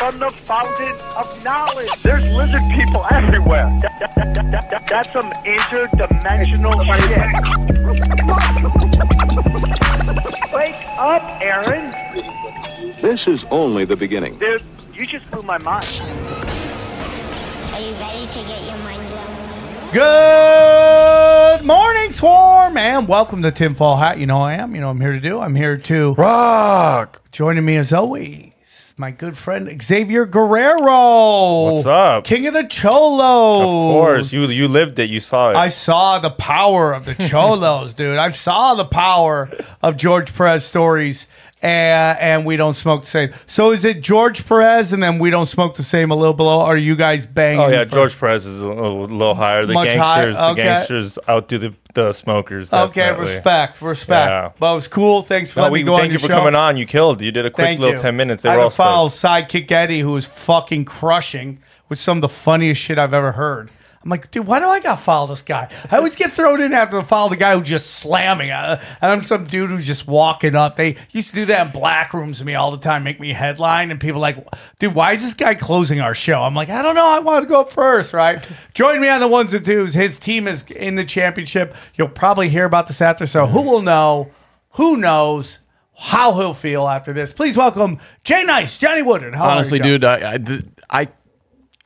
from the fountain of knowledge. There's lizard people everywhere. That- that- that- that- that- that's some interdimensional shit. Wake up, Aaron. This is only the beginning. Dude, you just blew my mind. Are you ready to get your mind blown? Good morning, Swarm, and welcome to Tinfoil Hat. You know I am. You know I'm here to do. I'm here to Rock. joining me as always, my good friend Xavier Guerrero. What's up? King of the Cholos. Of course, you you lived it. You saw it. I saw the power of the Cholos, dude. I saw the power of George Perez stories. And, and we don't smoke the same. So is it George Perez and then we don't smoke the same a little below? Are you guys banging? oh yeah, for- George Perez is a little, little higher. The Much higher? gangsters, the Okay. gangsters outdo the the smokers. Okay, respect, respect. Yeah. But it was cool. Thanks for No, letting we me go thank you for show. coming on. You killed. You did a quick Thank little you. ten minutes. They I were all follow. Sidekick Eddie, who was fucking crushing with some of the funniest shit I've ever heard. I'm like, dude, why do I got to follow this guy? I always get thrown in after to follow the guy who's just slamming. And I'm some dude who's just walking up. They used to do that in black rooms to me all the time, make me headline. And people are like, dude, why is this guy closing our show? I'm like, I don't know. I want to go up first, right? Join me on the ones and twos. His team is in the championship. You'll probably hear about this after. So who will know? Who knows? How he'll feel after this. Please welcome Jay Nice, Johnny Woodard. How Honestly, dude, I, I, I,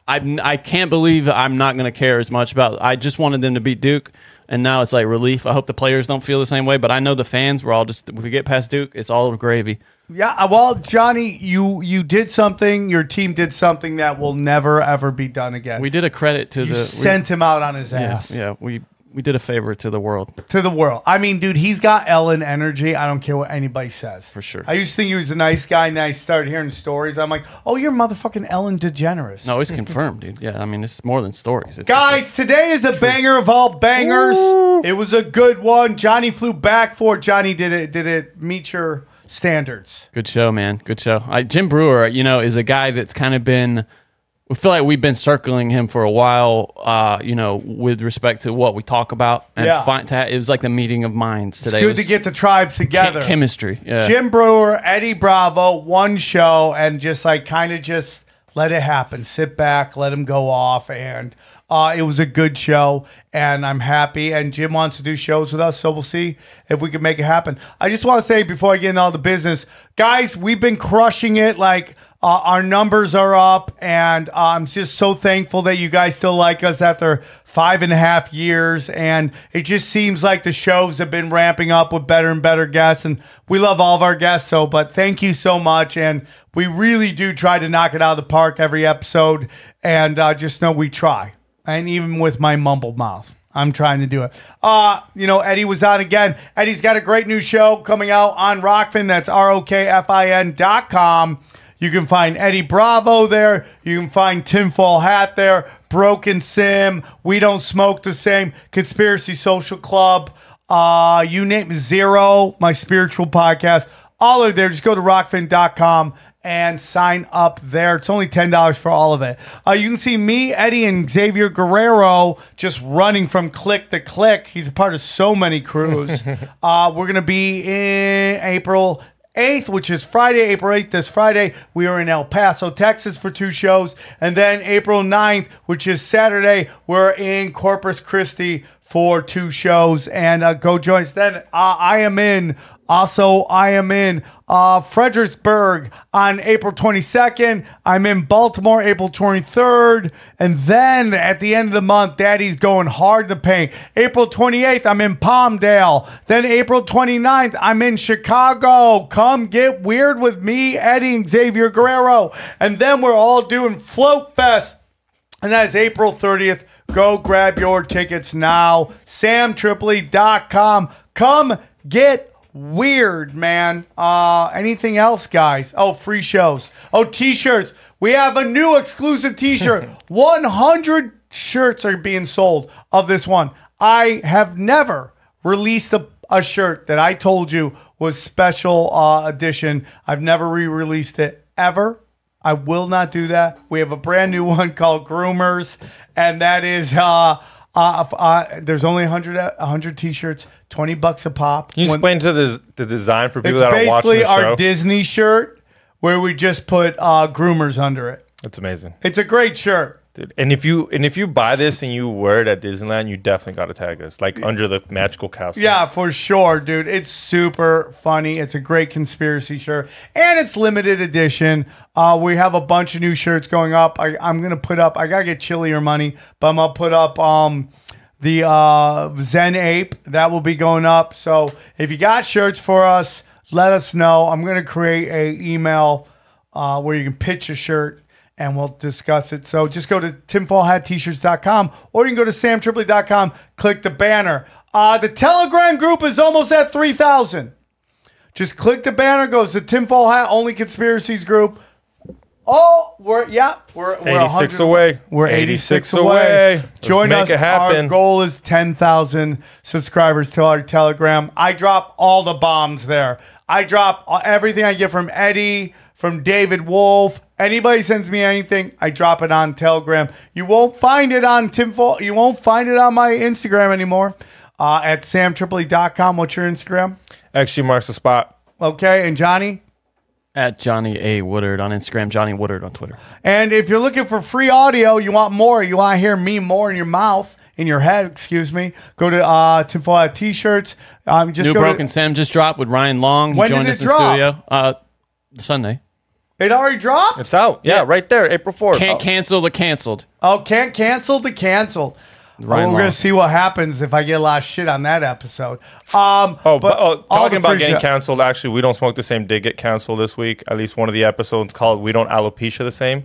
I, I can't believe I'm not going to care as much about. I just wanted them to beat Duke, and now it's like relief. I hope the players don't feel the same way, but I know the fans. We're all just if we get past Duke, it's all gravy. Yeah, uh, well, Johnny, you you did something. Your team did something that will never ever be done again. We did a credit to you the we- sent him out on his yeah, ass yeah, we we did a favor to the world. to the world. I mean, dude, he's got Ellen energy. I don't care what anybody says. For sure. I used to think he was a nice guy, and then I started hearing stories. I'm like, oh, you're motherfucking Ellen DeGeneres. No, it's confirmed, dude. Yeah, I mean it's more than stories. It's Guys, today is a banger of all bangers. It was a good one. Johnny flew back for it. Johnny did it. Did it meet your standards? Good show, man. Good show. I, Jim Breuer, you know, is a guy that's kind of been. We feel like we've been circling him for a while, uh, you know, with respect to what we talk about. And Yeah. find, ha- it was like the meeting of minds today. It Good to get the tribes together. chemistry. Yeah. Jim Breuer, Eddie Bravo, one show, and just like kind of just let it happen. Sit back, let him go off, and uh, it was a good show, and I'm happy. And Jim wants to do shows with us, so we'll see if we can make it happen. I just want to say before I get into all the business, guys, we've been crushing it. Like uh, our numbers are up, and I'm just so thankful that you guys still like us after five and a half years. And it just seems like the shows have been ramping up with better and better guests. And we love all of our guests. So, but thank you so much. And we really do try to knock it out of the park every episode. And uh, just know we try. And even with my mumbled mouth. I'm trying to do it. Uh, you know, Eddie was on again. Eddie's got a great new show coming out on Rokfin. That's R O K F I N dot com. You can find Eddie Bravo there. You can find Tinfoil Hat there. Broken Sim. We Don't Smoke the Same. Conspiracy Social Club. Uh, you name Zero, my spiritual podcast. All are there. Just go to rokfin.com and sign up there. It's only $10 for all of it. Uh, you can see me, Eddie, and Xavier Guerrero just running from click to click. He's a part of so many crews. uh, we're going to be in April 8th, which is Friday, April 8th, this Friday. We are in El Paso, Texas for two shows. And then April 9th, which is Saturday, we're in Corpus Christi for two shows. And uh, go join us then. Uh, I am in. Also, I am in uh, Fredericksburg on April 22nd. I'm in Baltimore April 23rd. And then at the end of the month, Daddy's going hard to paint. April 28th, I'm in Palmdale. Then April 29th, I'm in Chicago. Come get weird with me, Eddie and Xavier Guerrero. And then we're all doing Float Fest. And that is April 30th. Go grab your tickets now. SamTripoli.com. Come get weird, man. Uh, anything else, guys? Oh, free shows. Oh, t shirts. We have a new exclusive t shirt 100 shirts are being sold of this one. I have never released a, a shirt that I told you was special uh, edition. I've never re-released it ever. I will not do that. We have a brand new one called Groomers, and that is uh, uh, uh there's only 100 100 t-shirts, 20 bucks a pop. Can you explain to the the design for people it's that are watching basically the our? Disney shirt where we just put uh, Groomers under it. That's amazing, It's a great shirt. Dude. And if you and if you buy this and you wear it at Disneyland, you definitely got to tag us, like under the magical castle. Yeah, for sure, dude. It's super funny. It's a great conspiracy shirt, and it's limited edition. Uh, we have a bunch of new shirts going up. I, I'm gonna put up. I gotta get chillier money, but I'm gonna put up um the uh, Zen Ape that will be going up. So if you got shirts for us, let us know. I'm gonna create a email uh, where you can pitch a shirt and we'll discuss it. So just go to tinfoilhattshirts.com or you can go to samtripoli.com, click the banner. Uh, the Telegram group is almost at 3,000. Just click the banner, goes to Tinfoil Hat Only Conspiracies group. Oh, we're, yeah, we're, we're 86 100 away. We're 86, 86 away. away. Join make us. it happen. Our goal is 10,000 subscribers to our Telegram. I drop all the bombs there. I drop everything I get from Eddie, from David Wolf. Anybody sends me anything, I drop it on Telegram. You won't find it on Tinfoil. You won't find it on my Instagram anymore. Uh, at samtripoli.com. What's your Instagram? actually marks the spot. Okay, and Johnny? At Johnny A. Woodard on Instagram, Johnny Woodard on Twitter. And if you're looking for free audio, you want more, you want to hear me more in your mouth, in your head, excuse me, go to uh, Tinfoil Hat T-shirts. Um, just New go Broken to, Sam just dropped with Ryan Long. He When did joined it us in drop? studio. Uh, Sunday. It already dropped? It's out. Yeah, right there, April 4th. Can't oh. cancel the canceled. Oh, can't cancel the cancel. Ryan we're Long. gonna see what happens if I get a lot of shit on that episode. Um, Oh, but but, oh, talking about getting shit- canceled. Actually, we don't smoke the same did get canceled this week. At least one of the episodes called "We Don't Alopecia the Same."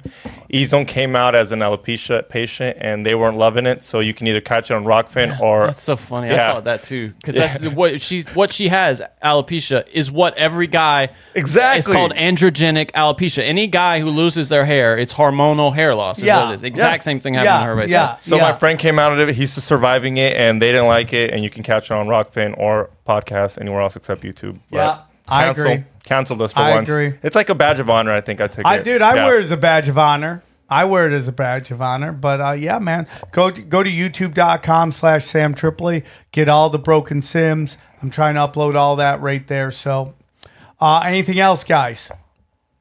Ezone came out as an alopecia patient, and they weren't loving it. So you can either catch it on Rokfin or That's so funny. I Yeah. thought that too because that's what she's what she has. Alopecia is what every guy Exactly. It's called androgenic alopecia. Any guy who loses their hair, it's hormonal hair loss. Is Yeah. what it is. Exact Yeah. same thing happened Yeah. to her. Basically. Yeah. So my friend came out of it. He's surviving it, and they didn't like it. And you can catch it on Rokfin or podcast anywhere else except YouTube. But Yeah, I cancel- agree. Canceled us for I once. agree. It's like a badge of honor. I think I took I it. dude, I Yeah. wear it as a badge of honor. I wear it as a badge of honor. But uh, yeah, man, go to, go to youtube.com slash Sam Tripoli. Get all the broken sims. I'm trying to upload all that right there. So uh, anything else, guys?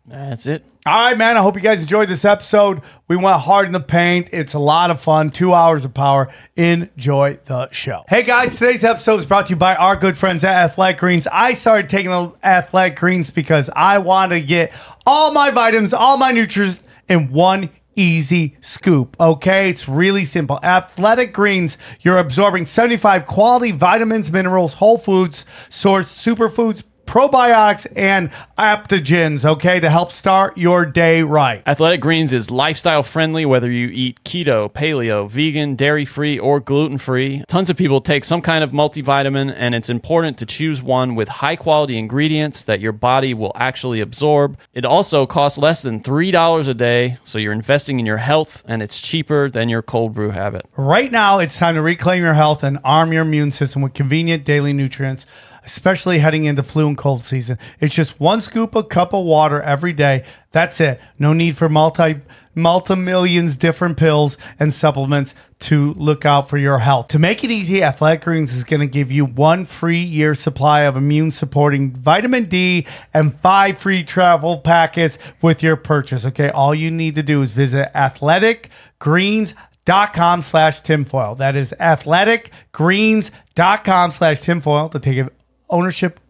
That's it. All right, man. I hope you guys enjoyed this episode. We went hard in the paint. It's a lot of fun. Two hours of power. Enjoy the show. Hey, guys. Today's episode is brought to you by our good friends at Athletic Greens. I started taking the Athletic Greens because I want to get all my vitamins, all my nutrients in one easy scoop. Okay, it's really simple. Athletic Greens, you're absorbing 75 quality vitamins, minerals, whole foods, source superfoods, probiotics, and adaptogens. Okay, to help start your day right. Athletic Greens is lifestyle friendly, whether you eat keto, paleo, vegan, dairy free, or gluten free. Tons of people take some kind of multivitamin, and it's important to choose one with high quality ingredients that your body will actually absorb. It also costs less than $3 a day, so you're investing in your health, and it's cheaper than your cold brew habit. Right now, it's time to reclaim your health and arm your immune system with convenient daily nutrients, especially heading into flu and cold season. It's just one scoop a cup of water every day. That's it. No need for multi multi millions different pills and supplements to look out for your health. To make it easy, Athletic Greens is going to give you one free year supply of immune supporting vitamin D and five free travel packets with your purchase. Okay, all you need to do is visit Athletic Greens dot com slash tinfoil. That is athleticgreens.com slash tinfoil to take ownership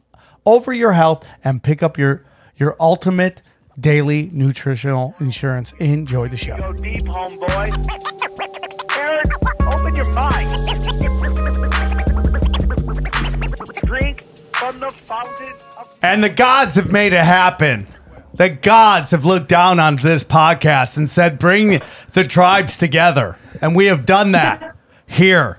over your health and pick up your your ultimate daily nutritional insurance. Enjoy the show. Go deep, homeboy. Aaron, open your mind. Drink from the fountain of And the gods have made it happen. The gods have looked down on this podcast and said, bring the tribes together. And we have done that here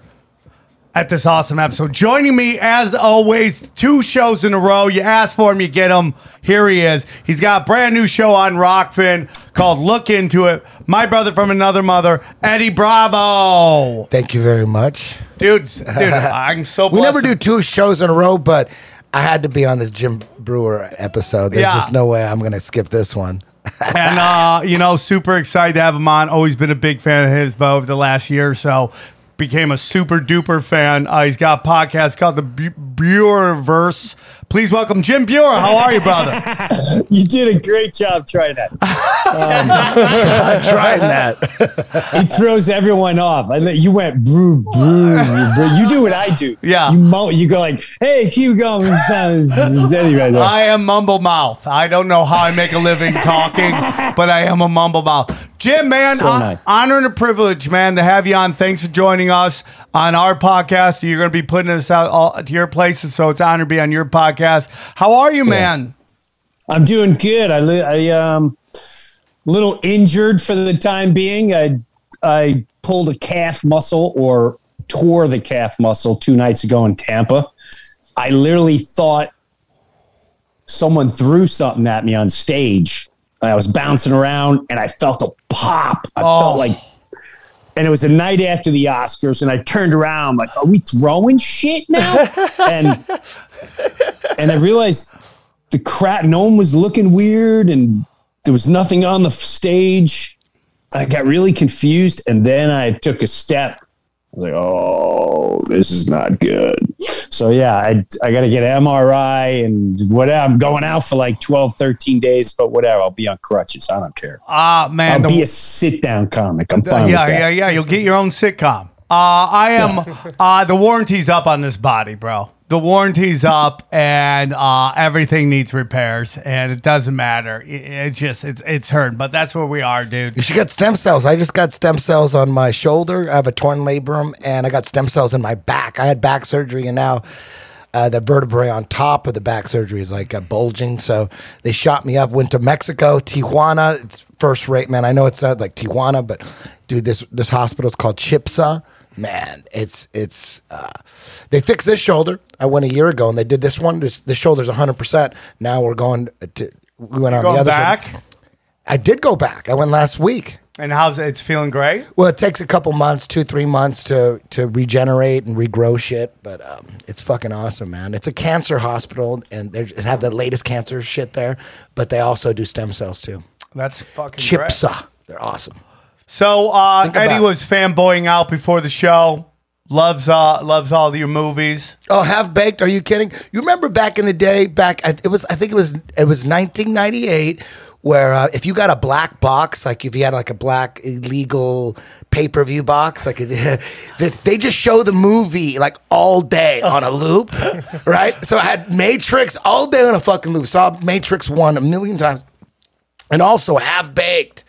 at this awesome episode. Joining me, as always, two shows in a row. You ask for him, you get him. Here he is. He's got a brand new show on Rokfin called Look Into It. My brother from another mother, Eddie Bravo. Thank you very much. Dude, dude, I'm so We never do two shows in a row, but I had to be on this Jim Breuer episode. There's Yeah. just no way I'm going to skip this one. and uh, you know, super excited to have him on. Always been a big fan of his, but over the last year or so, became a super duper fan. Uh, he's got a podcast called the Breuerverse. Please welcome Jim Breuer. How are you, brother? You did a great job trying that. I'm trying that. He throws everyone off. I you went brew, brew, you, brew. you do what I do. Yeah. You mo- you go like, hey, keep going. Anyway. I am mumble mouth. I don't know how I make a living talking, but I am a mumble mouth. Jim, man, So nice. honor and a privilege, man, to have you on. Thanks for joining us on our podcast. You're going to be putting this out all, to your places, so it's an honor to be on your podcast. How are you, man? I'm doing good. I, li- I um, little injured for the time being. I I pulled a calf muscle or tore the calf muscle two nights ago in Tampa. I literally thought someone threw something at me on stage. I was bouncing around and I felt a pop. I Oh. felt like, and it was the night after the Oscars, and I turned around like, "Are we throwing shit now?" and and I realized the crowd, no one was looking weird, and there was nothing on the stage. I got really confused, and then I took a step. I was like, "Oh, this is not good." So yeah, I I got to get an MRI and whatever. I'm going out for like 12, 13 days, but whatever. I'll be on crutches. I don't care. Ah, man. I'll the- be a sit down comic. I'm fine yeah, with that. yeah, yeah. You'll get your own sitcom. Uh, I am. uh, the warranty's up on this body, bro. The warranty's up, and uh, everything needs repairs, and it doesn't matter. It- it's just it's it's hurt, but that's where we are, dude. You should get stem cells. I just got stem cells on my shoulder. I have a torn labrum, and I got stem cells in my back. I had back surgery, and now uh, the vertebrae on top of the back surgery is like uh, bulging. So they shot me up. Went to Mexico, Tijuana. It's first rate, man. I know it's not like Tijuana, but dude, this this hospital is called Chipsa. Man, it's it's uh, they fixed this shoulder. I went a year ago, and they did this one. This this shoulder's hundred percent. Now we're going to. We went on Going the other back, side. I did go back. I went last week. and how's it? It's feeling great. Well, it takes a couple months, two, three months to to regenerate and regrow shit, but um, it's fucking awesome, man. It's a cancer hospital, and they have the latest cancer shit there, but they also do stem cells too. That's fucking great. Chipsa, they're awesome. So uh, Eddie was fanboying out before the show. Loves uh loves all your movies. Oh, half baked? Are you kidding? You remember back in the day? Back, it was I think it was it was 1998, where uh, if you got a black box, like if you had like a black illegal pay per view box, like that they just show the movie like all day on a loop, right? So I had Matrix all day on a fucking loop. Saw Matrix one a million times, and also half baked.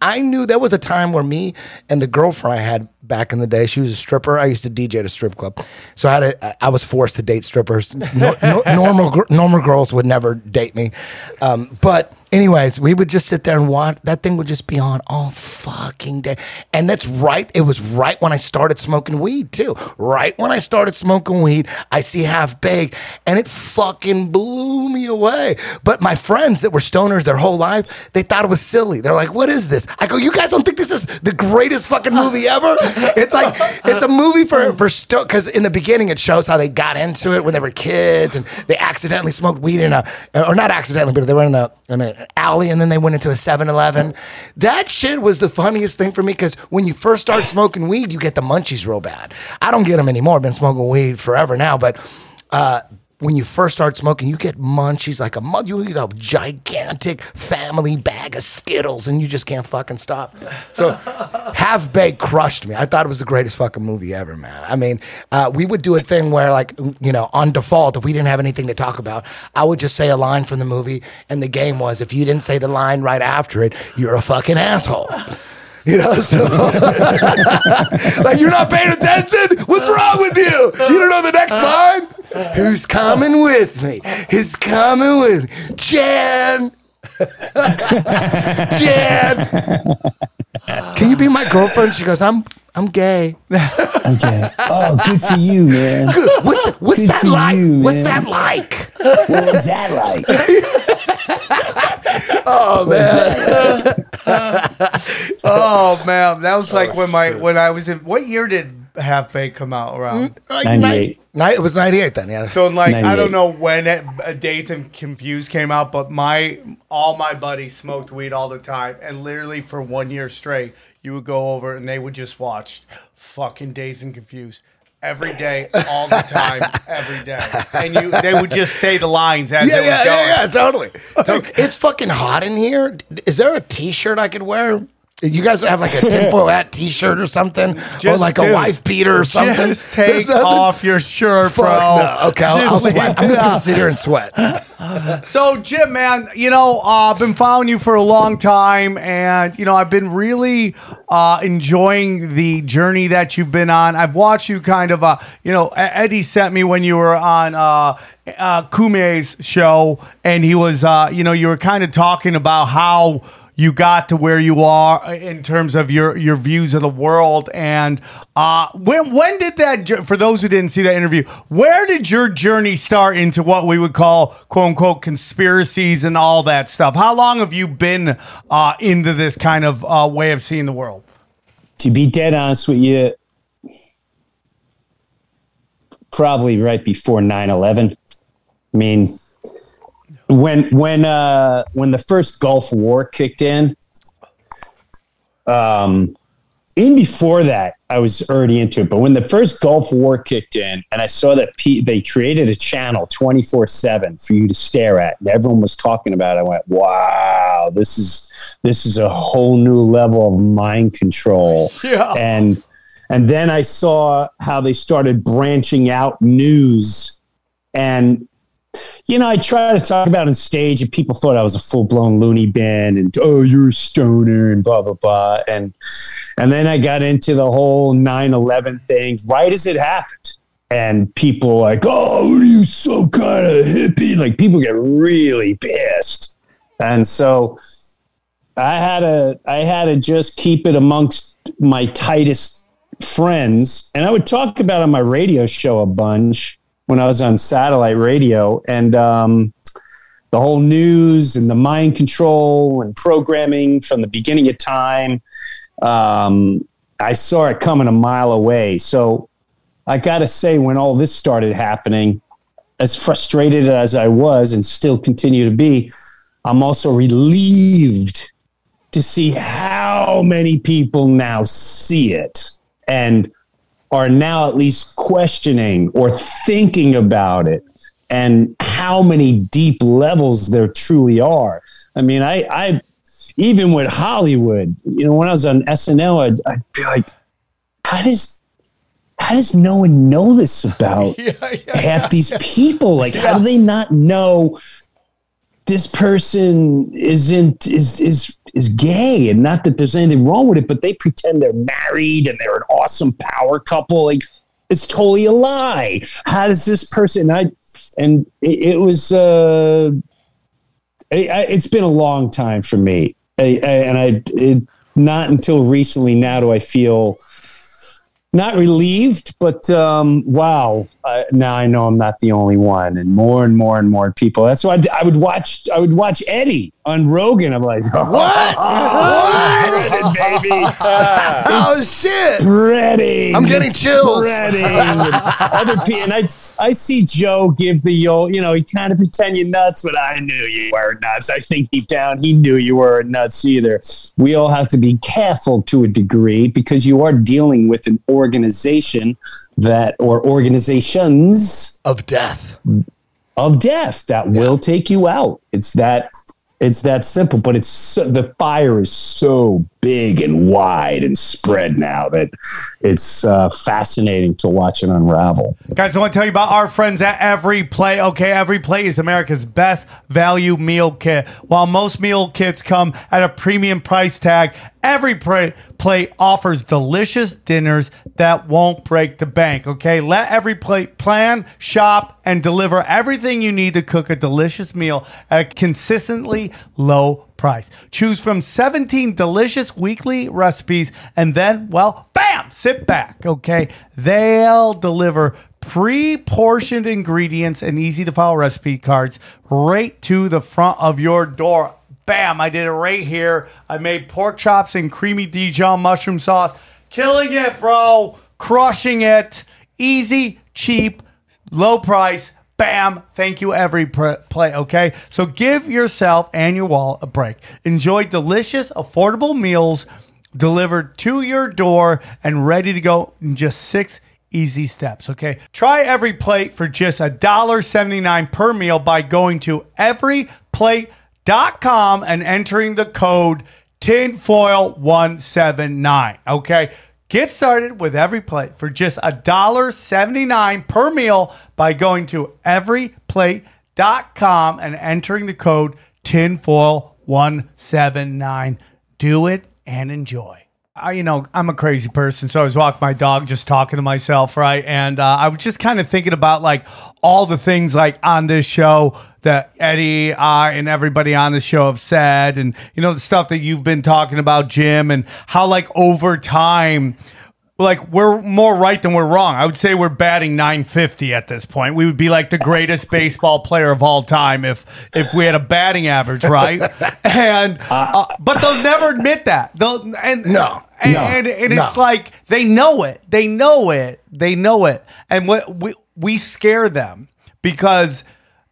I knew there was a time where me and the girlfriend I had back in the day, she was a stripper. I used to DJ at a strip club, so I had a, I was forced to date strippers. No, no, normal normal girls would never date me, um, but anyways, we would just sit there and watch. That thing would just be on all fucking day, and that's right. It was right when I started smoking weed too. Right when I started smoking weed, I see half baked, and it fucking blew me away. But my friends that were stoners their whole life, they thought it was silly. They're like, "What is this?" I go, "You guys don't think this is the greatest fucking movie ever?" It's like it's a movie for for because in the beginning it shows how they got into it when they were kids and they accidentally smoked weed in a or not accidentally, but they were in a in an alley and then they went into a 7-Eleven. That shit was the funniest thing for me because when you first start smoking weed, you get the munchies real bad. I don't get them anymore. I've been smoking weed forever now, but. Uh, when you first start smoking, you get munchies like a mon- you eat a gigantic family bag of Skittles, and you just can't fucking stop. So, Half Baked crushed me. I thought it was the greatest fucking movie ever, man. I mean, uh, we would do a thing where, like, you know, on default, if we didn't have anything to talk about, I would just say a line from the movie, and the game was if you didn't say the line right after it, you're a fucking asshole. You know, so like you're not paying attention. What's wrong with you? You don't know the next line. Who's coming with me? Who's coming with Jan? Jan, can you be my girlfriend? She goes, I'm I'm gay. Okay. Oh, good for you, man. Good. What's what's Good that like? you, what's that like? What was that like? Oh man. Oh man, that was like when my when I was in. What year did Half Baked come out around? Like 98. Night, it was 98 then, yeah. So like I don't know when it, uh, Dazed and Confused came out, but my all my buddies smoked weed all the time, and literally for one year straight, you would go over and they would just watch fucking Dazed and Confused every day, all the time, every day, and you they would just say the lines as yeah, it was yeah, going. yeah, yeah, totally. totally. It's fucking hot in here. Is there a t-shirt I could wear? You guys have like a tinfoil hat t-shirt or something? or Just like a wife beater or something? Just take off your shirt, bro. no. Okay, I'll, I'll sweat. I'm just gonna sit here and sweat. So, Jim, man, you know, uh, I've been following you for a long time, and you know, I've been really uh, enjoying the journey that you've been on. I've watched you kind of, uh, you know, Eddie sent me when you were on uh, uh, Kume's show, and he was, uh, you know, you were kind of talking about how you got to where you are in terms of your your views of the world. And uh when when did that for those who didn't see that interview where did your journey start into what we would call quote unquote conspiracies and all that stuff? How long have you been uh into this kind of uh way of seeing the world? To be dead honest with you, probably right before 9-11. I mean, when when uh, when the first Gulf War kicked in, um, even before that, I was already into it. But when the first Gulf War kicked in, and I saw that P- they created a channel twenty four seven for you to stare at, and everyone was talking about, it, I went, "Wow, this is this is a whole new level of mind control." Yeah. And and then I saw how they started branching out news, and you know, I tried to talk about on stage, and people thought I was a full blown loony bin, and oh, you're a stoner, and blah blah blah, and and then I got into the whole 9/11 thing right as it happened, and people like, oh, are you some kind of hippie? Like people get really pissed, and so I had to I had to just keep it amongst my tightest friends, and I would talk about on my radio show a bunch when I was on satellite radio, and um, the whole news and the mind control and programming from the beginning of time. Um, I saw it coming a mile away. So I got to say, when all this started happening, as frustrated as I was and still continue to be, I'm also relieved to see how many people now see it and are now at least questioning or thinking about it and how many deep levels there truly are. I mean, I, I even with Hollywood, you know, when I was on SNL, I'd, I'd be like, how does how does no one know this about half these people? Like, how do they not know this person isn't is is is gay? And not that there's anything wrong with it, but they pretend they're married and they're an awesome power couple. Like, it's totally a lie. How does this person? I and it, it was. uh it, it's been a long time for me, I, I, and I it, not until recently now do I feel not relieved, but um, wow! Uh, now I know I'm not the only one, and more and more and more people. That's why I, I would watch. I would watch Eddie on Rogan. I'm like, what? baby? oh shit! spreading. I'm getting chills. Spreading. Other people, and I, I see Joe give the old, you know, he kind of pretend you're nuts, but I knew you were nuts. I think deep down he knew you were nuts either. We all have to be careful to a degree because you are dealing with an organization that, or organizations Of death. of death that will take you out. It's that it's that simple, but it's so, the fire is so big and wide and spread now that it's uh, fascinating to watch it unravel. Guys, I want to tell you about our friends at EveryPlate. Okay, EveryPlate is America's best value meal kit. While most meal kits come at a premium price tag, EveryPlate, offers delicious dinners that won't break the bank. Okay, let EveryPlate plan, shop, and deliver everything you need to cook a delicious meal at a consistently low price. Choose from 17 delicious weekly recipes and then, well, bam, sit back, okay? They'll deliver pre portioned ingredients and easy to follow recipe cards right to the front of your door. Bam, I did it right here. I made pork chops and creamy Dijon mushroom sauce. Killing it, bro. Crushing it. Easy, cheap, low price. Bam. Thank you, every pr- play. Okay. So give yourself and your wallet a break. Enjoy delicious, affordable meals delivered to your door and ready to go in just six easy steps. Okay. Try every plate for just $1.79 per meal by going to everyplate.com and entering the code tinfoil179. Okay. Get started with every plate for just $1.79 per meal by going to everyplate.com and entering the code tinfoil179. Do it and enjoy. I, you know, I'm a crazy person, so I was walking my dog, just talking to myself, right? And uh, I was just kind of thinking about like all the things like on this show that Eddie uh, and everybody on the show have said, and you know the stuff that you've been talking about, Jim, and how like over time. Like we're more right than we're wrong. I would say we're batting 950 at this point. We would be like the greatest baseball player of all time if if we had a batting average, right? and uh, but they'll never admit that. They'll and No. and, No. and, and No. it's like they know it. They know it. They know it. And what we we scare them because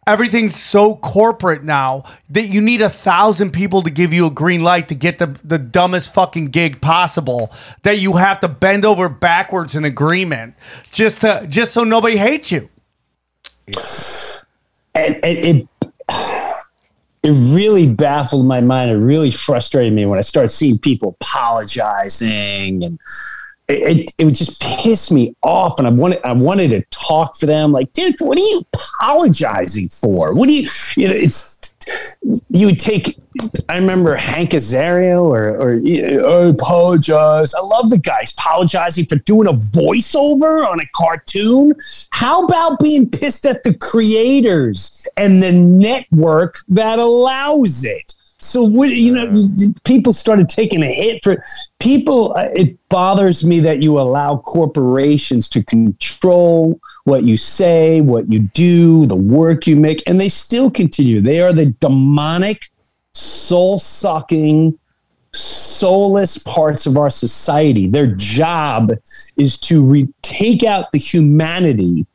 everything's so corporate now that you need a thousand people to give you a green light to get the, the dumbest fucking gig possible that you have to bend over backwards in agreement just to just so nobody hates you. and, and it it really baffled my mind. It really frustrated me when I started seeing people apologizing, and it, it, would just piss me off. And I wanted I wanted to talk for them, like, dude, what are you apologizing for? What do you, you know, it's you would take. I remember Hank Azaria or or I apologize. I love the guys apologizing for doing a voiceover on a cartoon. How about being pissed at the creators and the network that allows it? So what you know, people started taking a hit for people. uh, It bothers me that you allow corporations to control what you say, what you do, the work you make, and they still continue. They are the demonic, soul sucking, soulless parts of our society. Their job is to re- take out the humanity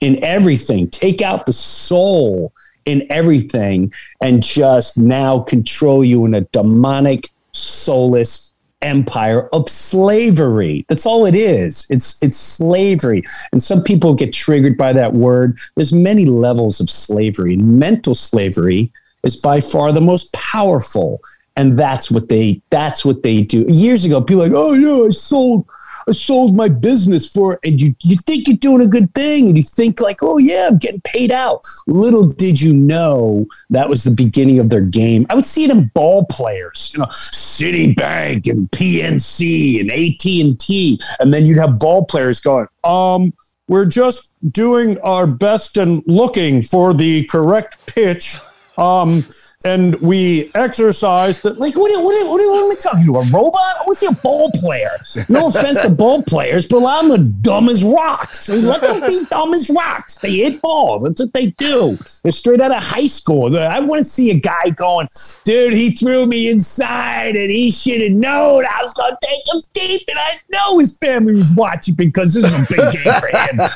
in everything, take out the soul in everything, and just now control you in a demonic, soulless empire of slavery. That's all it is. It's it's slavery. And some people get triggered by that word. There's many levels of slavery. Mental slavery is by far the most powerful. And that's what they that's what they do. Years ago, people like, oh yeah, I sold I sold my business for and you you think you're doing a good thing and you think like, oh yeah, I'm getting paid out. Little did you know that was the beginning of their game. I would see it in ball players, you know, Citibank and PNC and AT&T and then you'd have ball players going, um we're just doing our best and looking for the correct pitch. Um and we exercise that. Like, what, do- what, do- what, what am I talking to? A robot? I want to see a ball player. No offense to ball players, but I'm a dumb as rocks. And let them be dumb as rocks. They hit balls. That's what they do. They're straight out of high school. I want to see a guy going, dude, he threw me inside and he should have known I was going to take him deep. And I know his family was watching because this is a big game for him.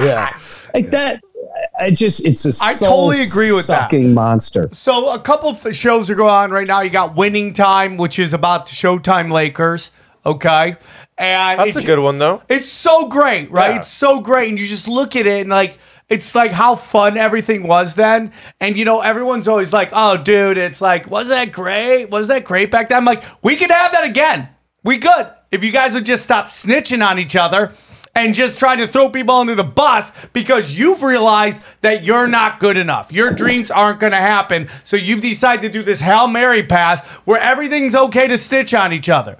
Yeah. like that. I just, it's a I totally agree with that. sucking monster. So a couple of shows are going on right now. You got Winning Time, which is about the Showtime Lakers. Okay, and That's a good one though. It's so great, right? Yeah. It's so great, and you just look at it and like it's like how fun everything was then. And you know, everyone's always like, "Oh, dude, it's like, wasn't that great? Was that great back then?" I'm like, we could have that again. We could if you guys would just stop snitching on each other and just trying to throw people under the bus because you've realized that you're not good enough. Your dreams aren't going to happen. So you've decided to do this Hail Mary pass where everything's okay to stitch on each other.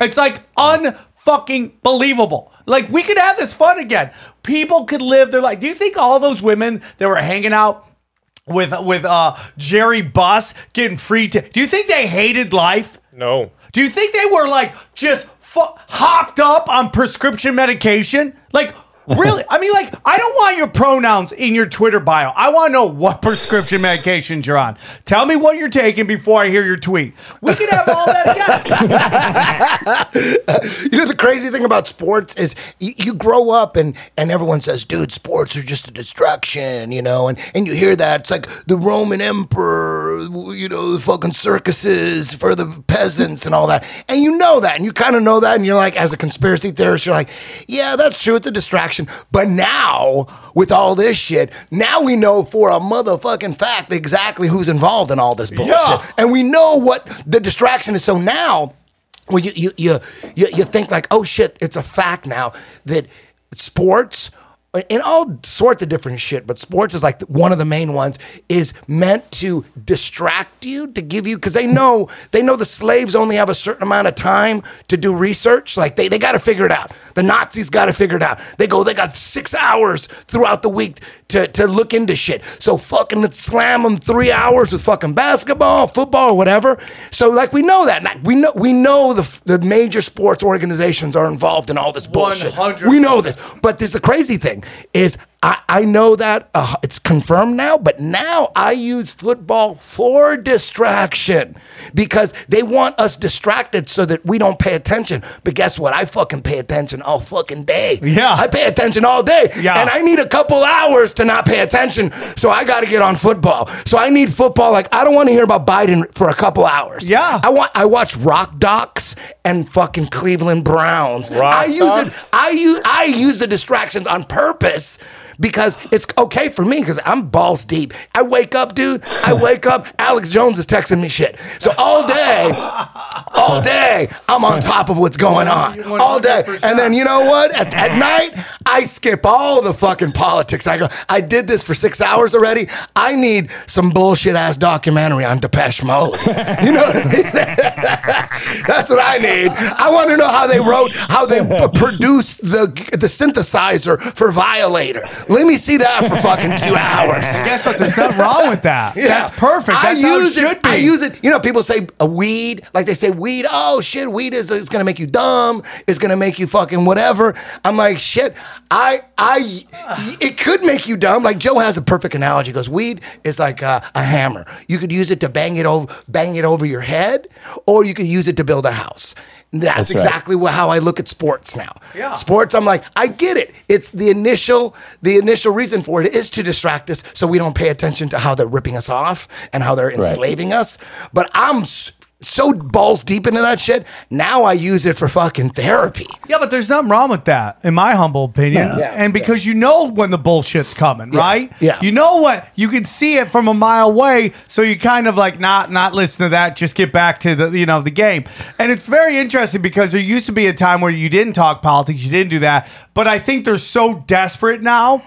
It's like unfucking believable. Like we could have this fun again. People could live their life. Do you think all those women that were hanging out with with uh Jerry Buss getting free t- Do you think they hated life? No. Do you think they were like just fu- hopped up on prescription medication? Like, really? I mean, like, I don't want your pronouns in your Twitter bio. I want to know what prescription medications you're on. Tell me what you're taking before I hear your tweet. We can have all that again. you know the crazy thing about sports is you, you grow up and and everyone says, dude, sports are just a distraction, you know, and and you hear that it's like the Roman emperor, you know, the fucking circuses for the peasants and all that, and you know that, and you kind of know that, and you're like, as a conspiracy theorist, you're like, yeah, that's true, it's a distraction, but now with all this shit, now we know for a motherfucking fact exactly who's involved in all this bullshit, Yeah. and we know what the distraction is. So now well, you, you, you, you, you think like, oh shit, it's a fact now that sports in all sorts of different shit, but sports is like one of the main ones is meant to distract you, to give you, because they know they know the slaves only have a certain amount of time to do research. Like they, they got to figure it out. The Nazis got to figure it out. They go, they got six hours throughout the week to, to look into shit. So fucking slam them three hours with fucking basketball, football, or whatever. So like we know that. Like, we know we know the the major sports organizations are involved in all this bullshit. 100%. We know this. But this is the crazy thing is I, I know that uh, it's confirmed now, but now I use football for distraction because they want us distracted so that we don't pay attention. But guess what? I fucking pay attention all fucking day. Yeah. I pay attention all day. Yeah. And I need a couple hours to not pay attention. So I got to get on football. So I need football. Like, I don't want to hear about Biden for a couple hours. Yeah. I want, I watch Rock Docs and fucking Cleveland Browns. Rock I use Docs? it. I use I use the distractions on purpose because it's okay for me because I'm balls deep. I wake up, dude. I wake up. Alex Jones is texting me shit. So all day, all day, I'm on top of what's going on. All day, and then you know what? At, at night, I skip all the fucking politics. I go. I did this for six hours already. I need some bullshit ass documentary on Depeche Mode. You know what I mean? That's what I need. I want to know how they wrote, how they p- produced the the synthesizer for Violator. Let me see that for fucking two hours. Guess what? There's nothing wrong with that. That's perfect. I That's how it use it. should be. I use it. You know, people say a weed, like they say weed. Oh shit, weed is is gonna make you dumb. It's gonna make you fucking whatever. I'm like shit. I I it could make you dumb. Like Joe has a perfect analogy. He goes, weed is like a, a hammer. You could use it to bang it over, bang it over your head, or you could use it to build a house. That's, That's exactly wha- how I look at sports now. Yeah. Sports, I'm like, I get it. It's the initial, the initial reason for it is to distract us, so we don't pay attention to how they're ripping us off and how they're enslaving us. But I'm s- so balls deep into that shit. Now I use it for fucking therapy. Yeah, but there's nothing wrong with that, in my humble opinion. Yeah. and because you know when the bullshit's coming, right? Yeah. You know what? You can see it from a mile away, so you kind of like not not listen to that. Just get back to the you know the game. And it's very interesting because there used to be a time where you didn't talk politics, you didn't do that. But I think they're so desperate now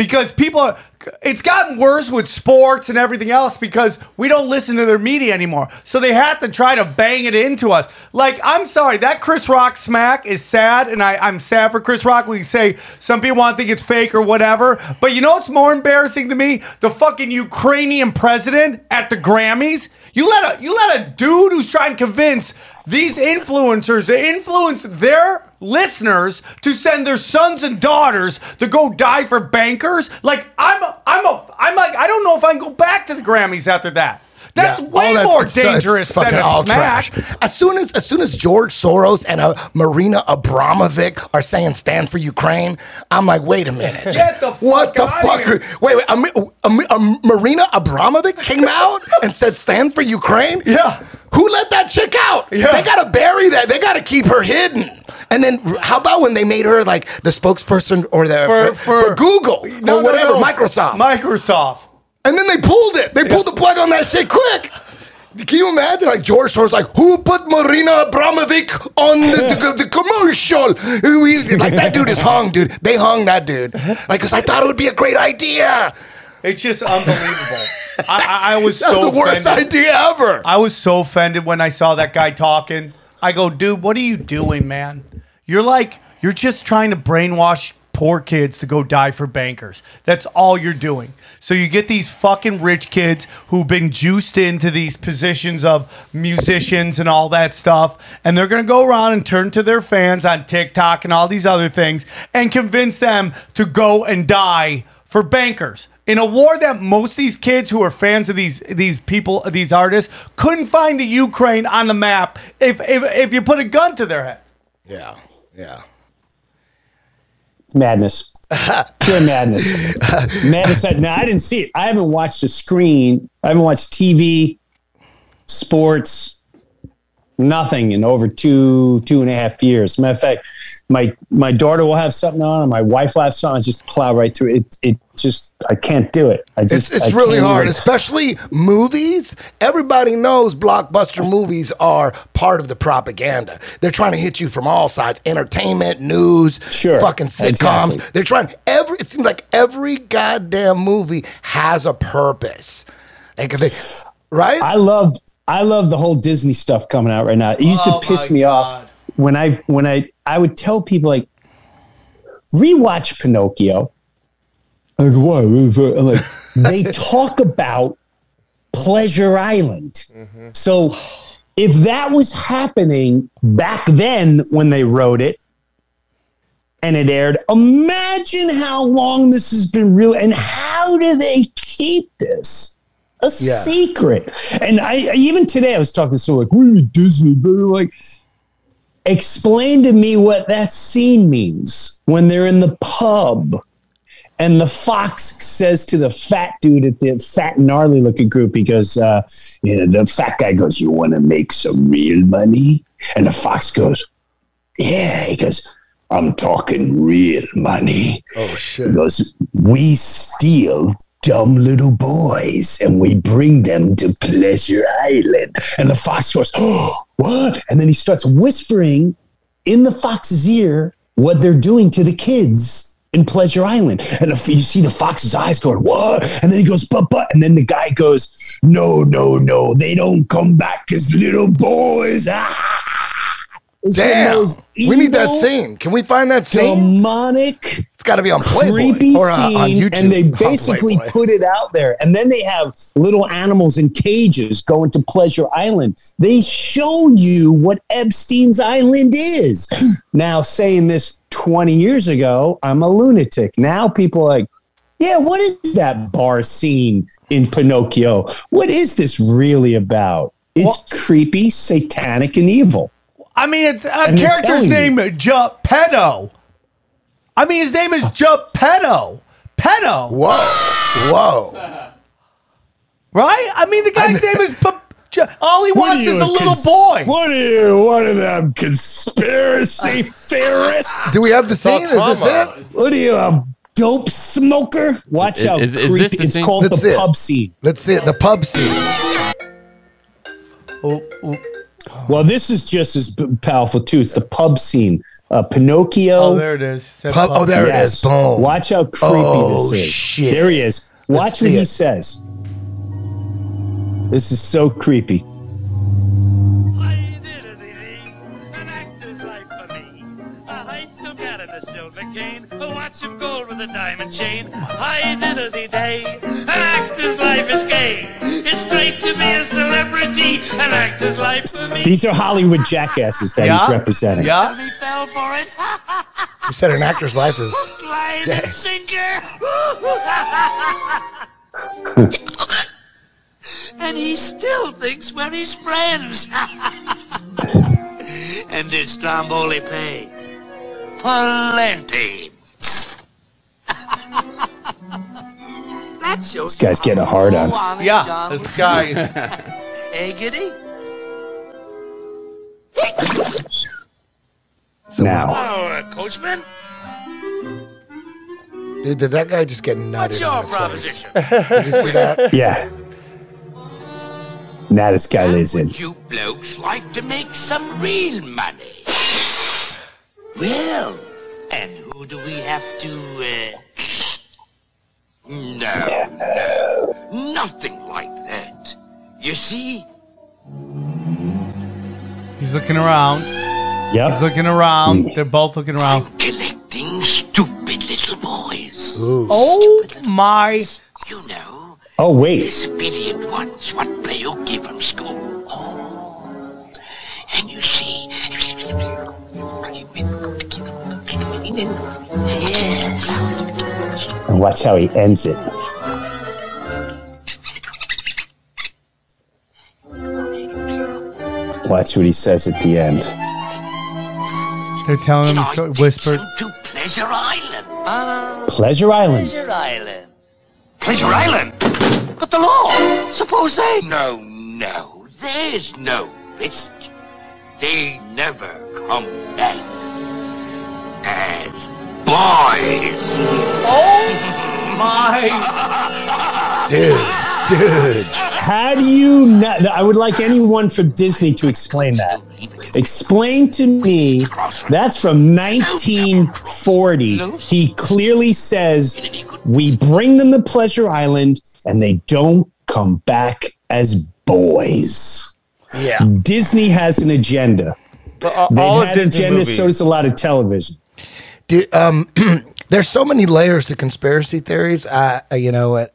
because people are it's gotten worse with sports and everything else because we don't listen to their media anymore. So they have to try to bang it into us. Like i'm sorry that chris rock smack is sad and I, i'm sad for chris rock we say some people want to think it's fake or whatever. But you know what's more embarrassing to me? The fucking ukrainian president at the grammys? You let a you let a dude who's trying to convince these influencers to influence their listeners to send their sons and daughters to go die for bankers. Like I'm, a, I'm a, I'm like I don't know if I can go back to the Grammys after that. That's Yeah, way that- more it's- it's dangerous fucking than a all smash. trash. As soon as as soon as George Soros and a Marina Abramovic are saying "Stand for Ukraine," I'm like, wait a minute, Get the what the fuck outta fuck? here. are- Wait, wait, a, a, a Marina Abramovic came out and said "Stand for Ukraine." Yeah. Who let that chick out? Yeah. They gotta bury that. They gotta keep her hidden. And then how about when they made her like the spokesperson or the For- for, for- Google No, or whatever, no. Microsoft. Microsoft. and then they pulled it. They pulled the plug on that shit quick. Can you imagine? Like George Soros, like who put Marina Abramovic on the, the, the commercial? Like that dude is hung, dude. They hung that dude. Like, cause I thought it would be a great idea. It's just unbelievable. I, I, I was That's so the worst offended. idea ever. I was so offended when I saw that guy talking. I go, dude, what are you doing, man? You're like, you're just trying to brainwash poor kids to go die for bankers. That's all you're doing. So you get these fucking rich kids who've been juiced into these positions of musicians and all that stuff, and they're gonna go around and turn to their fans on TikTok and all these other things and convince them to go and die for bankers in a war that most of these kids who are fans of these these people these artists couldn't find the Ukraine on the map if if, if you put a gun to their head. Yeah, yeah. It's madness. Pure madness. madness. I- Now I didn't see it. I haven't watched a screen. I haven't watched TV, sports, nothing in over two two and a half years. Matter of fact, my my daughter will have something on, and my wife will have something. I just plow right through it. It just I can't do it. I just It's, it's really hard, especially movies. Everybody knows blockbuster movies are part of the propaganda. They're trying to hit you from all sides: entertainment, news, Sure, fucking sitcoms. exactly. They're trying every. It seems like every goddamn movie has a purpose. Like they, right? I love I love the whole Disney stuff coming out right now. It used Oh to piss me God. off when I when I I would tell people like rewatch Pinocchio. Like what? Like they talk about Pleasure Island. Mm-hmm. So if that was happening back then when they wrote it and it aired, imagine how long this has been real and how do they keep this? A Yeah. secret. And I even today I was talking to someone like, "We're Disney," but like, explain to me what that scene means when they're in the pub. And the fox says to the fat dude at the fat gnarly looking group, he goes, uh, you know, the fat guy goes, You want to make some real money? And the fox goes, Yeah. He goes, I'm talking real money. oh shit He goes, We steal dumb little boys and we bring them to Pleasure Island. And the fox goes, Oh, what? And then he starts whispering in the fox's ear what they're doing to the kids in Pleasure Island. And if you see the fox's eyes going, What? And then he goes, But, but. And then the guy goes, No, no, no. They don't come back as little boys. The Damn, we need that scene. Can we find that scene? Demonic It's got to be on Playboy creepy or uh, scene, on YouTube. and they basically put it out there. And then they have little animals in cages going to Pleasure Island. They show you what Epstein's Island is. now, saying this 20 years ago, I'm a lunatic. Now people are like, yeah, what is that bar scene in Pinocchio? What is this really about? It's creepy, satanic, and evil. I mean, it's a And character's name Geppetto. I mean, his name is Geppetto. Pedo, Whoa, whoa! right? I mean, the guy's name is. P- all he wants is a little cons- boy. What are you, one of them conspiracy theorists? Do we have the scene? Is this it? What are you, a dope smoker? Watch Is- out, is- is this the it's scene? called That's the it. pub scene. Let's see it. The pub scene. Oh, oh, Well, this is just as powerful too. It's the pub scene. Uh, Pinocchio. oh, there it is. Said Pub- oh, there it Yes. is. Boom. Watch how creepy Oh, this is. shit. There he is. Watch Let's what he it. says. This is so creepy. Watch him gold with a diamond chain. High diddly day. An actor's life is gay. It's great to be a celebrity. An actor's life for me. These are Hollywood jackasses that he's representing. Yeah. He fell for it. You said an actor's life is. Line Yeah. and sinker. and he still thinks we're his friends. and did Stromboli pay? Plenty. That shows This guy's getting a hard on. Honest Yeah, John this guy. Hey, Giddy? So So now. Oh, uh, Coachman, Dude, did that guy just get nutted? what's your on his face? proposition? Did you see that? Yeah. Now this guy lays in. You blokes like to make some real money. Well, and who do we have to, uh... No, no, nothing like that. You see, He's looking around. Yeah. He's looking around. They're both looking around. I'm collecting stupid little boys. Oh my! You know, Oh wait. disobedient ones, what play you give from school. Oh, and you see... Yes. And watch how he ends it. Watch what he says at the end. They're telling him I to whisper. to Pleasure Island. Ah, Pleasure Island. Pleasure Island. Pleasure Island? But the law. Suppose they... No, no. There's no risk. They never come back. As boys. Oh my Dude, dude. How do you not? I would like anyone from Disney to explain that. Explain to me. That's from 1940. He clearly says we bring them to Pleasure Island and they don't come back as boys. Yeah. Disney has an agenda. But all, They've all of had an Disney agenda, movies. so does a lot of television. Dude, um, there's so many layers to conspiracy theories. Uh, you know, uh,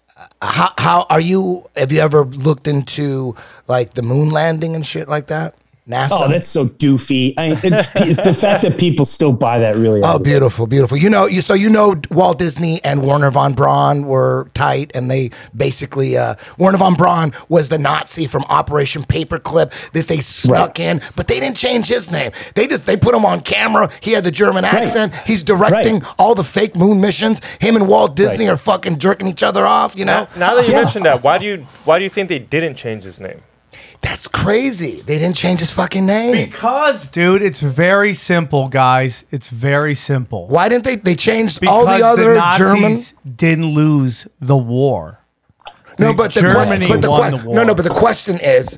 how how are you? Have you ever looked into like the moon landing and shit like that? NASA. Oh, that's so doofy. I, it's, the fact that people still buy that really. Oh, beautiful, beautiful. You know, you so you know Walt Disney and Wernher von Braun were tight, and they basically uh, Wernher von Braun was the Nazi from Operation Paperclip that they snuck in, but they didn't change his name. They just they put him on camera. He had the German accent. He's directing all the fake moon missions. Him and Walt Disney are fucking jerking each other off. You know, Now that you mentioned that, why do you why do you think they didn't change his name? That's crazy. They didn't change his fucking name. Because, dude, it's very simple, guys. It's very simple. Why didn't they? They changed Because all the other German. Nazis didn't lose the war. No, but the Germany question, but the won que- the war. no, no, but the question is,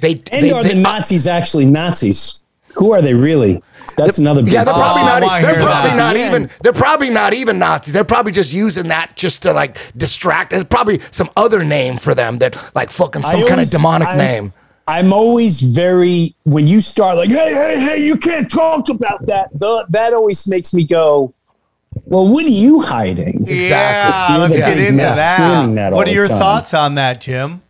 they And they, are they- the Nazis actually Nazis? Who are they really? That's another. Big Yeah, they're probably Oh, not. I They're probably that. not Yeah. even. They're probably not even Nazis. They're probably just using that just to like distract. There's probably some other name for them that like fucking I some kind of demonic I'm- name. I'm always very when you start like, hey, hey, hey, you can't talk about that. The, that always makes me go, well, what are you hiding? Exactly. Yeah, You're let's get into that. that what are your time. thoughts on that, Jim?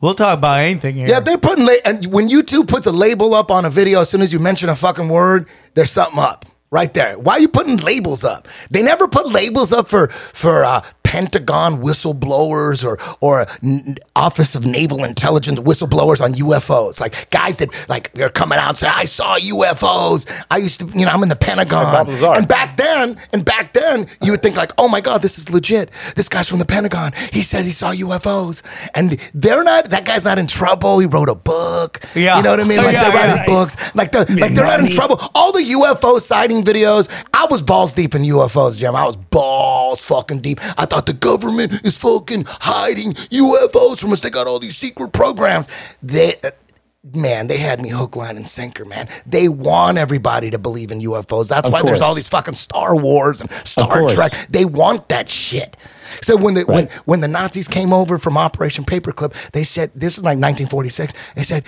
We'll talk about anything here. Yeah, they're putting la- and when YouTube puts a label up on a video, as soon as you mention a fucking word, there's something up right there. Why are you putting labels up? They never put labels up for for uh, Pentagon whistleblowers or or Office of Naval Intelligence whistleblowers on UFOs. Like guys that like they're coming out and say, "I saw UFOs." I used to, you know, I'm in the Pentagon. And back then, and back then, you would think like, "Oh my God, this is legit. This guy's from the Pentagon. He says he saw UFOs." And they're not. That guy's not in trouble. He wrote a book. Yeah. You know what I mean? Like Yeah, they're writing yeah. books. Like the like they're not in trouble. All the UFO sighting videos. I was balls deep in UFOs, Jim. I was balls fucking deep. I thought the government is fucking hiding UFOs from us. They got all these secret programs. They. Uh, man, they had me hook, line, and sinker, man. They want everybody to believe in UFOs. That's Of why there's all these fucking Star Wars and Star. Trek. They want that shit. So when the when when the Nazis came over from Operation Paperclip, they said this is like 1946. They said,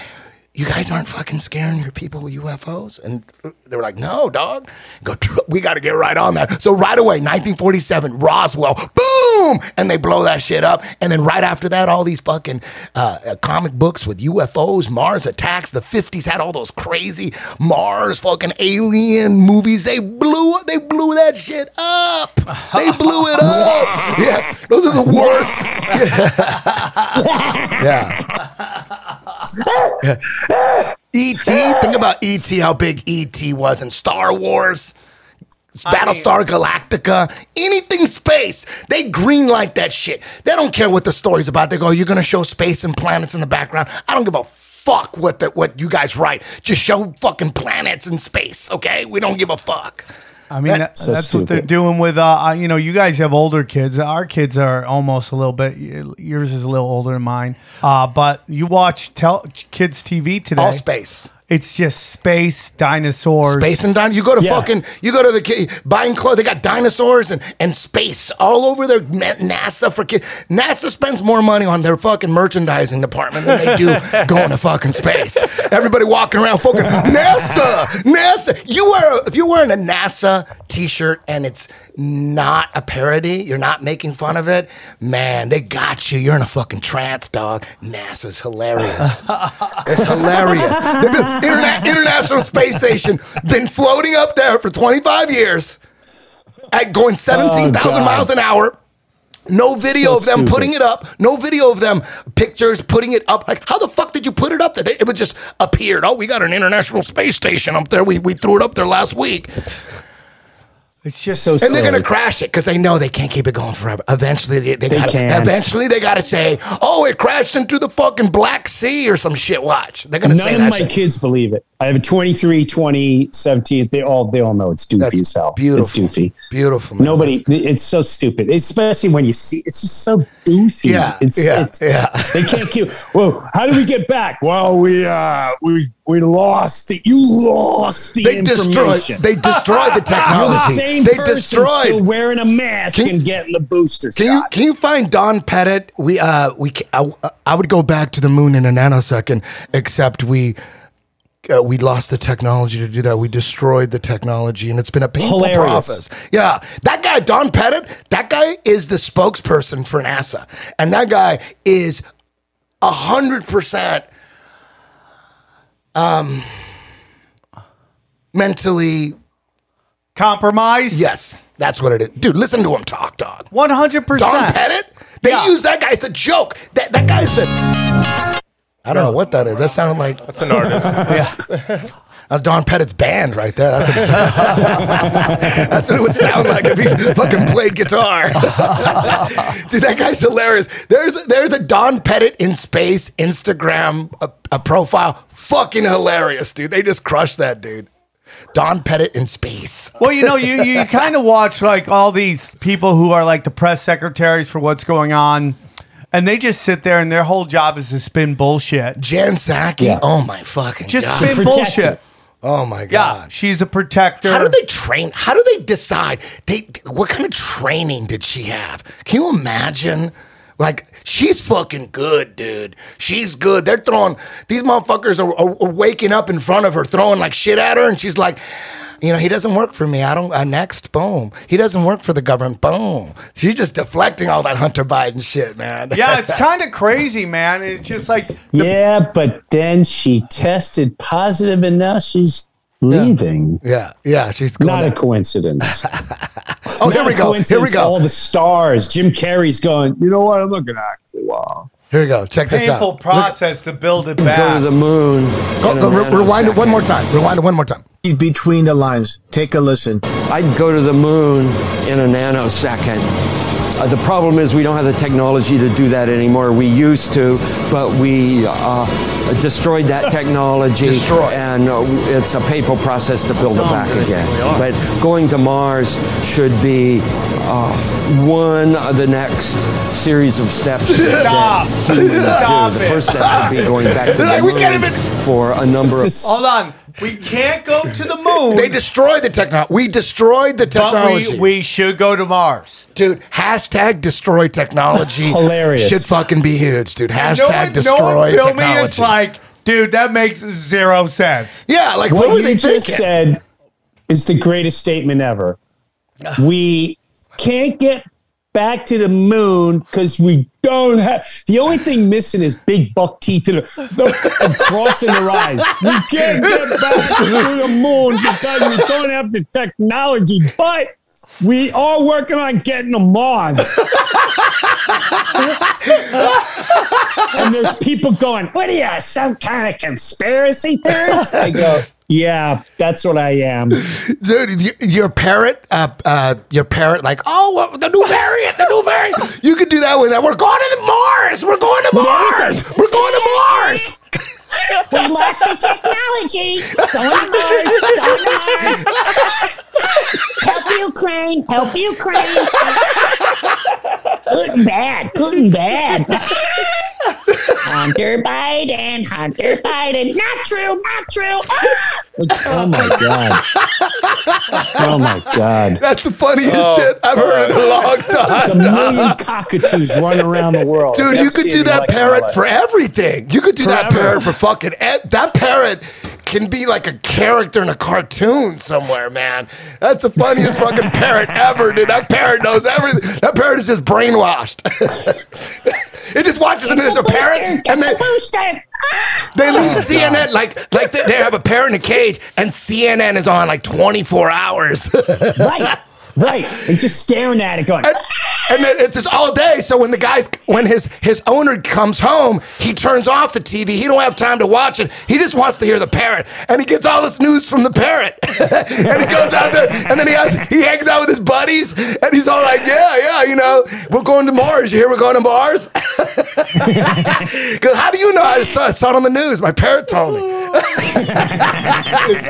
"You guys aren't fucking scaring your people with UFOs," and they were like, "No, dog. Go. We got to get right on that." So right away, 1947, Roswell, boom, and they blow that shit up. And then right after that, all these fucking uh, uh, comic books with UFOs, Mars attacks. The 50s had all those crazy Mars fucking alien movies. They blew they blew that shit up. They blew it up. Yeah, those are the worst. yeah. E.T. Think about E.T. How big E.T. was in Star Wars. Battlestar Galactica, anything space, they green light that shit. They don't care what the story's about. They go, you're gonna show space and planets in the background. I don't give a fuck what the, what you guys write. Just show fucking planets and space, okay? We don't give a fuck. I mean, that, So that's what they're doing with, uh, uh, you know, you guys have older kids. Our kids are almost a little bit, yours is a little older than mine. Uh, but you watch tel- kids' TV today. All space. It's just space, dinosaurs. Space and dinosaurs. You go to Yeah. fucking, you go to the ki- buying clothes. They got dinosaurs and, and space all over their NASA for kids. NASA spends more money on their fucking merchandising department than they do going to fucking space. Everybody walking around fucking NASA, NASA. You wear a, if you're wearing a NASA T-shirt and it's not a parody, you're not making fun of it. Man, they got you. You're in a fucking trance, dog. NASA's hilarious. It's hilarious. Interna- International Space Station been floating up there for 25 years at going 17,000 Oh, miles an hour. No video So of them stupid. putting it up. No video of them pictures putting it up. Like, how the fuck did you put it up there? They- It would just appeared. Oh, we got an international space station up there. We, we threw it up there last week. It's just So And they're gonna crash it because they know they can't keep it going forever. Eventually, they, they, They gotta. can't. Eventually, they gotta say, "Oh, it crashed into the fucking Black Sea or some shit." Watch, they're gonna say None of my shit. kids believe it. I have a 23, 20, 17. They all they all know it's doofy That's as hell. beautiful. It's doofy. Beautiful. man. Nobody. It's so stupid, especially when you see. It's just so doofy. Yeah, it's, yeah, it's- yeah. They can't keep. Well, how do we get back? Well, we uh we we lost the. You lost the They destroyed. information. They destroyed the You're technology. the same they person destroyed. still wearing a mask Can- and getting the booster Can you shot. can you find Don Pettit? We uh we I, I would go back to the moon in a nanosecond, except we. Uh, we lost the technology to do that. We destroyed the technology, and it's been a painful Hilarious. process. Yeah, that guy Don Pettit, that guy is the spokesperson for NASA, and that guy is a hundred percent um mentally compromised. yes. That's what it is, dude. Listen to him talk, dog. One hundred percent. Don percent. Pettit? They Yeah. use that guy. It's a joke. That that guy's the. I don't know what that is. That sounded like That's an artist. that's Don Pettit's band right there. That's what it, that's what it would sound like if he fucking played guitar. Dude, that guy's hilarious. There's there's a Don Pettit in space Instagram a, a profile. Fucking hilarious, dude. They just crushed that dude. Don Pettit in space. Well, you know, you you kind of watch like all these people who are like the press secretaries for what's going on, and they just sit there and their whole job is to spin bullshit. Jen Psaki. Yeah. Oh my fucking Just god. spin protect bullshit. Oh my Yeah, god. she's a protector. How do they train? How do they decide? They what kind of training did she have? Can you imagine? Like she's fucking good, dude. She's good. They're throwing these motherfuckers are, are, are waking up in front of her, throwing like shit at her, and she's like, you know, he doesn't work for me. I don't. Uh, next, boom. He doesn't work for the government. Boom. She's just deflecting all that Hunter Biden shit, man. Yeah, it's kind of crazy, man. It's just like Yeah, but then she tested positive, and now she's leaving. yeah, yeah. She's going. Not a coincidence. oh, here we go. Here we go. All the stars. Jim Carrey's going. You know what? I'm not going to act for a while. Here we go. Check this out. painful Look- process to build it back. Go to back. the moon. Go, go, re- rewind it one more time. Rewind it one more time. Between the lines, take a listen. I'd go to the moon in a nanosecond. Uh, the problem is we don't have the technology to do that anymore. We used to, but we uh, destroyed that technology. Destroyed. And uh, it's a painful process to build it back again. But going to Mars should be uh, one of the next series of steps Stop. that Stop do. The first step should be going back to the moon for a number of Hold on, we can't go to the moon. They destroyed the technology. We destroyed the but technology. we, we should go to Mars. dude, hashtag destroy technology. Hilarious. Should fucking be huge, dude. no Hashtag one, destroy no one feel me. technology. It's like, dude, that makes zero sense. yeah, like what what, were you they just thinking? said is the greatest statement ever. We can't get back to the moon because we don't have. The only thing missing is big buck teeth and, and crossing their eyes. We can't get back to the moon because we don't have the technology, but. We are working on getting to Mars. and there's people going, What are you, some kind of conspiracy theorist? I go, Yeah, that's what I am. dude. Your parrot, uh, uh, your parrot, like, oh, the new variant, the new variant. You could do that with that. We're going to the Mars. We're going to Mars. We're going to Mars. we lost the technology. Going to Mars. Going to Mars. Help Ukraine. Help Ukraine. Good and bad. Good and bad. Hunter Biden. Hunter Biden. Not true. Not true. Oh my god. Oh my god. That's the funniest oh, shit I've heard in a long time. There's a time. million cockatoos running around the world. Dude, you could do that like it in my parrot for everything. You could do that Forever. parrot for fucking e- that parrot can be like a character in a cartoon somewhere, man. That's the funniest fucking parrot ever, dude. That parrot knows everything. That parrot is just brainwashed. it just watches and there's a parrot and they Booster. they leave CNN like like they, they have a parrot in a cage and CNN is on like 24 hours. Right. Right. And just staring at it going, and, and then it's just all day. So when the guys, when his his owner comes home, he turns off the TV. He don't have time to watch it. He just wants to hear the parrot, and he gets all this news from the parrot. and he goes out there, and then he has he hangs out with his buddies, and he's all like, "Yeah, yeah, you know, we're going to Mars. You hear we're going to Mars?" Because how do you know? I saw, I saw it on the news. My parrot told me. It's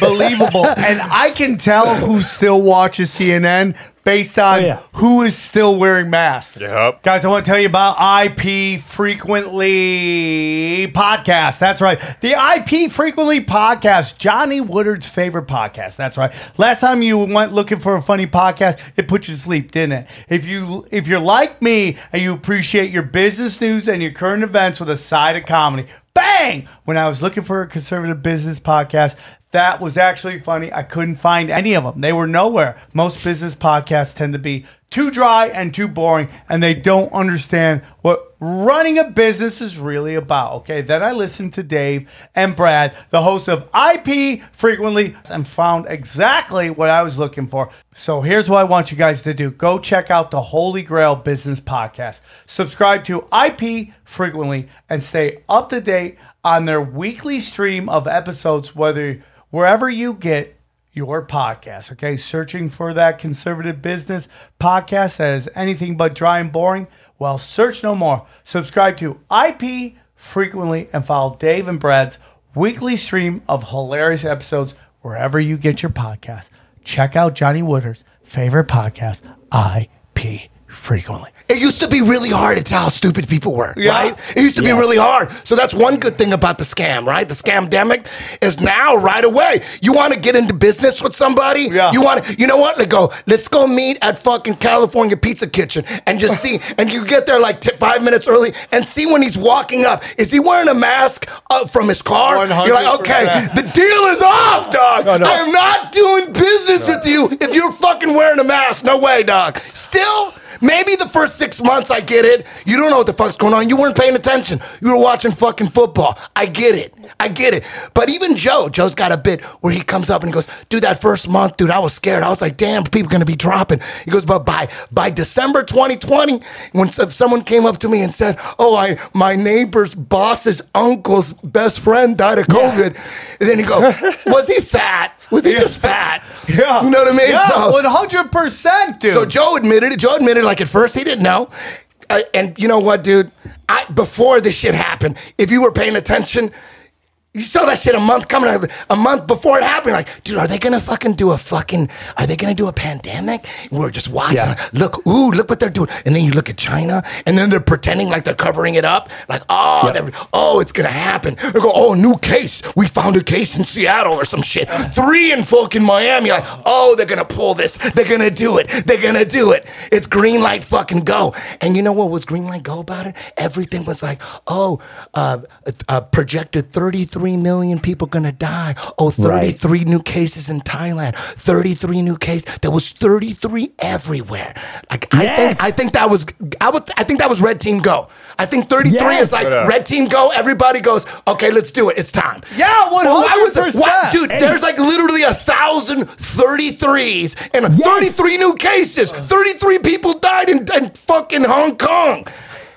unbelievable. and I can tell who still watches CNN based on Oh, yeah. who is still wearing masks. Yep. Guys, I want to tell you about IP Frequently podcast. That's right. The IP Frequently podcast, Johnny Woodard's favorite podcast. That's right. Last time you went looking for a funny podcast, it put you to sleep, didn't it? If you if you're like me and you appreciate your business news and your current events with a side of comedy, bang! When I was looking for a conservative business podcast, that was actually funny. I couldn't find any of them. They were nowhere. Most business podcasts tend to be too dry and too boring, and they don't understand what running a business is really about. Okay. Then I listened to Dave and Brad, the host of IP Frequently, and found exactly what I was looking for. So here's what I want you guys to do go check out the Holy Grail Business Podcast, subscribe to IP Frequently, and stay up to date on their weekly stream of episodes, whether wherever you get your podcast. Okay, searching for that conservative business podcast that is anything but dry and boring. Well, search no more. Subscribe to IP frequently and follow Dave and Brad's weekly stream of hilarious episodes wherever you get your podcast. Check out Johnny Woodard's favorite podcast, IP frequently. It used to be really hard to tell how stupid people were, Yeah. right? It used to be really hard. So that's one good thing about the scam, right? The scam scamdemic is now right away. You want to get into business with somebody? Yeah. You want to, you know what? Let go. Let's go meet at fucking California Pizza Kitchen and just see. and you get there like t- five minutes early and see when he's walking up. Is he wearing a mask uh, from his car? You're like, okay, the deal is off, dog. No, no. I am not doing business with you if you're fucking wearing a mask. No way, dog. Still. Maybe the first six months I get it. You don't know what the fuck's going on. You weren't paying attention. You were watching fucking football. I get it. I get it. But even Joe, Joe's got a bit where he comes up and he goes, dude, that first month, dude, I was scared. I was like, damn, people gonna be dropping. He goes, but by by December 2020, when some- someone came up to me and said, oh, I my neighbor's boss's uncle's best friend died of COVID. And then he go, was he fat? Was he just fat? Yeah. You know what I mean? Yeah, So- 100%, dude. so Joe admitted it. Joe admitted like at first he didn't know. Uh, and you know what, dude? I before this shit happened, if you were paying attention, you saw that shit a month coming out, a month before it happened. Like, dude, are they gonna fucking do a fucking? Are they gonna do a pandemic? And we're just watching. Yeah. Look, ooh, look what they're doing. And then you look at China, and then they're pretending like they're covering it up. Like, oh, they're- oh, it's gonna happen. They go, oh, new case. We found a case in Seattle or some shit. Three in fucking Miami. Like, oh, they're gonna pull this. They're gonna do it. They're gonna do it. It's green light fucking go. And you know what was green light go about it? Everything was like, oh, uh, uh, projected 33 million people gonna die. Oh, 33 new cases in Thailand. 33 new cases. There was 33 everywhere. Like I think I think that was I would I think that was red team go. I think 33 Yes. is like Yeah. red team go. Everybody goes, okay, let's do it. It's time. Yeah, Why was it? 100%. What, dude? There's like literally a thousand 33s and 33 new cases. 33 people died in, in fucking Hong Kong.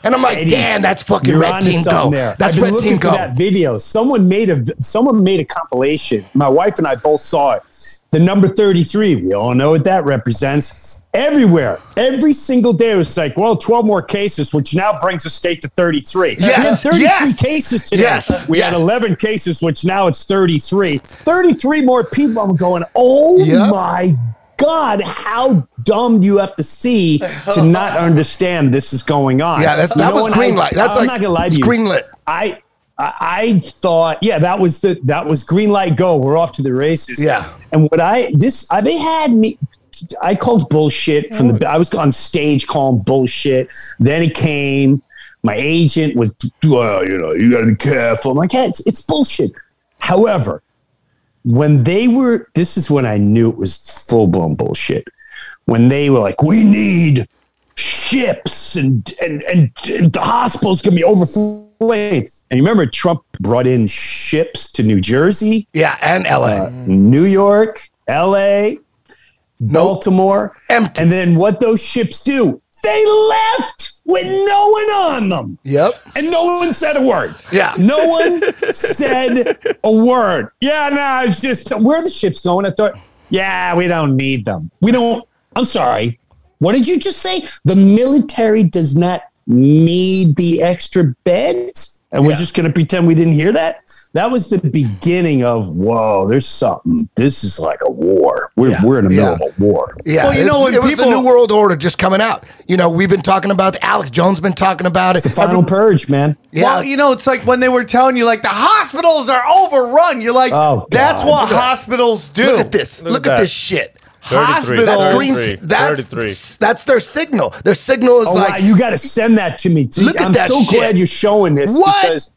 And I'm like, Eddie, damn, that's fucking You're red team go. there. That's I've been red looking team for go. that video. Someone made a someone made a compilation. My wife and I both saw it. The number 33, we all know what that represents. Everywhere, every single day, it was like, well, 12 more cases, which now brings the state to 33. Yes, We had 33 yes, cases today. yes, we yes. had 11 cases, which now it's 33. 33 more people. I'm going, oh Yep. my God, how dumb do you have to see to not understand this is going on? Yeah, that's, You that know, was and green I- light. That's I'm like not gonna lie to you. green lit. I, I I thought, yeah, that was the that was green light go. We're off to the races. Yeah. And what I this I, they had me. I called bullshit from the. I was on stage calling bullshit. Then it came. My agent was, well, you know, you got to be careful. I'm like, yeah, it's, it's bullshit. However, when they were, this is when I knew it was full blown bullshit. When they were like, we need ships and and and, and the hospital's gonna be overflowing. And you remember Trump brought in ships to New Jersey, Yeah, and LA. uh, New York, L.A., Baltimore, Empty. and then what those ships do? They left with no one on them. Yep. And no one said a word. Yeah. No one said a word. Yeah, no, it's just where the ships going? I thought, yeah, we don't need them. We don't. I'm sorry. What did you just say? The military does not need the extra beds, and we're just going to pretend we didn't hear that. That was the beginning of whoa. There's something. This is like a war. We're Yeah. we're in the middle Yeah. of a war. Yeah, Well, you it's- know, when it was the New World Order just coming out. You know, we've been talking about it. Alex Jones been talking about it. It's the final Every- purge, man. yeah, Well, you know, it's like when they were telling you, like, the hospitals are overrun. You're like, Oh, that's God. what Look at that. hospitals do. look at this. Look Look, at at that. this shit. 33. Hospitals. That's green. 33. That's 33. that's their signal. Their signal is Oh, like wow, you got to send that to me. too. Look at I'm that so shit. glad you're showing this What? because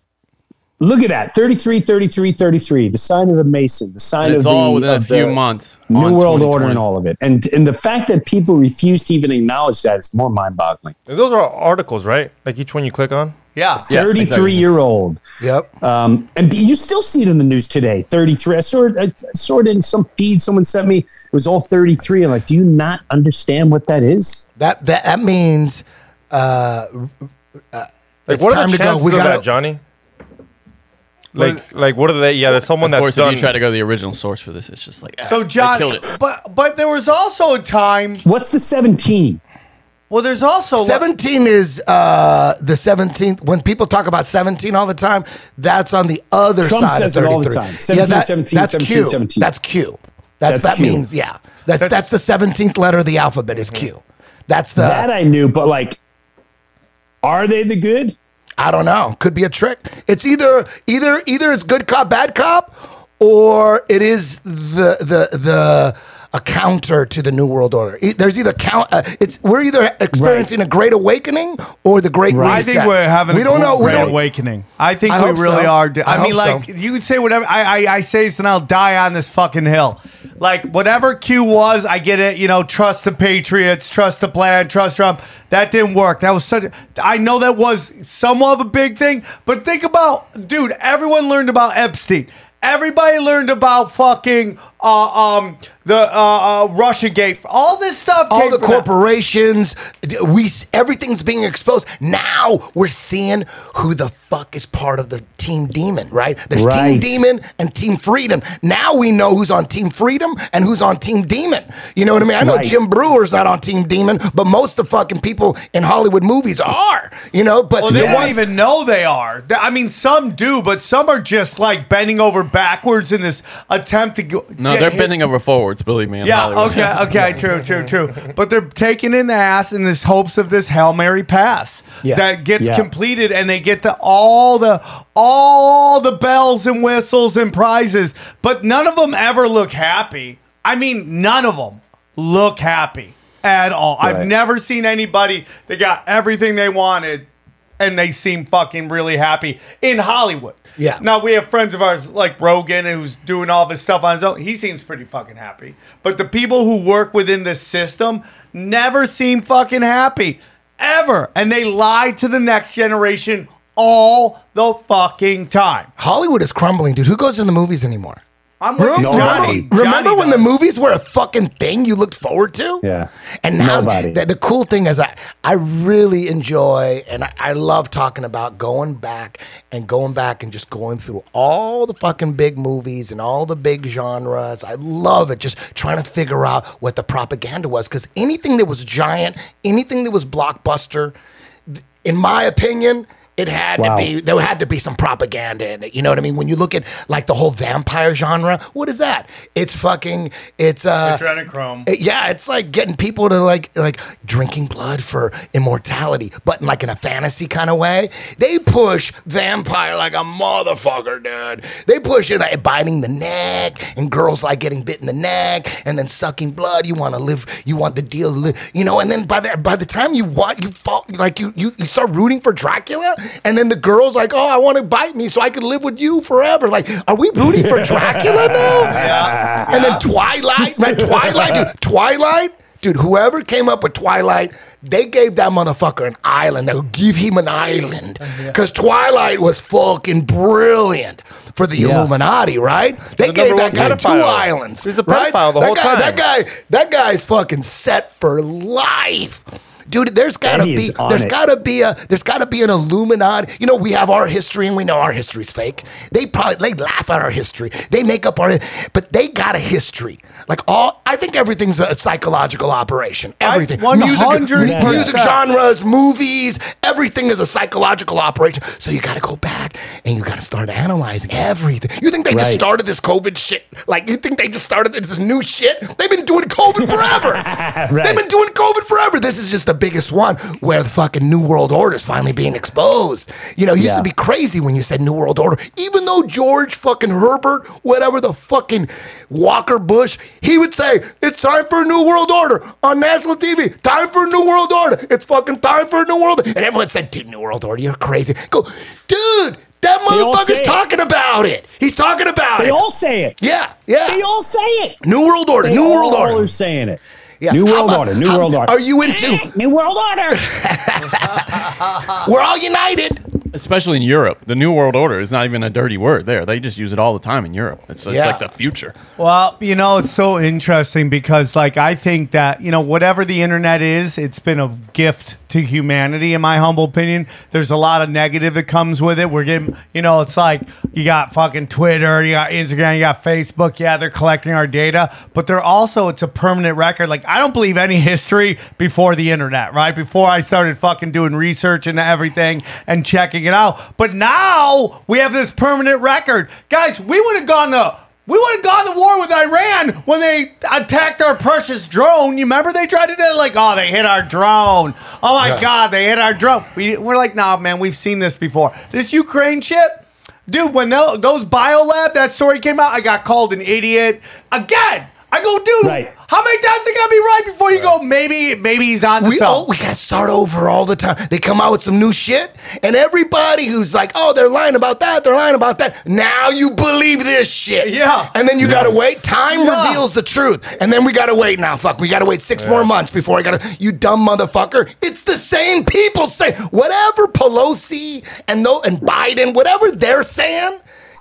look at that 33, 33, 33. The sign of the Mason, the sign And it's of the, all within a few months. New World Order and all of it. And and the fact that people refuse to even acknowledge that is more mind boggling. And those are articles, right? Like each one you click on. Yeah. Yeah, 33 exactly. year old. Yep. Um, and you still see it in the news today. 33. I saw it, I saw it in some feed someone sent me. It was all 33. I'm like, do you not understand what that is? That that that means uh, uh, Like, it's what are time the to go. We got that, Johnny? Like, like, what are they? Yeah, there's someone Of that's course, done. if you try to go to the original source for this, it's just like ah, So, they John, killed it. but but there was also a time. What's the 17? Well, there's also 17 is uh, the 17th. When people talk about 17 all the time, that's on the other Trump side says of it all the time. 17, 17, that's 17, Q. 17. That's Q. That's, That's that Q. means yeah. That's that's the 17th letter of the alphabet is Q. That's the that I knew, but like, are they the good? I don't know. Could be a trick. It's either either either it's good cop bad cop or it is the the the a counter to the new world order. There's either count. Uh, it's we're either experiencing a great awakening or the great I reset. think we're having We a don't know. We great don't. awakening. I think I we really so. are. I, I mean, like so. you can say whatever. I, I I say this and I'll die on this fucking hill. Like whatever Q was, I get it. You know, trust the Patriots, trust the plan, trust Trump. That didn't work. That was such. A, I know that was somewhat of a big thing, but think about, dude. Everyone learned about Epstein. Everybody learned about fucking uh, um the uh, uh Russia Gate. All this stuff. all came the from that. corporations, we everything's being exposed. Now we're seeing who the fuck is part of the Team Demon, right? There's Team Demon and Team Freedom. Now we know who's on Team Freedom and who's on Team Demon. You know what I mean? I know Right. Jim Breuer's not on Team Demon, but most of the fucking people in Hollywood movies are. You know, but Well, they the don't even know they are. I mean, some do, but some are just like bending over backwards in this attempt to go. No, they're hit. bending over forwards. Believe me. In Yeah, Hollywood. okay, okay, true, true, true. But they're taking in the ass in this hopes of this Hail Mary pass Yeah. that gets Yeah. completed and they get to all the all the bells and whistles and prizes, but none of them ever look happy. I mean, none of them look happy at all. I've Right. never seen anybody that got everything they wanted and they seem fucking really happy in Hollywood. Yeah. Now we have friends of ours like Rogan who's doing all this stuff on his own. He seems pretty fucking happy. But the people who work within this system never seem fucking happy. Ever. And they lie to the next generation all the fucking time. Hollywood is crumbling, dude. Who goes to the movies anymore? I'm with Remember, Johnny. remember, remember Johnny when the movies were a fucking thing you looked forward to? Yeah. And now Nobody. the, the cool thing is I, I really enjoy and I, I love talking about going back and going back and just going through all the fucking big movies and all the big genres. I love it just trying to figure out what the propaganda was because anything that was giant, anything that was blockbuster, in my opinion, it had Wow. to be there had to be some propaganda in it. You know what I mean? When you look at like the whole vampire genre, what is that? It's fucking it's uh Adrenochrome. it- yeah, it's like getting people to like like drinking blood for immortality, but in like in a fantasy kind of way. They push vampire like a motherfucker, dude. They push it like biting the neck, and girls like getting bit in the neck, and then sucking blood. You want to live, you want the deal, to live, you know. And then by the by the time you want, you fall like you you you start rooting for Dracula, and then the girls like, oh, I want to bite me so I can live with you forever. Like, are we rooting for Dracula now? Yeah. And then Twilight, right? Twilight, dude. Twilight, dude. Whoever came up with Twilight, they gave that motherfucker an island. They'll give him an island because Twilight was fucking brilliant for the Yeah. Illuminati, right? They the gave that guy two islands. He's a right? the that whole guy, time. That guy, that guy's fucking set for life. Dude, there's gotta he be is on there's it. gotta be a there's gotta be an Illuminati. You know, we have our history and we know our history's fake. They probably they laugh at our history. They make up our but they got a history. Like all I think everything's a psychological operation. Everything. I- music, 100%. music genres, movies, everything is a psychological operation. So you gotta go back and you gotta start analyzing everything. You think they just started this COVID shit? Like you think they just started this new shit? They've been doing COVID forever. Right. They've been doing COVID forever. This is just the biggest one where the fucking New World Order is finally being exposed. You know, it used Yeah. to be crazy when you said New World Order. Even though George fucking Herbert, whatever the fucking Walker Bush, he would say, it's time for a New World Order on national TV. Time for a New World Order. It's fucking time for a New World Order. And everyone said, dude, New World Order, you're crazy. Go, dude, that all motherfucker's talking about it. He's talking about They it. They all say it. yeah, yeah. They all say it. New World Order, They New World all Order. are saying it. Yeah. New World about- Order. New how- World Order. Are you into? New World Order. We're all united. Especially in Europe, the New World Order is not even a dirty word there. They just use it all the time in Europe. It's, it's Yeah. like the future. Well, you know, it's so interesting because, like, I think that, you know, whatever the internet is, it's been a gift to humanity, in my humble opinion. There's a lot of negative that comes with it. We're getting, you know, it's like you got fucking Twitter, you got Instagram, you got Facebook. Yeah, they're collecting our data, but they're also, it's a permanent record. Like, I don't believe any history before the internet, right? Before I started fucking doing research into everything and checking it out. But now we have this permanent record. Guys, we would have gone to we would have gone to war with Iran when they attacked our precious drone. You remember they tried to do? Like, oh, they hit our drone. Oh my Yeah. God, they hit our drone. We, we're like, nah, man, we've seen this before. This Ukraine shit, dude. When tho- those biolab that story came out, I got called an idiot again. I go, dude. Right. How many times it gotta be right before you go? Maybe, maybe he's on We, oh, something. we gotta start over all the time. They come out with some new shit, and everybody who's like, "Oh, they're lying about that. They're lying about that." Now you believe this shit. Yeah. And then you gotta wait. Time Yeah. reveals the truth, and then we gotta wait. Now, fuck, we gotta wait six more months before I gotta. You dumb motherfucker! It's the same people say whatever Pelosi and no and Biden, whatever they're saying.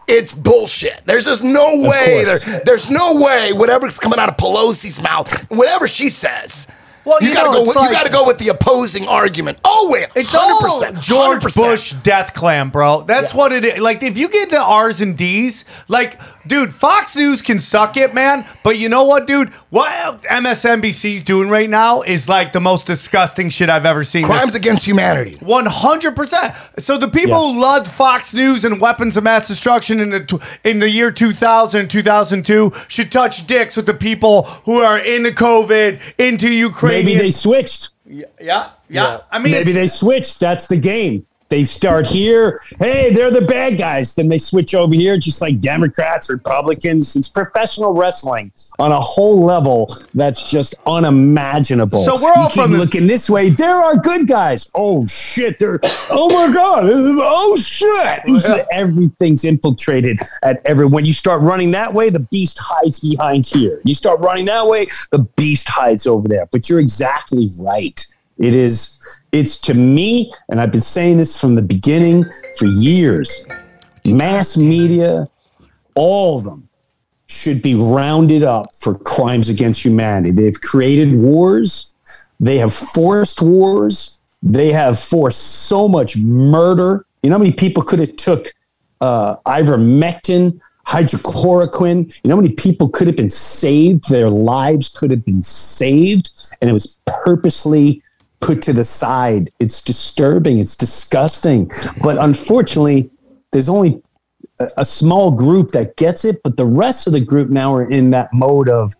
It's bullshit. There's just no way. There, there's no way. Whatever's coming out of Pelosi's mouth, whatever she says. Well, you, you gotta know, go. With, like- you gotta go with the opposing argument. Oh wait, It's hundred all percent. George Bush death clam, bro. That's what it is. Like, if you get the R's and D's, like, dude, Fox News can suck it, man. But you know what, dude? What MSNBC's doing right now is like the most disgusting shit I've ever seen. Crimes against humanity. One hundred percent. So the people who loved Fox News and weapons of mass destruction in the tw- in the year 2000, 2002 should touch dicks with the people who are into COVID, into Ukraine. Maybe they switched. yeah, yeah, Yeah. I mean, Maybe they switched. That's the game. They start here. Hey, they're the bad guys. Then they switch over here, just like Democrats, Republicans. It's professional wrestling on a whole level that's just unimaginable. So we're all you from this- looking this way. There are good guys. Oh shit! They're oh my god! Oh shit! Everything's infiltrated at every. When you start running that way, the beast hides behind here. You start running that way, the beast hides over there. But you're exactly right. It is. It's to me, and I've been saying this from the beginning for years. Mass media, all of them, should be rounded up for crimes against humanity. They've created wars, they have forced wars, they have forced so much murder. You know how many people could have took uh, ivermectin, hydrochloroquine? You know how many people could have been saved? Their lives could have been saved, and it was purposely put to the side. It's disturbing. It's disgusting. But unfortunately, there's only a, small group that gets it, but the rest of the group now are in that mode of,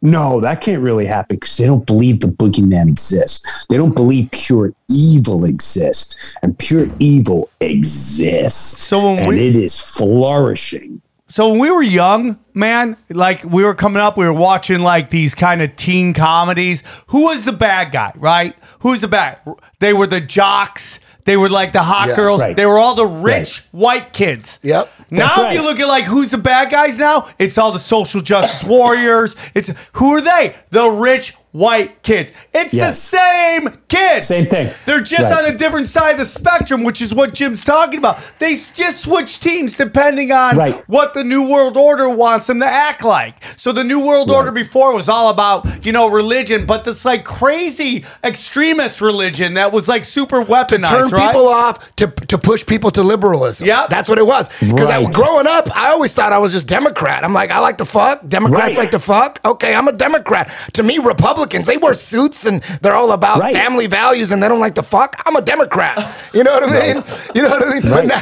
no, that can't really happen because they don't believe the boogeyman exists. They don't believe pure evil exists, and pure evil exists. So and we- it is flourishing. So when we were young, man, like we were coming up, we were watching like these kind of teen comedies. Who was the bad guy, right? Who's the bad? They were the jocks. They were like the hot Yeah. girls. Right. They were all the rich white kids. Yep. Now, That's if you right. look at like who's the bad guys now, it's all the social justice warriors. It's who are they? The rich white kids. It's Yes. the same kids. Same thing. They're just Right. on a different side of the spectrum, which is what Jim's talking about. They just switch teams depending on Right. what the New World Order wants them to act like. So the New World Right. Order before was all about, you know, religion, but this like crazy extremist religion that was like super weaponized, To turn right? people off to, to push people to liberalism. Yeah. That's what it was. Because Right. growing up, I always thought I was just Democrat. I'm like, I like to fuck. Democrats Right. like to fuck. Okay, I'm a Democrat. To me, Republicans, they wear suits and they're all about Right. family values and they don't like to fuck. I'm a Democrat. You know what I mean? You know what I mean? But now,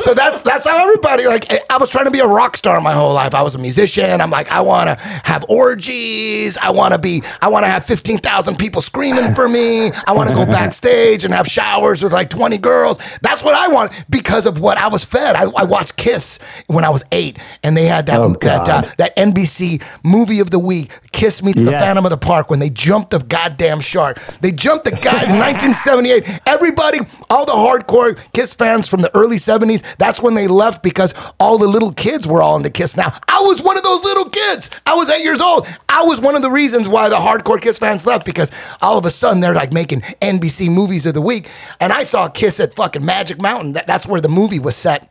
so that's that's how everybody like I was trying to be a rock star my whole life. I was a musician. I'm like, I wanna have orgies. I wanna be I wanna have fifteen thousand people screaming for me. I wanna go backstage and have showers with like 20 girls. That's what I want because of what I was fed. I, I watched Kiss when I was eight, and they had that Oh, that uh, that NBC movie of the week, Kiss meets the Yes. Phantom of the Park, when they jumped the goddamn shark. They jumped the guy in 1978. Everybody, all the hardcore Kiss fans from the early 70s, that's when they left because all the little kids were all into Kiss. Now, I was one of those little kids. I was eight years old. I was one of the reasons why the hardcore Kiss fans left because all of a sudden they're like making NBC movies of the week. And I saw Kiss at fucking Magic Mountain. That, that's where the movie was set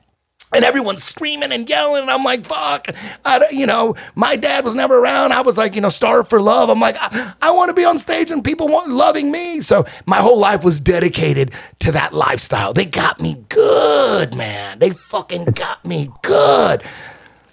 and everyone's screaming and yelling and i'm like fuck. I, you know my dad was never around. I was like you know starved for love. I'm like i, I want to be on stage and people want loving me. So my whole life was dedicated to that lifestyle. They got me good man. They fucking got me good.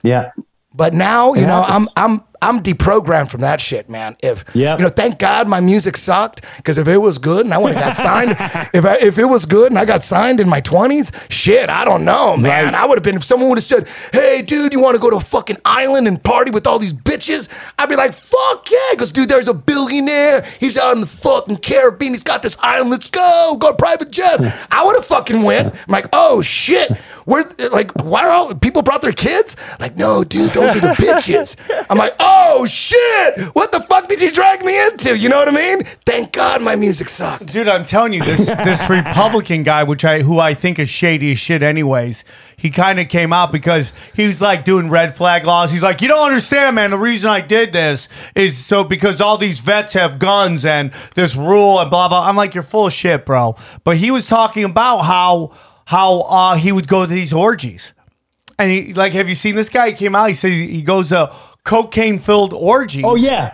Yeah. But now, you It know, happens. I'm I'm I'm deprogrammed from that shit, man. If Yep. you know, thank God my music sucked because if it was good and I would have got signed, if I, if it was good and I got signed in my twenties, shit, I don't know, man. Right. I would have been if someone would have said, "Hey, dude, you want to go to a fucking island and party with all these bitches?" I'd be like, "Fuck yeah!" Because dude, there's a billionaire. He's out in the fucking Caribbean. He's got this island. Let's go. Go private jet. Hmm. I would have fucking went. I'm like, oh shit. Where like why are all people brought their kids? Like, no, dude, those are the bitches. I'm like, oh shit, what the fuck did you drag me into? You know what I mean? Thank God my music sucked. Dude, I'm telling you, this this Republican guy, which I who I think is shady as shit, anyways. He kind of came out because he was like doing red flag laws. He's like, you don't understand, man. The reason I did this is so because all these vets have guns and this rule and blah blah. I'm like, you're full of shit, bro. But he was talking about how how uh, he would go to these orgies. And he like, have you seen this guy? He came out. He said he goes to cocaine filled orgies. Oh yeah.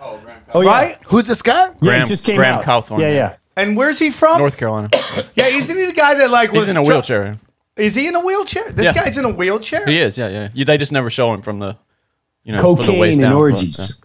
Oh yeah. right. Who's this guy? Yeah, Graham- it just came Graham out. Cawthorn. Yeah, yeah. And where's he from? North Carolina. Yeah, isn't he the guy that like was He's in a wheelchair. Is he in a wheelchair? This Yeah. guy's in a wheelchair. He is, yeah, yeah. You, they just never show him from the, you know, from the Cocaine waist and down, but, orgies.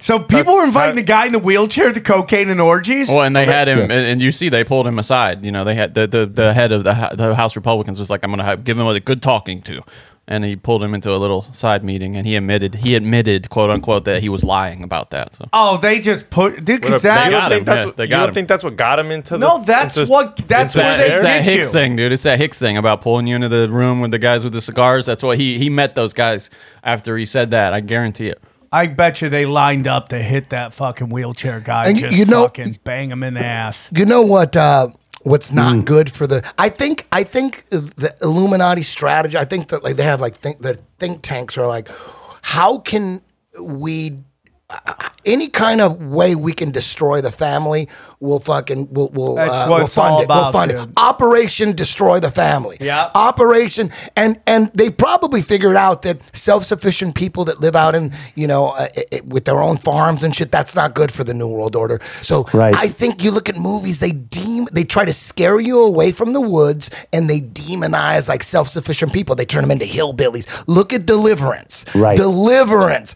So people were inviting the guy in the wheelchair to cocaine and orgies. Well, and they had him, and, and you see, they pulled him aside. You know, they had the the, the head of the, Hou- the House Republicans was like, "I'm going to give him a good talking to," and he pulled him into a little side meeting, and he admitted he admitted, quote unquote, that he was lying about that. So oh, they just put dude, What 'cause if- that- you don't got think him, that's yeah, what- they you got don't him. think that's what got him into the No, that's into- what- that's into where that they it's that get Hicks you. thing, dude. It's that Hicks thing about pulling you into the room with the guys with the cigars. That's what he he met those guys after he said that. I guarantee it. I bet you they lined up to hit that fucking wheelchair guy. And just you know- fucking bang him in the ass. You know what? Uh, what's not good for the? I think. I think the Illuminati strategy. I think that like they have like think their think tanks are like, how can we any kind of way we can destroy the family, we'll fucking we'll we'll, uh, we'll fund it. We'll about, fund it. Operation Destroy the Family. Yeah. Operation and and they probably figured out that self sufficient people that live out in you know uh, uh, with their own farms and shit that's not good for the New World Order. So Right. I think you look at movies they deem they try to scare you away from the woods and they demonize like self sufficient people. They turn them into hillbillies. Look at Deliverance. Right. Deliverance.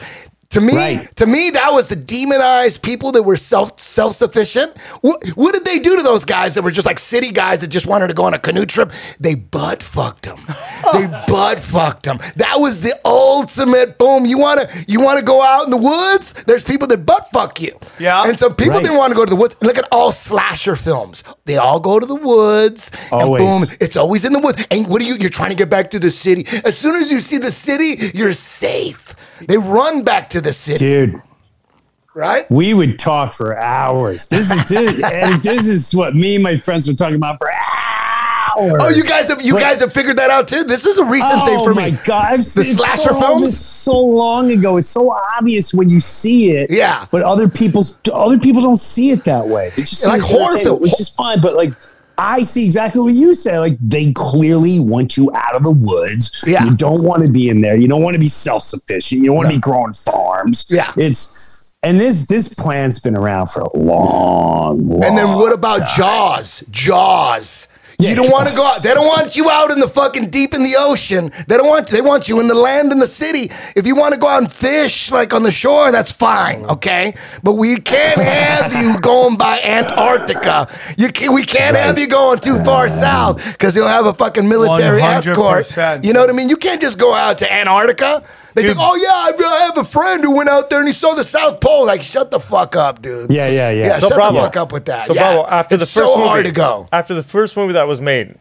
To me, Right. to me, that was the demonized people that were self self sufficient. What, what did they do to those guys that were just like city guys that just wanted to go on a canoe trip? They butt fucked them. they butt fucked them. That was the ultimate boom. You wanna you wanna go out in the woods? There's people that butt fuck you. Yeah. And so people Right. didn't want to go to the woods. Look at all slasher films. They all go to the woods. Always. And boom, it's always in the woods. And what are you? You're trying to get back to the city. As soon as you see the city, you're safe. They run back to the city, Dude, right? we would talk for hours. This is this, and this is what me and my friends were talking about for hours. Oh, you guys have you But- guys have figured that out too. This is a recent oh thing for me. Oh my god! I've The seen slasher so, films? this so long ago. It's so obvious when you see it. Yeah. but other people's other people don't see it that way. They just Like horror film- which is fine. But like. I see exactly what you say. Like they clearly want you out of the woods. Yeah. You don't want to be in there. You don't want to be self sufficient. You don't want to be growing farms. Yeah. It's and this this plan's been around for a long, long And then what about time. Jaws? Jaws. Yeah, you don't want to go out. They don't want you out in the fucking deep in the ocean. They don't want. They want you in the land in the city. If you want to go out and fish like on the shore, that's fine. Okay, but we can't have you going by Antarctica. You can, We can't have you going too far south because you'll have a fucking military 100%, escort. You know what I mean? You can't just go out to Antarctica. They Dude. think, oh yeah, I I have a friend who went out there and he saw the South Pole. Like, shut the fuck up, dude. Yeah, yeah, yeah. Yeah, So shut Bravo. the fuck up with that. So yeah. Bravo, after it's the first so movie, hard to go. After the first movie that was made,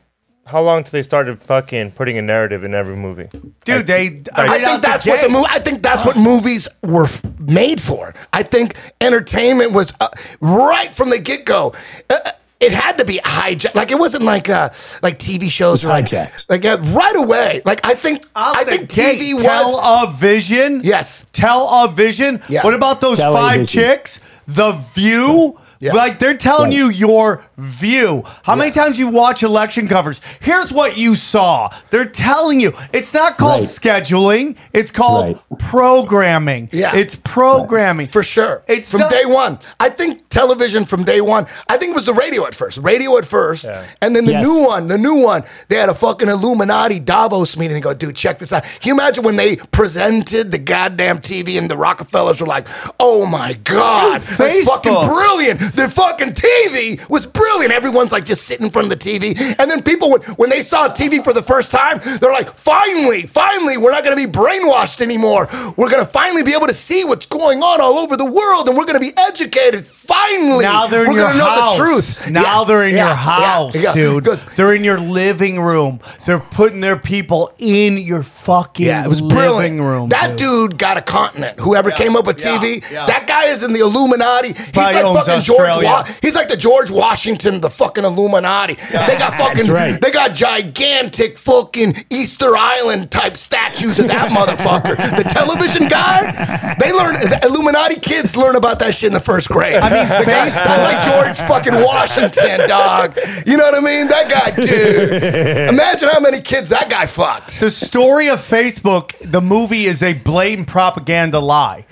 how long till they started fucking putting a narrative in every movie? Dude, they. I right think that's the what the movie. I think that's what movies were f- made for. I think entertainment was uh, right from the get go. Uh, it had to be hijacked. Like it wasn't like uh, like TV shows It's or like, hijacked. like uh, right away. Like I think Out I think gate, TV was television. Yes. television. Yeah. What about those five Television. chicks? The View. Yeah. Like they're telling Right. you your view. How many times you watch election covers? Here's what you saw. They're telling you. It's not called Right. scheduling. It's called Right. programming. Yeah. It's programming. For sure. It's from not- day one. I think television from day one. I think it was the radio at first. Radio at first. Yeah. And then the Yes. new one, the new one, they had a fucking Illuminati Davos meeting. They go, dude, check this out. Can you imagine when they presented the goddamn TV and the Rockefellers were like, oh my God, Dude, that's fucking brilliant. The fucking TV was brilliant. Everyone's like just sitting in front of the TV. And then people, when, when they saw TV for the first time, they're like, finally, finally, we're not going to be brainwashed anymore. We're going to finally be able to see what's going on all over the world and we're going to be educated. Finally. Now they're in we're your gonna know the truth. Now Yeah, they're in yeah, your house, yeah. dude. They're in your living room. They're putting their people in your fucking Yeah, it was living brilliant. room. that dude. got a continent. Whoever came up with TV, that guy is in the Illuminati. He's Probably like fucking George. Australia. Wa- he's like the George Washington, the fucking Illuminati. they got fucking. right. They got gigantic fucking Easter Island type statues of that motherfucker. The television guy. They learn. The Illuminati kids learn about that shit in the first grade. I mean, the guy, that's like George fucking Washington, dog. You know what I mean? That guy, dude. Imagine how many kids that guy fucked. the story of Facebook, the movie is a blatant propaganda lie.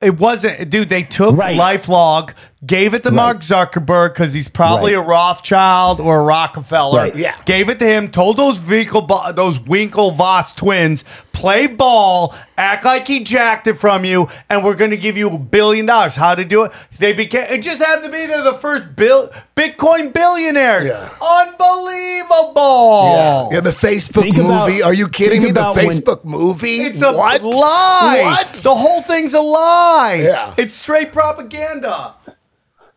It wasn't, dude. They took Right. LifeLog, gave it to Mark Zuckerberg because he's probably Right. a Rothschild or a Rockefeller. Right. Yeah. Gave it to him. Told those Winkle, those Winklevoss twins, play ball, act like he jacked it from you, and we're going to give you a billion dollars. How to do it? They became. It just happened to be they're the first bill Bitcoin billionaires. Yeah. Unbelievable. Yeah, the Facebook Think movie. about- Are you kidding me? The about when- Facebook movie. It's a what? lie. What? The whole thing's a lie. Yeah. It's straight propaganda.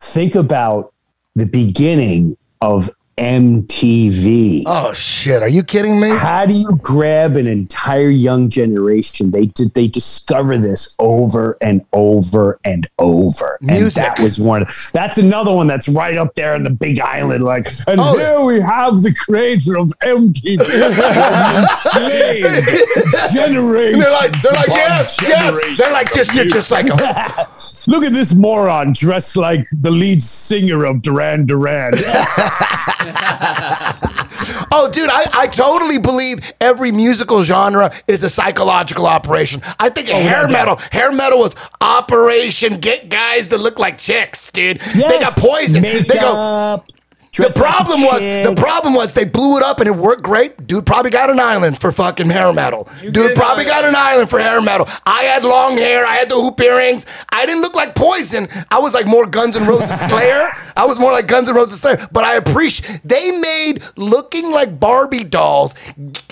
Think about the beginning of MTV. Oh shit! Are you kidding me? How do you grab an entire young generation? They did they discover this over and over and over. Music. And that was one. That's another one that's right up there on the Big Island. Like, and Oh. here we have the creator of MTV, enslaved generations. They're like, they're like, yes, yes. They're like, just, you're just like, oh. Look at this moron dressed like the lead singer of Duran Duran. Oh, dude, I, I totally believe every musical genre is a psychological operation. I think hair metal, hair metal was Operation Get Guys that look like chicks, dude. They got Yes, poison. They go. The dressed like problem was the problem was they blew it up and it worked great. Dude probably got an island for fucking hair metal. Dude probably got an island for hair metal. I had long hair. I had the hoop earrings. I didn't look like Poison. I was like more Guns N' Roses Slayer. I was more like Guns N' Roses Slayer. But I appreciate they made looking like Barbie dolls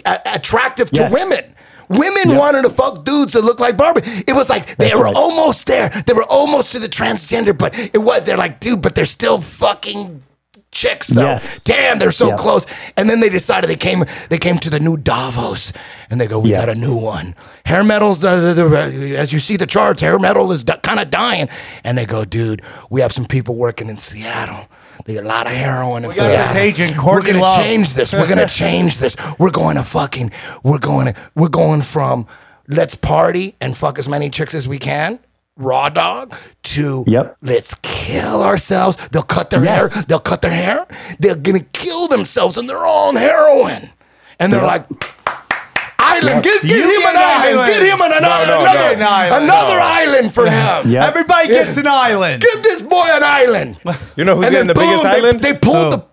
a- attractive to Yes. women. Women wanted to fuck dudes that look like Barbie. It was like they That's were right. almost there. They were almost to the transgender, but it was. They're like, dude, but they're still fucking chicks though. Yes. Damn, they're so Yeah. close. And then they decided they came they came to the new Davos and they go, we Yeah. got a new one. Hair metal's uh, the, the, the- as you see the charts, hair metal is kind of dying. And they go, dude, we have some people working in Seattle. They got a lot of heroin in We got this Seattle. agent, We're gonna Love. change this. We're gonna change this. We're going to fucking. We're going to. We're going from let's party and fuck as many chicks as we can. Raw dog to Yep. let's kill ourselves. They'll cut their Yes. hair. They'll cut their hair. They're gonna kill themselves and they're all on heroin. And they're like, island, get, get him get an an island. island. Get him an, another, no, another, no. An island. another island for him. Yeah. Everybody gets an island. Give this boy an island. You know who's and getting the biggest they, island? They pulled the.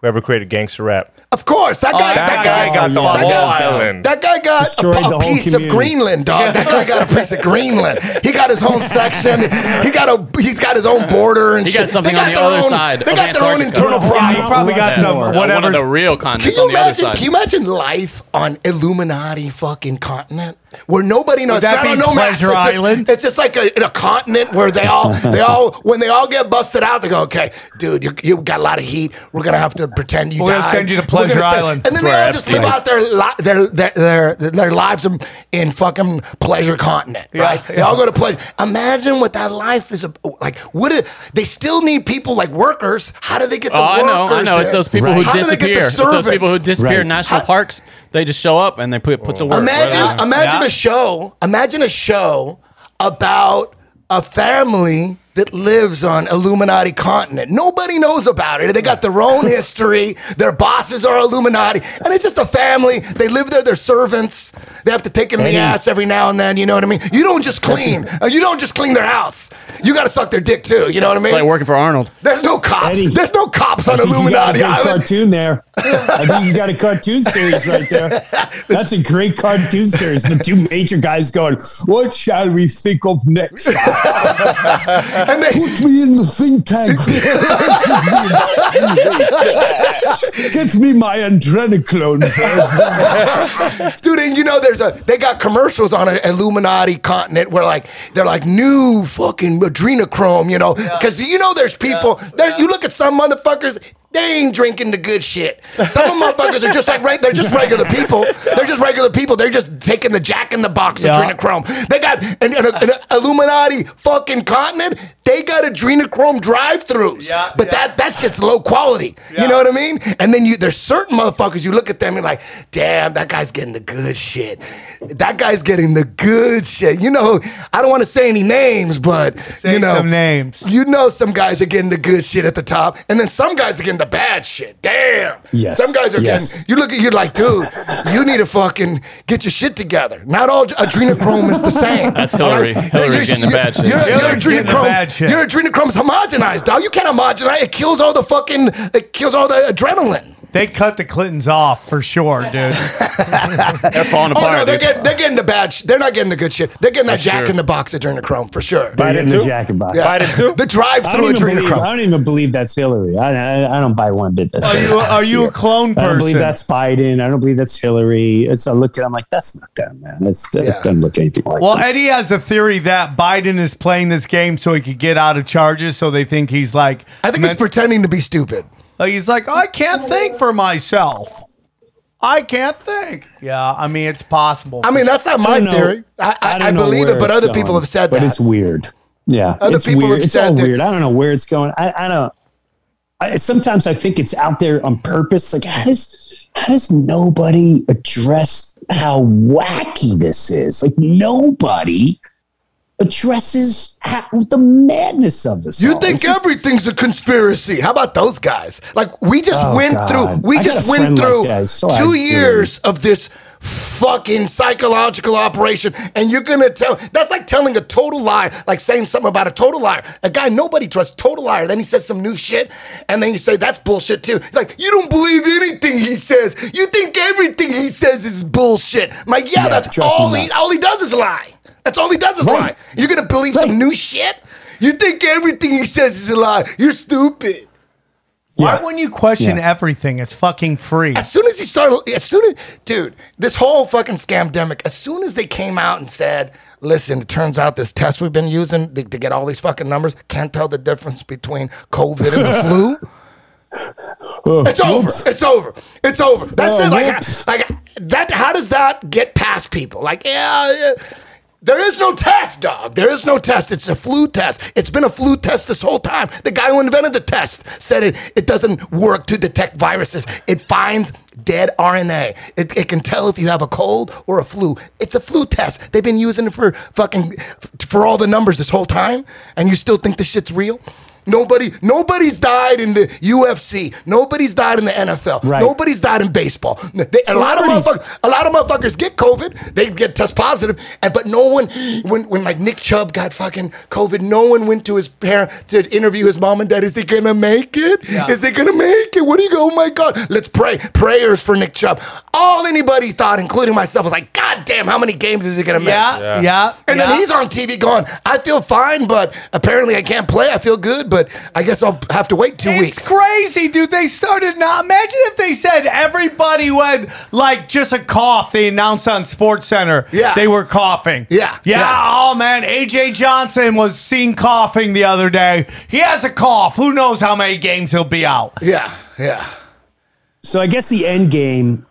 Whoever created gangster rap. Of course, that oh, guy. that that, guy guy got the whole guy- island. That guy got Destroyed a, a whole piece of. Greenland, dog. That guy got a piece of Greenland. He got his own section. He got a. He's got his own border and He shit. got something They on the their other own- side They of got their own internal Yeah, problem. he probably got some One Uh, one of whatever. the real Can you on the other side. Can you imagine life on Illuminati fucking continent where nobody knows? Would that It's be a no. Pleasure It's just- Island? It's just like a, a continent where they all, they all, when they all get busted out, they go, "Okay, dude, you, you got a lot of heat. We're gonna have to pretend you We're gonna send you to We're Pleasure send-" Island. and then they all just live out their li- their their their, their lives in, in fucking pleasure continent, Yeah, right? They all go to pleasure. Imagine what that life is a- like. What it, they still need people like workers. How do they get the Oh, I workers? know, I know. It's there? those people How who do they get the disappear. It's those people who disappear Right. in national parks. They just show up and they put put to work. Imagine, right imagine Yeah. a show. Imagine a show about a family that lives on Illuminati continent. Nobody knows about it. They got their own history. Their bosses are Illuminati, and it's just a family. They live there. They're servants. They have to take in the ass every now and then. You know what I mean? You don't just clean. Uh, You don't just clean their house. You got to suck their dick too. You know what I mean? It's like working for Arnold. There's no cops. Eddie. There's no cops I on think you got a Illuminati great Island. cartoon there. I think you got a cartoon series right there. That's a great cartoon series. The two major guys going, "What shall we think of next? And they, Put me in the think tank. Get me my adrenochrome first." Dude, and you know, there's a they got commercials on an Illuminati continent where like they're like new fucking adrenochrome, you know, because you know there's people there. You look at some motherfuckers. They ain't drinking the good shit. Some of them motherfuckers are just like right. They're just regular people. They're just regular people. They're just taking the Jack in the Box Yeah. adrenochrome. They got an, an, an Illuminati fucking continent. They got adrenochrome drive-throughs. Yeah, but yeah. that that shit's low quality. Yeah. You know what I mean? And then you there's certain motherfuckers you look at them and like, damn, that guy's getting the good shit. That guy's getting the good shit. You know, I don't want to say any names, but Say you know some names. You know some guys are getting the good shit at the top, and then some guys are getting the bad shit. Damn. Yes, Some guys are yes. getting you look at you're like, dude, you need to fucking get your shit together. Not all adrenochrome is the same. That's all Hillary. Hillary's getting the bad shit. Your, your Hillary's getting the adrenochrome, bad shit. your adrenochrome's homogenized, dog. You can't homogenize. It kills all the fucking. It kills all the adrenaline. They cut the Clintons off for sure, dude. They're oh, falling apart. Oh no, they're dude. getting they're getting the bad. Sh- they're not getting the good shit. They're getting that That's Jack true. in the Box adrenochrome for sure. They're getting too? the jacket box. Yeah. Biden too? The I drive-through don't, even believe, I adrenochrome. don't even believe that's Hillary. I, I, I don't buy one bit. That's Are you are you a clone I don't believe that's Biden. I don't believe that's Hillary. It's I look at. I'm like, that's not them, man. It's, It Yeah. doesn't look anything like. Well, them. Eddie has a theory that Biden is playing this game so he could get out of charges. So they think he's like. I think he's pretending to be stupid. Like he's like, I can't think for myself. I can't think. Yeah, I mean it's possible. I mean, that's not my don't theory. I, I, don't I believe it, but it's other people going, have said but that. But it's weird. Yeah, Other it's people weird. have it's said all that- weird. I don't know where it's going. I, I don't. I, sometimes I think it's out there on purpose. Like, how does how does nobody address how wacky this is? Like, nobody addresses the madness of this. You all. think just- everything's a conspiracy? How about those guys? Like we just Oh, went God. through. We I just went friend like through so two years of this fucking psychological operation, and you're gonna tell? That's like telling a total lie, like saying something about a total liar. A guy nobody trusts, total liar. Then he says some new shit, and then you say that's bullshit too. Like you don't believe anything he says. You think everything he says is bullshit. I'm like yeah, Yeah, that's all he. All he does is lie. That's all he does is Right. lie. You're gonna believe Right. some new shit? You think everything he says is a lie? You're stupid. Why Yeah. wouldn't you question Yeah. everything? It's fucking free. As soon as you start, as soon as, dude, this whole fucking scamdemic, as soon as they came out and said, listen, it turns out this test we've been using to, to get all these fucking numbers can't tell the difference between COVID and the flu. It's over. It's over. It's over. That's Oh, it. Like, whoops. like that. How does that get past people? Like, yeah, yeah, there is no test, dog. There is no test. It's a flu test. It's been a flu test this whole time. The guy who invented the test said it. It doesn't work to detect viruses. It finds dead RNA. It, it can tell if you have a cold or a flu. It's a flu test. They've been using it for fucking for all the numbers this whole time, and you still think this shit's real? Nobody, nobody's died in the UFC. Nobody's died in the NFL. Right. Nobody's died in baseball. They- a lot of motherfuckers, a lot of motherfuckers get COVID. They get test positive, and but no one, when when like Nick Chubb got fucking COVID, no one went to his parent to interview his mom and dad. Is he gonna make it? Yeah. Is he gonna make it? What do you go? Oh my God! Let's pray prayers for Nick Chubb. All anybody thought, including myself, was like, God damn, how many games is he gonna miss? Yeah, yeah. And yeah. then he's on TV going, I feel fine, but apparently I can't play. I feel good, but I guess I'll have to wait two It's weeks. It's crazy, dude. They started now. Imagine if they said everybody went like just a cough. They announced on Sports Center. Yeah. They were coughing. Yeah, Yeah. yeah. Oh man, AJ Johnson was seen coughing the other day. He has a cough. Who knows how many games he'll be out? Yeah, yeah. So I guess the end game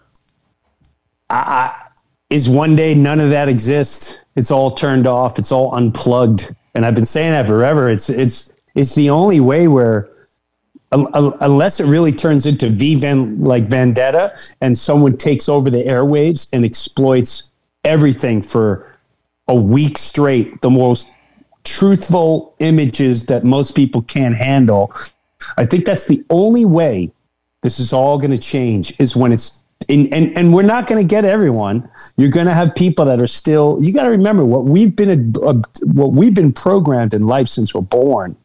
I, I, is one day none of that exists. It's all turned off. It's all unplugged. And I've been saying that forever. It's it's it's the only way where un- un- unless it really turns into V like Vendetta and someone takes over the airwaves and exploits everything for a week straight, the most truthful images that most people can't handle. I think that's the only way this is all going to change is when it's and, and and we're not going to get everyone. You're going to have people that are still. You got to remember what we've been uh, what we've been programmed in life since we're born.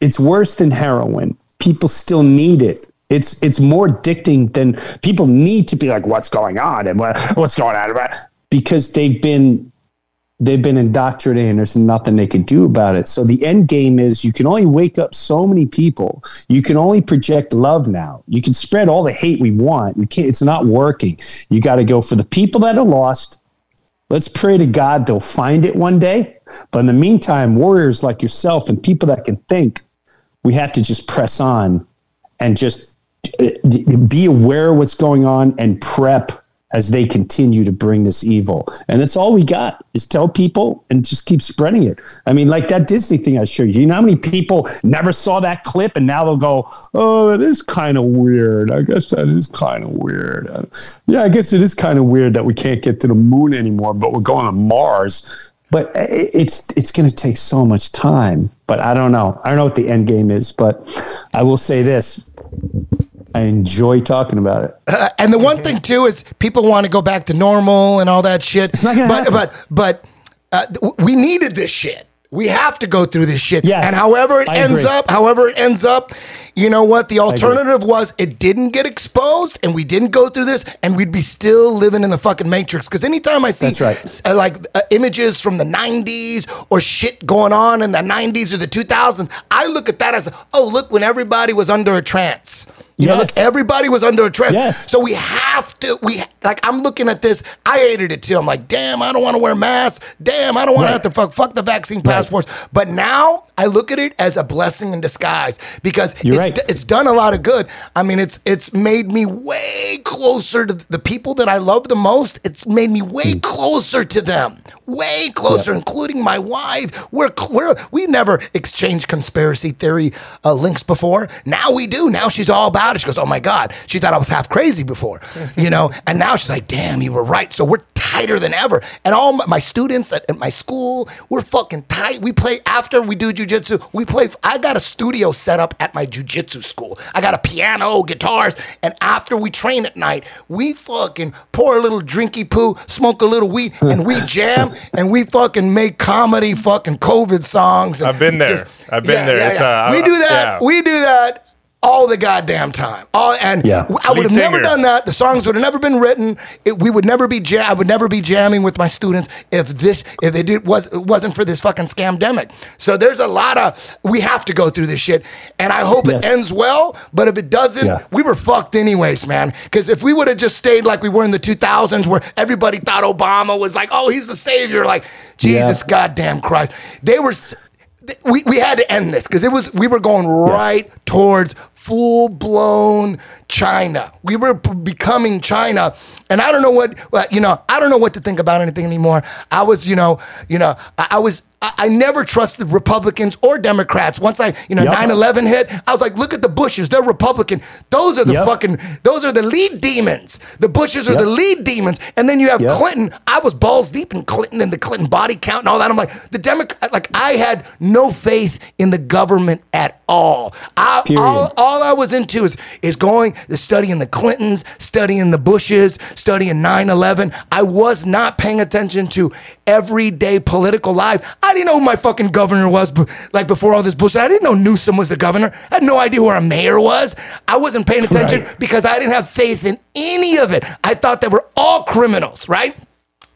It's worse than heroin. People still need it. It's it's more addicting than people need to be like, what's going on and what, what's going on about because they've been they've been indoctrinated and there's nothing they can do about it. So the end game is you can only wake up so many people. You can only project love now. You can spread all the hate we want. You can't, it's not working. You got to go for the people that are lost. Let's pray to God they'll find it one day. But in the meantime, warriors like yourself and people that can think, we have to just press on and just uh, be aware of what's going on and prep as they continue to bring this evil. And it's all we got is tell people and just keep spreading it. I mean, like that Disney thing I showed you. You know how many people never saw that clip and now they'll go, oh, that is kind of weird. I guess that is kind of weird. Uh, yeah, I guess it is kind of weird that we can't get to the moon anymore, but we're going to Mars. But uh, it's it's going to take so much time. But I don't know. I don't know what the end game is. But I will say this: I enjoy talking about it. Uh, and the one thing too is people want to go back to normal and all that shit. It's not gonna but, happen. but but uh, we needed this shit. We have to go through this shit. Yes, and however it I ends agree. up, however it ends up, you know what? The alternative was it didn't get exposed and we didn't go through this and we'd be still living in the fucking matrix. Because anytime I see That's right. uh, like uh, images from the 90s or shit going on in the 90s or the 2000s, I look at that as, oh, look, when everybody was under a trance. You know, Yes. look, everybody was under a trend. Yes. So we have to. We like. I'm looking at this. I hated it too. I'm like, damn, I don't want to wear masks. Damn, I don't want Right. to have to fuck fuck the vaccine passports. But now I look at it as a blessing in disguise because You're it's, right. it's done a lot of good. I mean, it's it's made me way closer to the people that I love the most. It's made me way Hmm. closer to them, way closer, including my wife. We're we're we never exchanged conspiracy theory uh, links before. Now we do. Now she's all about it. She goes, "Oh my god," she thought I was half crazy before, you know, and now she's like, "Damn, you were right." So we're tighter than ever. And all my, my students at, at my school, we're fucking tight. We play after we do jujitsu. We play. I got a studio set up at my jujitsu school. I got a piano, guitars, and after we train at night, we fucking pour a little drinky poo, smoke a little weed, and we jam and we fucking make comedy, fucking COVID songs. And I've been there. just- I've been yeah, there. yeah, yeah. uh, we do that. We do that all the goddamn time. All and Yeah. I would have Lead never done that. The songs would have never been written. It, we would never be jam. I would never be jamming with my students if this if it did, was it wasn't for this fucking scamdemic. So there's a lot of we have to go through this shit, and I hope Yes. it ends well. But if it doesn't, Yeah. we were fucked anyways, man. Because if we would have just stayed like we were in the 2000s, where everybody thought Obama was like, oh, he's the savior, like Jesus Yeah. goddamn Christ, they were. We, we had to end this because it was we were going right towards full blown China. We were becoming China, and I don't know what you know. I don't know what to think about anything anymore. I was, you know, you know, I, I was. I, I never trusted Republicans or Democrats. Once I, you know, Yep. 9 11 hit, I was like, look at the Bushes. They're Republican. Those are the Yep. fucking, those are the lead demons. The Bushes are Yep. the lead demons. And then you have. Clinton. I was balls deep in Clinton and the Clinton body count and all that. I'm like, the Democrat, like, I had no faith in the government at all. I, all, all I was into is, is going, studying the Clintons, studying the Bushes, studying 9 11. I was not paying attention to everyday political life. I didn't know who my fucking governor was, like before all this bullshit. I didn't know Newsom was the governor. I had no idea who our mayor was. I wasn't paying attention Right. because I didn't have faith in any of it. I thought they were all criminals, right?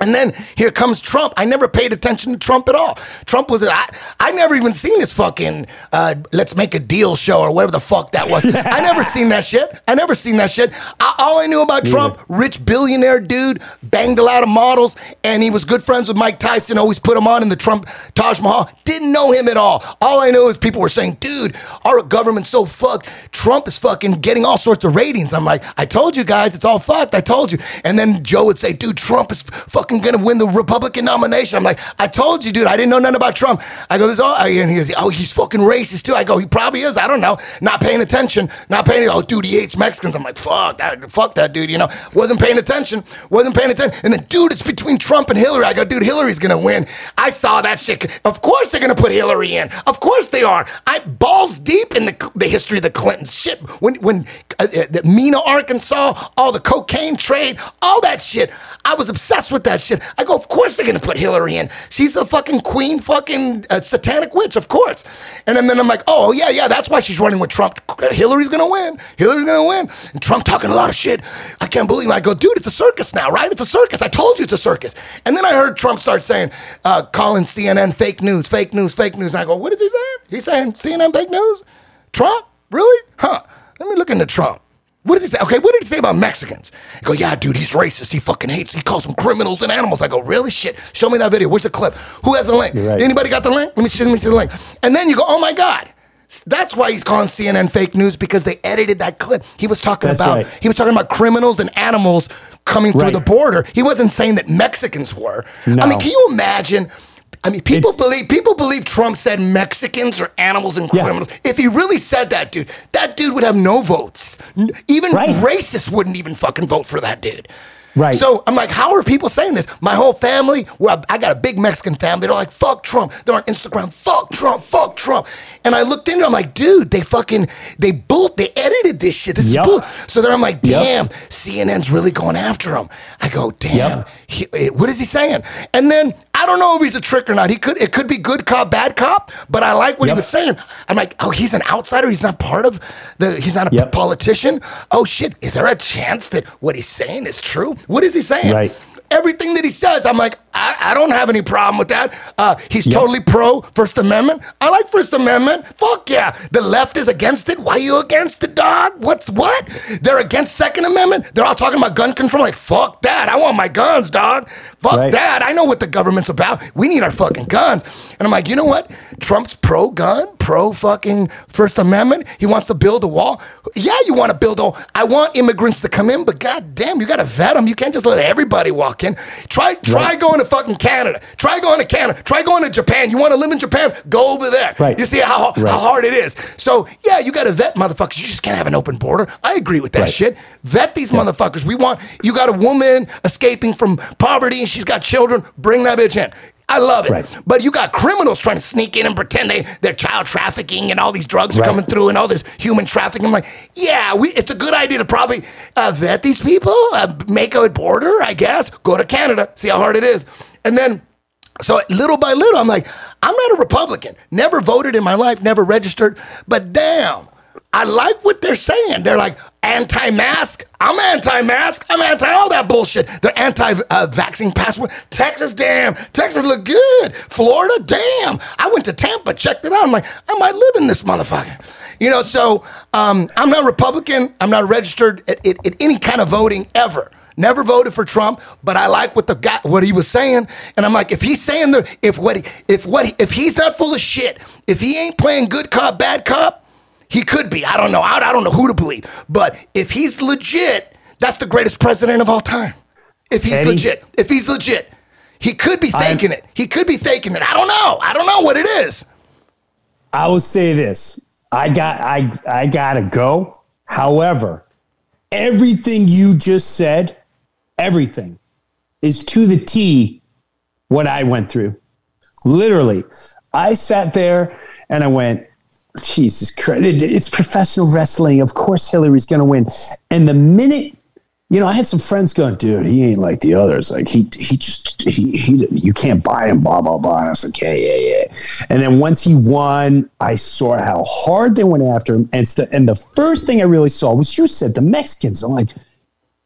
And then here comes Trump. I never paid attention to Trump at all. Trump was, I, I never even seen his fucking uh, let's make a deal show or whatever the fuck that was. I never seen that shit. I never seen that shit. I, all I knew about Trump, rich billionaire dude, banged a lot of models, and he was good friends with Mike Tyson, always put him on in the Trump Taj Mahal. Didn't know him at all. All I know is people were saying, dude, our government's so fucked. Trump is fucking getting all sorts of ratings. I'm like, I told you guys, it's all fucked. I told you. And then Joe would say, dude, Trump is fucking gonna win the Republican nomination. I'm like, I told you, dude. I didn't know nothing about Trump. I go, this all, and he goes, oh, he's fucking racist too. I go, he probably is. I don't know. Not paying attention. Not paying. Oh, dude, he hates Mexicans. I'm like, fuck that. Fuck that, dude. You know, wasn't paying attention. Wasn't paying attention. And then, dude, it's between Trump and Hillary. I go, dude, Hillary's gonna win. I saw that shit. Of course they're gonna put Hillary in. Of course they are. I balls deep in the the history of the Clintons. Shit. When when uh, uh, Mena, Arkansas, all the cocaine trade, all that shit. I was obsessed with that shit. I go, of course they're gonna put Hillary in. She's the fucking queen, fucking uh, satanic witch, of course. And then, then I'm like, oh yeah, yeah, that's why she's running with Trump. Hillary's gonna win. Hillary's gonna win. And Trump talking a lot of shit. I can't believe. It. I go, dude, it's a circus now, right? It's a circus. I told you it's a circus. And then I heard Trump start saying, uh, calling CNN fake news, fake news, fake news. And I go, what is he saying? He's saying CNN fake news. Trump, really? Huh? Let me look into Trump. What did he say? Okay, what did he say about Mexicans? Go, yeah, dude, he's racist. He fucking hates. He calls them criminals and animals. I go, really? Shit. Show me that video. Where's the clip? Who has the link? Right. Anybody got the link? Let me see, let me see the link. And then you go, oh my God. That's why he's calling CNN fake news because they edited that clip. He was talking That's about right. he was talking about criminals and animals coming through the border. He wasn't saying that Mexicans were. I mean, can you imagine? I mean, people It's- believe people believe Trump said Mexicans are animals and Yeah. criminals. If he really said that, dude, that dude would have no votes. Even Right. racists wouldn't even fucking vote for that dude. Right. So I'm like, how are people saying this? My whole family, well, I got a big Mexican family. They're like, fuck Trump. They're on Instagram, fuck Trump, fuck Trump. And I looked into it, I'm like, dude, they fucking, they bull, they edited this shit. This Yep. is bull. So then I'm like, Yep. damn, CNN's really going after him. I go, damn, Yep. he, eh, what is he saying? And then I don't know if he's a trick or not. He could, it could be good cop, bad cop, but I like what he was saying. I'm like, oh, he's an outsider. He's not part of the, he's not a Yep. politician. Oh shit, is there a chance that what he's saying is true? What is he saying? Right. Everything that he says, I'm like, I, I don't have any problem with that. Uh, he's totally pro First Amendment. I like First Amendment. Fuck yeah. The left is against it. Why are you against it, dog? What's what? They're against Second Amendment. They're all talking about gun control. Like, fuck that. I want my guns, dog. Fuck Right. that. I know what the government's about. We need our fucking guns. And I'm like, you know what? Trump's pro gun, pro fucking First Amendment. He wants to build a wall. Yeah, you want to build a I want immigrants to come in, but goddamn, you got to vet them. You can't just let everybody walk in. Try try going to fucking Canada. Try going to Canada. Try going to Japan. You want to live in Japan? Go over there. Right. You see how, Right. how hard it is. So, yeah, you got to vet motherfuckers. You just can't have an open border. I agree with that Right. shit. Vet these motherfuckers. We want, you got a woman escaping from poverty and she's got children. Bring that bitch in. I love it. Right. But you got criminals trying to sneak in and pretend they, they're child trafficking and all these drugs are coming through and all this human trafficking. I'm like, yeah, we, it's a good idea to probably uh, vet these people, uh, make a border, I guess, go to Canada, see how hard it is. And then so little by little, I'm like, I'm not a Republican. Never voted in my life, never registered. But damn, I like what they're saying. They're like anti-mask. I'm anti-mask. I'm anti all that bullshit. They're anti-vaccine passport. Texas, damn. Texas look good. Florida, damn. I went to Tampa, checked it out. I'm like, I might live in this motherfucker. You know, so um, I'm not Republican. I'm not registered at, at, at any kind of voting ever. Never voted for Trump, but I like what the guy what he was saying, and I'm like, if he's saying the if what if what if he's not full of shit, if he ain't playing good cop bad cop, he could be. I don't know. I, I don't know who to believe, but if he's legit, that's the greatest president of all time. If he's Eddie? legit, if he's legit, he could be I'm- faking it. He could be faking it. I don't know. I don't know what it is. I will say this. I got I I gotta go. However, everything you just said, everything is to the T what I went through. Literally. I sat there and I went, Jesus Christ, it- it's professional wrestling. Of course Hillary's gonna win. And the minute you know, I had some friends going, dude, he ain't like the others. Like he, he just, he, he, you can't buy him, blah, blah, blah. And I was like, yeah, yeah, yeah. And then once he won, I saw how hard they went after him. And, st- and the first thing I really saw was you said the Mexicans. I'm like,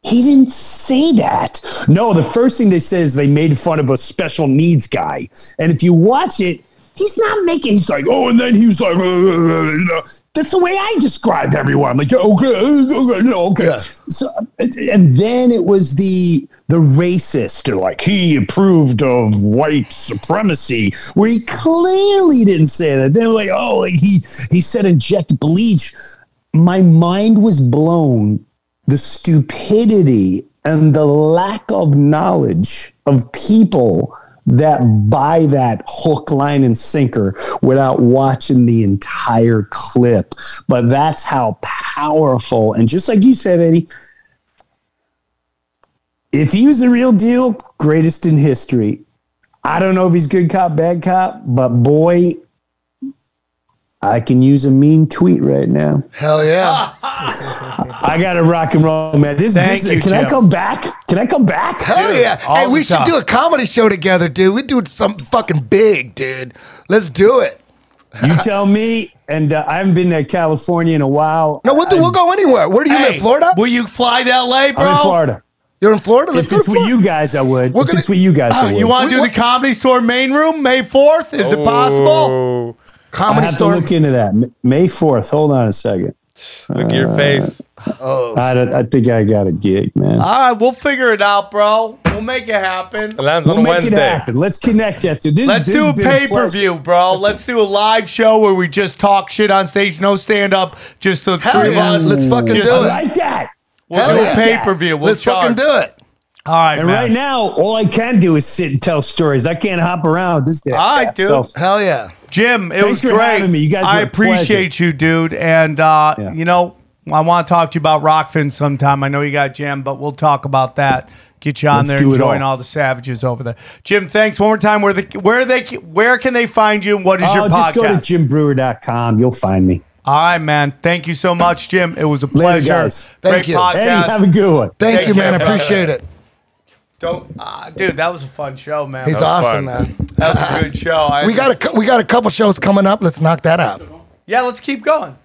he didn't say that. No, the first thing they said is they made fun of a special needs guy. And if you watch it, he's not making, he's like, oh, and then he was like, "Uh, you know, that's the way I describe everyone. I'm like, yeah, okay, okay, okay. So, and then it was the the racist, or like he approved of white supremacy, where he clearly didn't say that. They were like, oh, like he he said inject bleach. My mind was blown. The stupidity and the lack of knowledge of people that buy that hook, line, and sinker without watching the entire clip. But that's how powerful. And just like you said, Eddie, if he was the real deal, greatest in history. I don't know if he's good cop, bad cop, but boy, I can use a mean tweet right now. Hell yeah. I got to rock and roll, man. This, Thank this you, can I come back? Can I come back? Hell yeah. Hey, the we should time. do a comedy show together, dude. We do something fucking big, dude. Let's do it. You tell me. And uh, I haven't been to California in a while. No, we'll, do, we'll go anywhere. Where do you Hey, live? Florida? Will you fly to LA, bro? I'm in Florida. You're in Florida? Let's If it's to with you guys, I would. We're If gonna- it's with you guys, I Uh, would. you want to do what- the comedy store main room May 4th? Is it possible? Oh, I have store. to look into that. May 4th. Hold on a second. look at your uh, face. Oh. I, don't- I think I got a gig, man. All right, we'll figure it out, bro. We'll make it happen. It lands we'll on make Wednesday. it happen. Let's connect that. Dude. This, Let's this do a pay per view, bro. Let's do a live show where we just talk shit on stage, no stand up, just the Hell three of yeah. us. Let's mm. fucking Just- do I it. like that. We'll Hell do yeah. a pay per view. We'll Let's fucking charge. do it. All right, And man. right now, all I can do is sit and tell stories. I can't hop around this day. All right, dude. So, Hell yeah. Jim, it Thanks was for great. having me. You guys I were a pleasure. appreciate you, dude. And uh, Yeah. you know, I want to talk to you about Rokfin sometime. I know you got Jim, but we'll talk about that. Get you on Let's there do and join all. all. the savages over there. Jim, thanks one more time. Where the where they where can they find you and what is oh, your podcast? just go to podcast? jimbreuer.com. You'll find me. all right, man. Thank you so much, Jim. It was a Later, pleasure. guys. Thank Great you. podcast. Eddie, have a good one. Thank Take you, man. I care, brother. appreciate it. Don't, uh, dude. That was a fun show, man. He's awesome, fun. man. That was a good show. I, We got a we got a couple shows coming up. Let's knock that out. yeah. Let's keep going.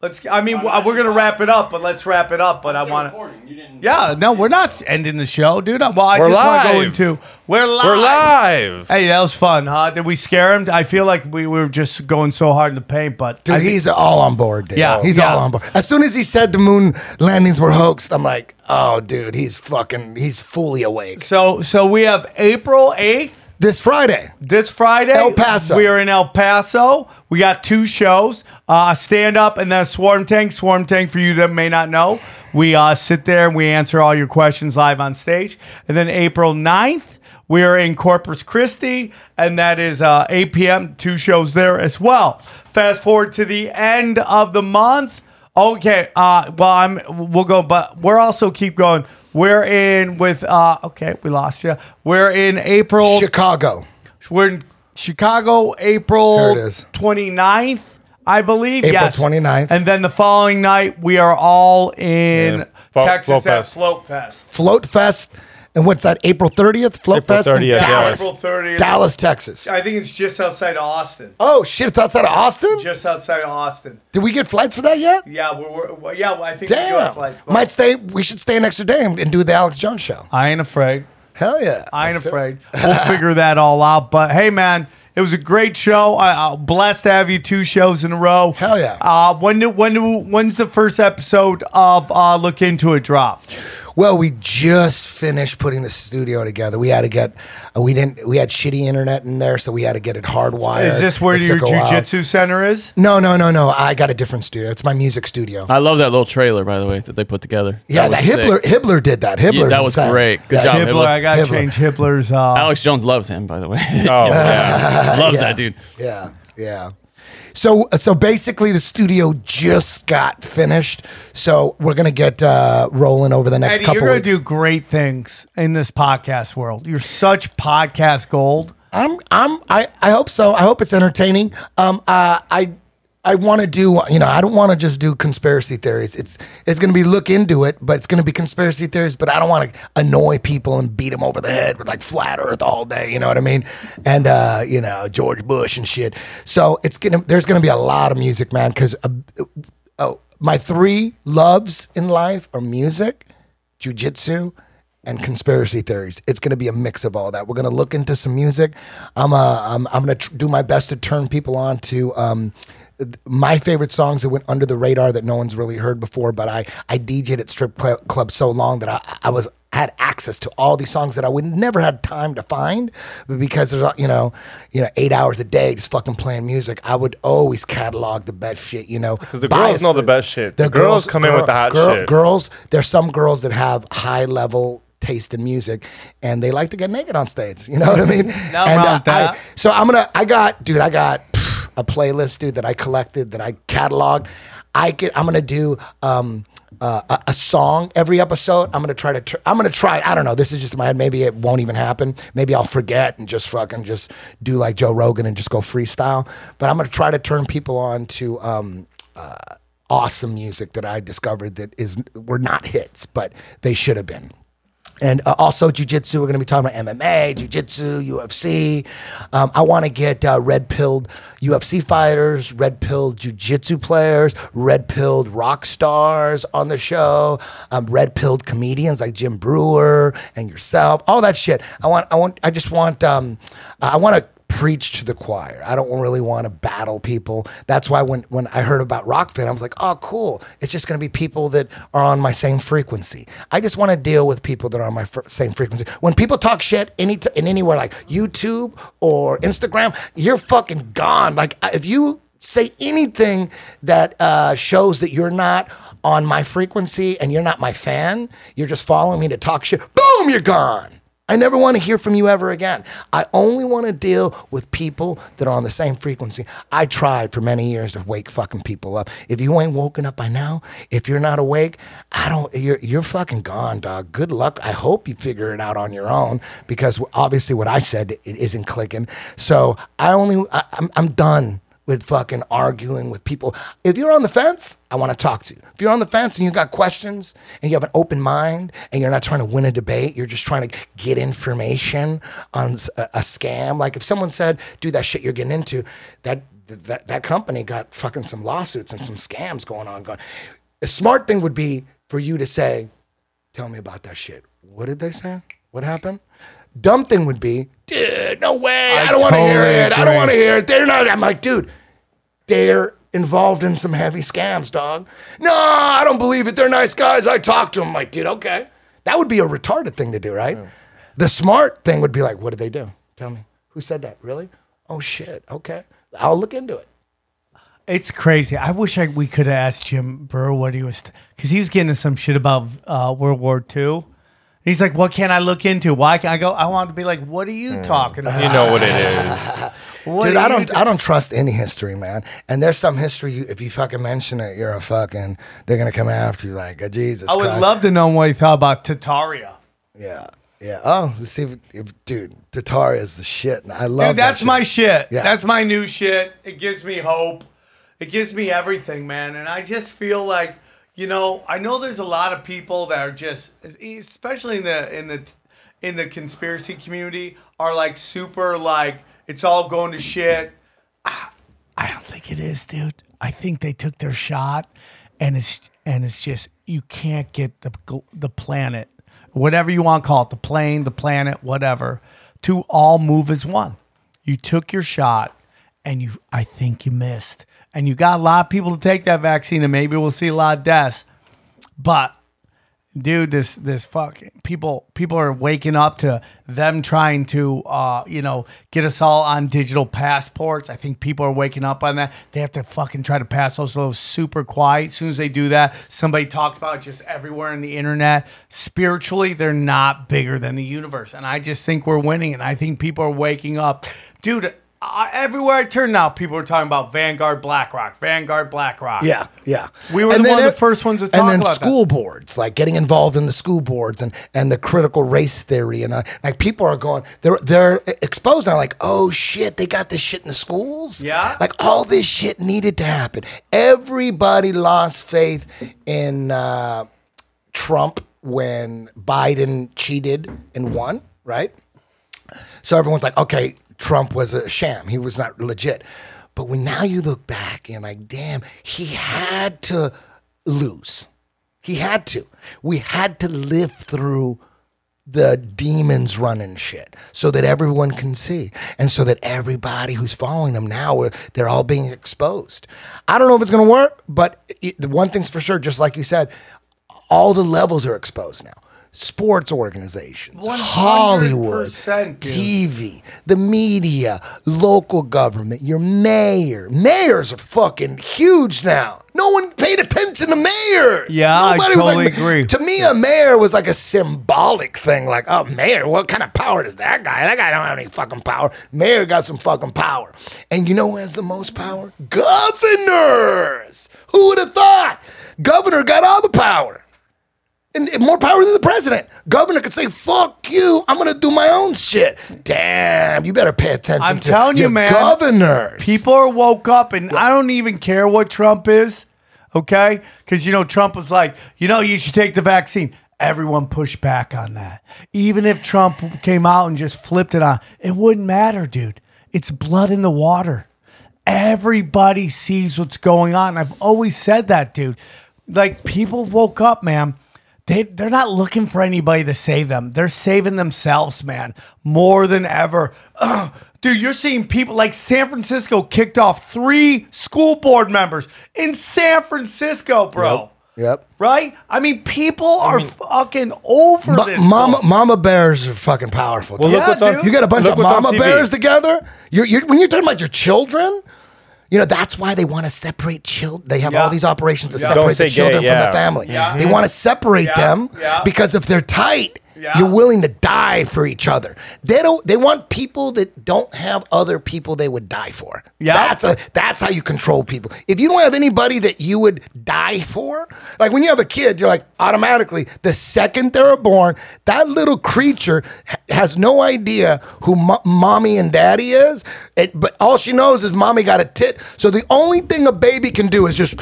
Let's. I mean, we're we're gonna wrap it up, but let's wrap it up. But I want to. Yeah, no, we're not ending the show, dude. Well, I We're just want to go live. into. We're live. We're live. Hey, that was fun, huh? Did we scare him? I feel like we were just going so hard in the paint, but Dude, I think- he's all on board. Dude. Yeah, he's yeah. all on board. As soon as he said the moon landings were hoaxed, I'm like, oh, dude, he's fucking, he's fully awake. So, so we have April eighth. This Friday. This Friday, El Paso. We are in El Paso. We got two shows: uh, stand up and then Swarm Tank. Swarm Tank, for you that may not know, we uh, sit there and we answer all your questions live on stage. And then April 9th, we are in Corpus Christi, and that is uh, 8 p.m. Two shows there as well. Fast forward to the end of the month. Okay, uh, well, I'm we'll go, but we're also keep going. We're in with uh, okay, we lost you. We're in April. Chicago. We're in Chicago, April There it is. 29th, I believe. April yes. 29th. And then the following night, we are all in Yeah. Flo- Texas Float at Fest. Float Fest. Float Fest. And what's that? April 30th? Float April Fest in 30th, Dallas. April 30th. Dallas, Texas. I think it's just outside of Austin. Oh, shit. It's outside of Austin? Just outside of Austin. Did we get flights for that yet? Yeah, we're, we're well, yeah. Well, I think we do have Damn. flights. but Might stay. We should stay an extra day and, and do the Alex Jones show. I ain't afraid. Hell yeah. I ain't Let's do it. afraid. We'll figure that all out. But hey, man, it was a great show. I, I'm blessed to have you two shows in a row. Hell yeah. Uh, when do, when do, when's the first episode of uh, Look Into It drop? Well, we just finished putting the studio together. We had to get, uh, we didn't, we had shitty internet in there, so we had to get it hardwired. Is this where It your took a while. jujitsu center is? No, no, no, no. I got a different studio. It's my music studio. I love that little trailer, by the way, that they put together. yeah, that, was sick. Hibbler, Hibbler did that. Hibbler, Yeah, that was great. Good job, Hibbler, I got to Hibbler. change Hibbler's. Uh, Alex Jones loves him, by the way. Oh, yeah. loves Yeah. that dude. Yeah, yeah. So, so basically, the studio just got finished. So we're gonna get uh, rolling over the next Eddie, couple. you're going to weeks. do great things in this podcast world. You're such podcast gold. I'm I'm I, I hope so. I hope it's entertaining. Um uh, I I want to do you know I don't want to just do conspiracy theories. It's it's going to be look into it, but it's going to be conspiracy theories. But I don't want to annoy people and beat them over the head with like flat Earth all day. You know what I mean? And uh, you know George Bush and shit. So it's gonna there's going to be a lot of music, man. Because uh, oh, my three loves in life are music, jujitsu, and conspiracy theories. It's going to be a mix of all that. We're going to look into some music. I'm uh, I'm, I'm going to tr- do my best to turn people on to um, my favorite songs that went under the radar that no one's really heard before. But I I DJed at strip cl- clubs so long that I I was had access to all these songs that I would never had time to find because there's you know you know eight hours a day just fucking playing music. I would always catalog the best shit. You know Because the girls know the best shit. The girls come in with the hot shit. Girls, there's some girls that have high level taste in music and they like to get naked on stage. You know what I mean? Nothing and, uh, that. I- so I'm gonna. I got, dude. I got pff, a playlist, dude, that I collected, that I cataloged. I get. I'm gonna do. um uh, a, a song every episode. I'm gonna try to. Tr- I'm gonna try. I don't know. This is just my head. Maybe it won't even happen. Maybe I'll forget and just fucking just do like Joe Rogan and just go freestyle. But I'm gonna try to turn people on to um, uh, awesome music that I discovered that is were not hits, but they should have been. And uh, also jujitsu. We're going to be talking about MMA, jujitsu, UFC. Um, I want to get uh, red pilled UFC fighters, red pilled jujitsu players, red pilled rock stars on the show, um, red pilled comedians like Jim Breuer and yourself. All that shit. I want. I want. I just want. Um, I want to preach to the choir. I don't really want to battle people. That's why when when I heard about Rokfin, I was like, oh, cool. It's just going to be people that are on my same frequency. I just want to deal with people that are on my fr- same frequency. When people talk shit any t- in anywhere like YouTube or Instagram, you're fucking gone. Like if you say anything that uh, shows that you're not on my frequency and you're not my fan, you're just following me to talk shit. Boom, you're gone. I never want to hear from you ever again. I only want to deal with people that are on the same frequency. I tried for many years to wake fucking people up. If you ain't woken up by now, if you're not awake, I don't. You're you're fucking gone, dog. Good luck. I hope you figure it out on your own because obviously what I said it isn't clicking. So I only I, I'm I'm done with fucking arguing with people. If you're on the fence, I want to talk to you. If you're on the fence and you got questions and you have an open mind and you're not trying to win a debate, you're just trying to get information on a scam. Like if someone said, "Do that shit you're getting into," that that that company got fucking some lawsuits and some scams going on. Going, a smart thing would be for you to say, "Tell me about that shit." What did they say? What happened? Dumb thing would be, dude, no way. I, I don't want to hear it. I don't agree. want to hear it. They're not. I'm like, dude, they're involved in some heavy scams, dog. No, I don't believe it. They're nice guys. I talked to them. like, dude, okay. That would be a retarded thing to do, right? The smart thing would be like, what did they do? Tell me. Who said that? Really? Oh, shit. Okay. I'll look into it. It's crazy. I wish I, we could have asked Jim Breuer what he was, because he was getting some shit about uh, World War II. He's like, "What can I look into? Why can I go?" I want to be like, "What are you talking about?" You know what it is. What Dude, are I you don't do- I don't trust any history, man. And there's some history you, if you fucking mention it, you're a fucking they're gonna come after you like uh, Jesus. I would Christ. love to know what he thought about Tartaria. Yeah. Yeah. Oh, let's see if, if dude, Tartaria is the shit. And I love Dude, that that's my shit. Yeah. That's my new shit. It gives me hope. It gives me everything, man. And I just feel like, you know, I know there's a lot of people that are just, especially in the in the in the conspiracy community, are like super like it's all going to shit. Ah, I don't think it is, dude. I think they took their shot, and it's and it's just you can't get the the planet, whatever you want to call it, the plane, the planet, whatever, to all move as one. You took your shot, and you I think you missed, and you got a lot of people to take that vaccine, and maybe we'll see a lot of deaths, but dude this this fucking people people are waking up to them trying to uh you know get us all on digital passports. I think people are waking up on that. They have to fucking try to pass those those super quiet. As soon as they do that somebody talks about it just everywhere in the internet. Spiritually they're not bigger than the universe. And i just think we're winning and i think people are waking up. Dude uh, everywhere I turn now, people are talking about Vanguard BlackRock, Vanguard BlackRock. Yeah, yeah. We were And the one of the first ones to talk about And then about that. school boards, like getting involved in the school boards and and the critical race theory, and uh, like people are going, they're they're exposed on like, oh shit, they got this shit in the schools. Yeah. like all this shit needed to happen. Everybody lost faith in uh, Trump when Biden cheated and won, right? So everyone's like, okay, Trump was a sham. He was not legit. But when now you look back and like, damn, he had to lose. He had to. We had to live through the demons running shit so that everyone can see and so that everybody who's following them now uh, they're all being exposed i don't know if it's going to work but the one thing's for sure just like you said all the levels are exposed now sports organizations hollywood 100%, dude. tv the media local government your mayor mayors are fucking huge now no one paid attention to mayors Yeah, I Nobody was totally like, agree. to me, a mayor was like a symbolic thing. Like, oh, mayor, what kind of power does that guy? That guy don't have any fucking power. Mayor got some fucking power. And you know who has the most power? Governors. Who would have thought? Governor got all the power. And more power than the president. Governor could say, fuck you, I'm gonna do my own shit. Damn, you better pay attention I'm to telling you, man. governors. People are woke up, and I don't even care what Trump is, okay? Because you know Trump was like, you know, you should take the vaccine. Everyone pushed back on that. Even if Trump came out and just flipped it on, it wouldn't matter, dude. It's blood in the water. Everybody sees what's going on. I've always said that, dude. Like people woke up, man. They they're not looking for anybody to save them. They're saving themselves, man, more than ever. Ugh. Dude, you're seeing people like San Francisco kicked off three school board members in San Francisco, bro. Yep. Right? I mean, people are fucking over Ma- this. mama, bro. mama bears are fucking powerful. Well, dude. look what's on- You got a bunch look of mama bears together. You're, you're, when you're talking about your children, you know that's why they want to separate children. They have Yeah. all these operations to Yeah. separate Don't the children gay, from the yeah. family. Yeah. They want to separate Yeah. them Yeah. because if they're tight, Yeah. you're willing to die for each other. They don't. They want people that don't have other people they would die for. Yeah. that's a that's how you control people. If you don't have anybody that you would die for, like when you have a kid, you're like automatically the second they're born, that little creature ha- has no idea who mo- mommy and daddy is, It- but all she knows is mommy got a tit. So the only thing a baby can do is just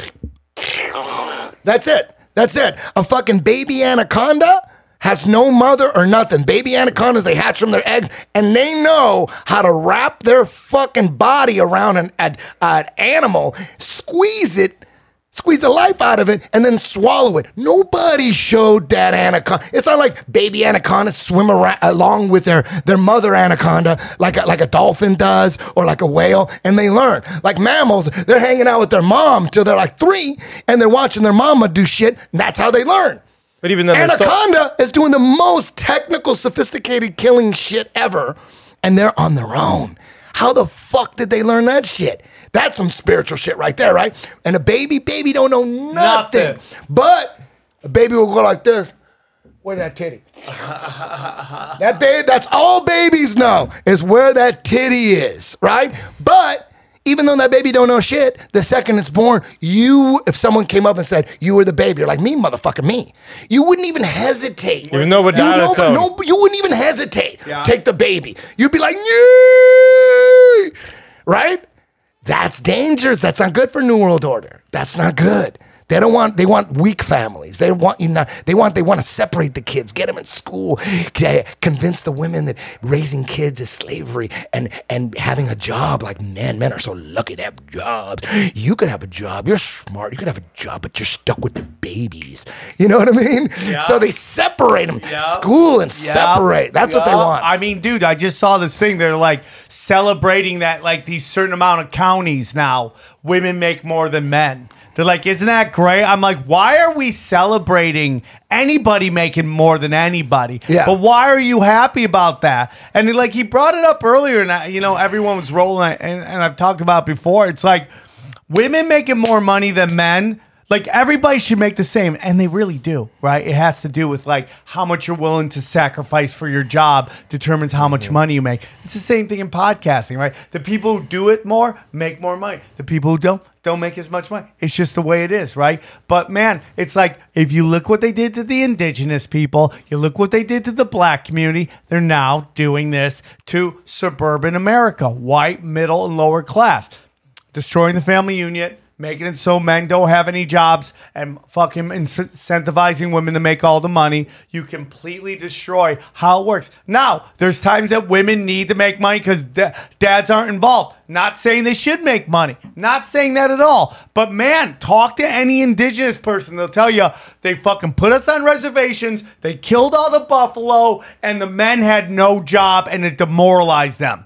that's it. That's it. A fucking baby anaconda has no mother or nothing. Baby anacondas, they hatch from their eggs and they know how to wrap their fucking body around an, an, an animal, squeeze it, squeeze the life out of it, and then swallow it. Nobody showed that anaconda. It's not like baby anacondas swim around, along with their, their mother anaconda like a, like a dolphin does or like a whale, and they learn. Like mammals, they're hanging out with their mom till they're like three, and they're watching their mama do shit, that's how they learn. But even then, they're still- Anaconda is doing the most technical, sophisticated killing shit ever, and they're on their own. How the fuck did they learn that shit? That's some spiritual shit right there, right? And a baby, baby don't know nothing. But a baby will go like this. Where that titty? that babe, that's all babies know is where that titty is, right? But even though that baby don't know shit, the second it's born, you, if someone came up and said you were the baby, you're like me, motherfucker, me. You wouldn't even hesitate. Even though you, know, a no, you wouldn't even hesitate. Yeah. Take the baby. You'd be like, yay! Right? That's dangerous. That's not good for New World Order. That's not good. They don't want. They want weak families. They want you not. They want. They want to separate the kids, get them in school, convince the women that raising kids is slavery, and and having a job like men. Men are so lucky to have jobs. You could have a job. You're smart. You could have a job, but you're stuck with the babies. You know what I mean? Yeah. So they separate them. School and Yeah. separate. That's what they want. I mean, dude, I just saw this thing. They're like celebrating that, like these certain amount of counties now, women make more than men. They're like, isn't that great? I'm like, why are we celebrating anybody making more than anybody? Yeah. But why are you happy about that? And he, like, he brought it up earlier, and I, you know, everyone was rolling, and, and I've talked about it before. It's like women making more money than men. Like everybody should make the same, and they really do, right? It has to do with like how much you're willing to sacrifice for your job determines how much mm-hmm. money you make. It's the same thing in podcasting, right? The people who do it more make more money. The people who don't don't make as much money. It's just the way it is, right? But man, it's like if you look what they did to the indigenous people, you look what they did to the black community, they're now doing this to suburban America, white, middle, and lower class destroying the family unit, making it so men don't have any jobs, and fucking incentivizing women to make all the money. You completely destroy how it works. Now, there's times that women need to make money because da- dads aren't involved. Not saying they should make money. Not saying that at all. But man, talk to any indigenous person. They'll tell you they fucking put us on reservations. They killed all the buffalo, and the men had no job, and it demoralized them.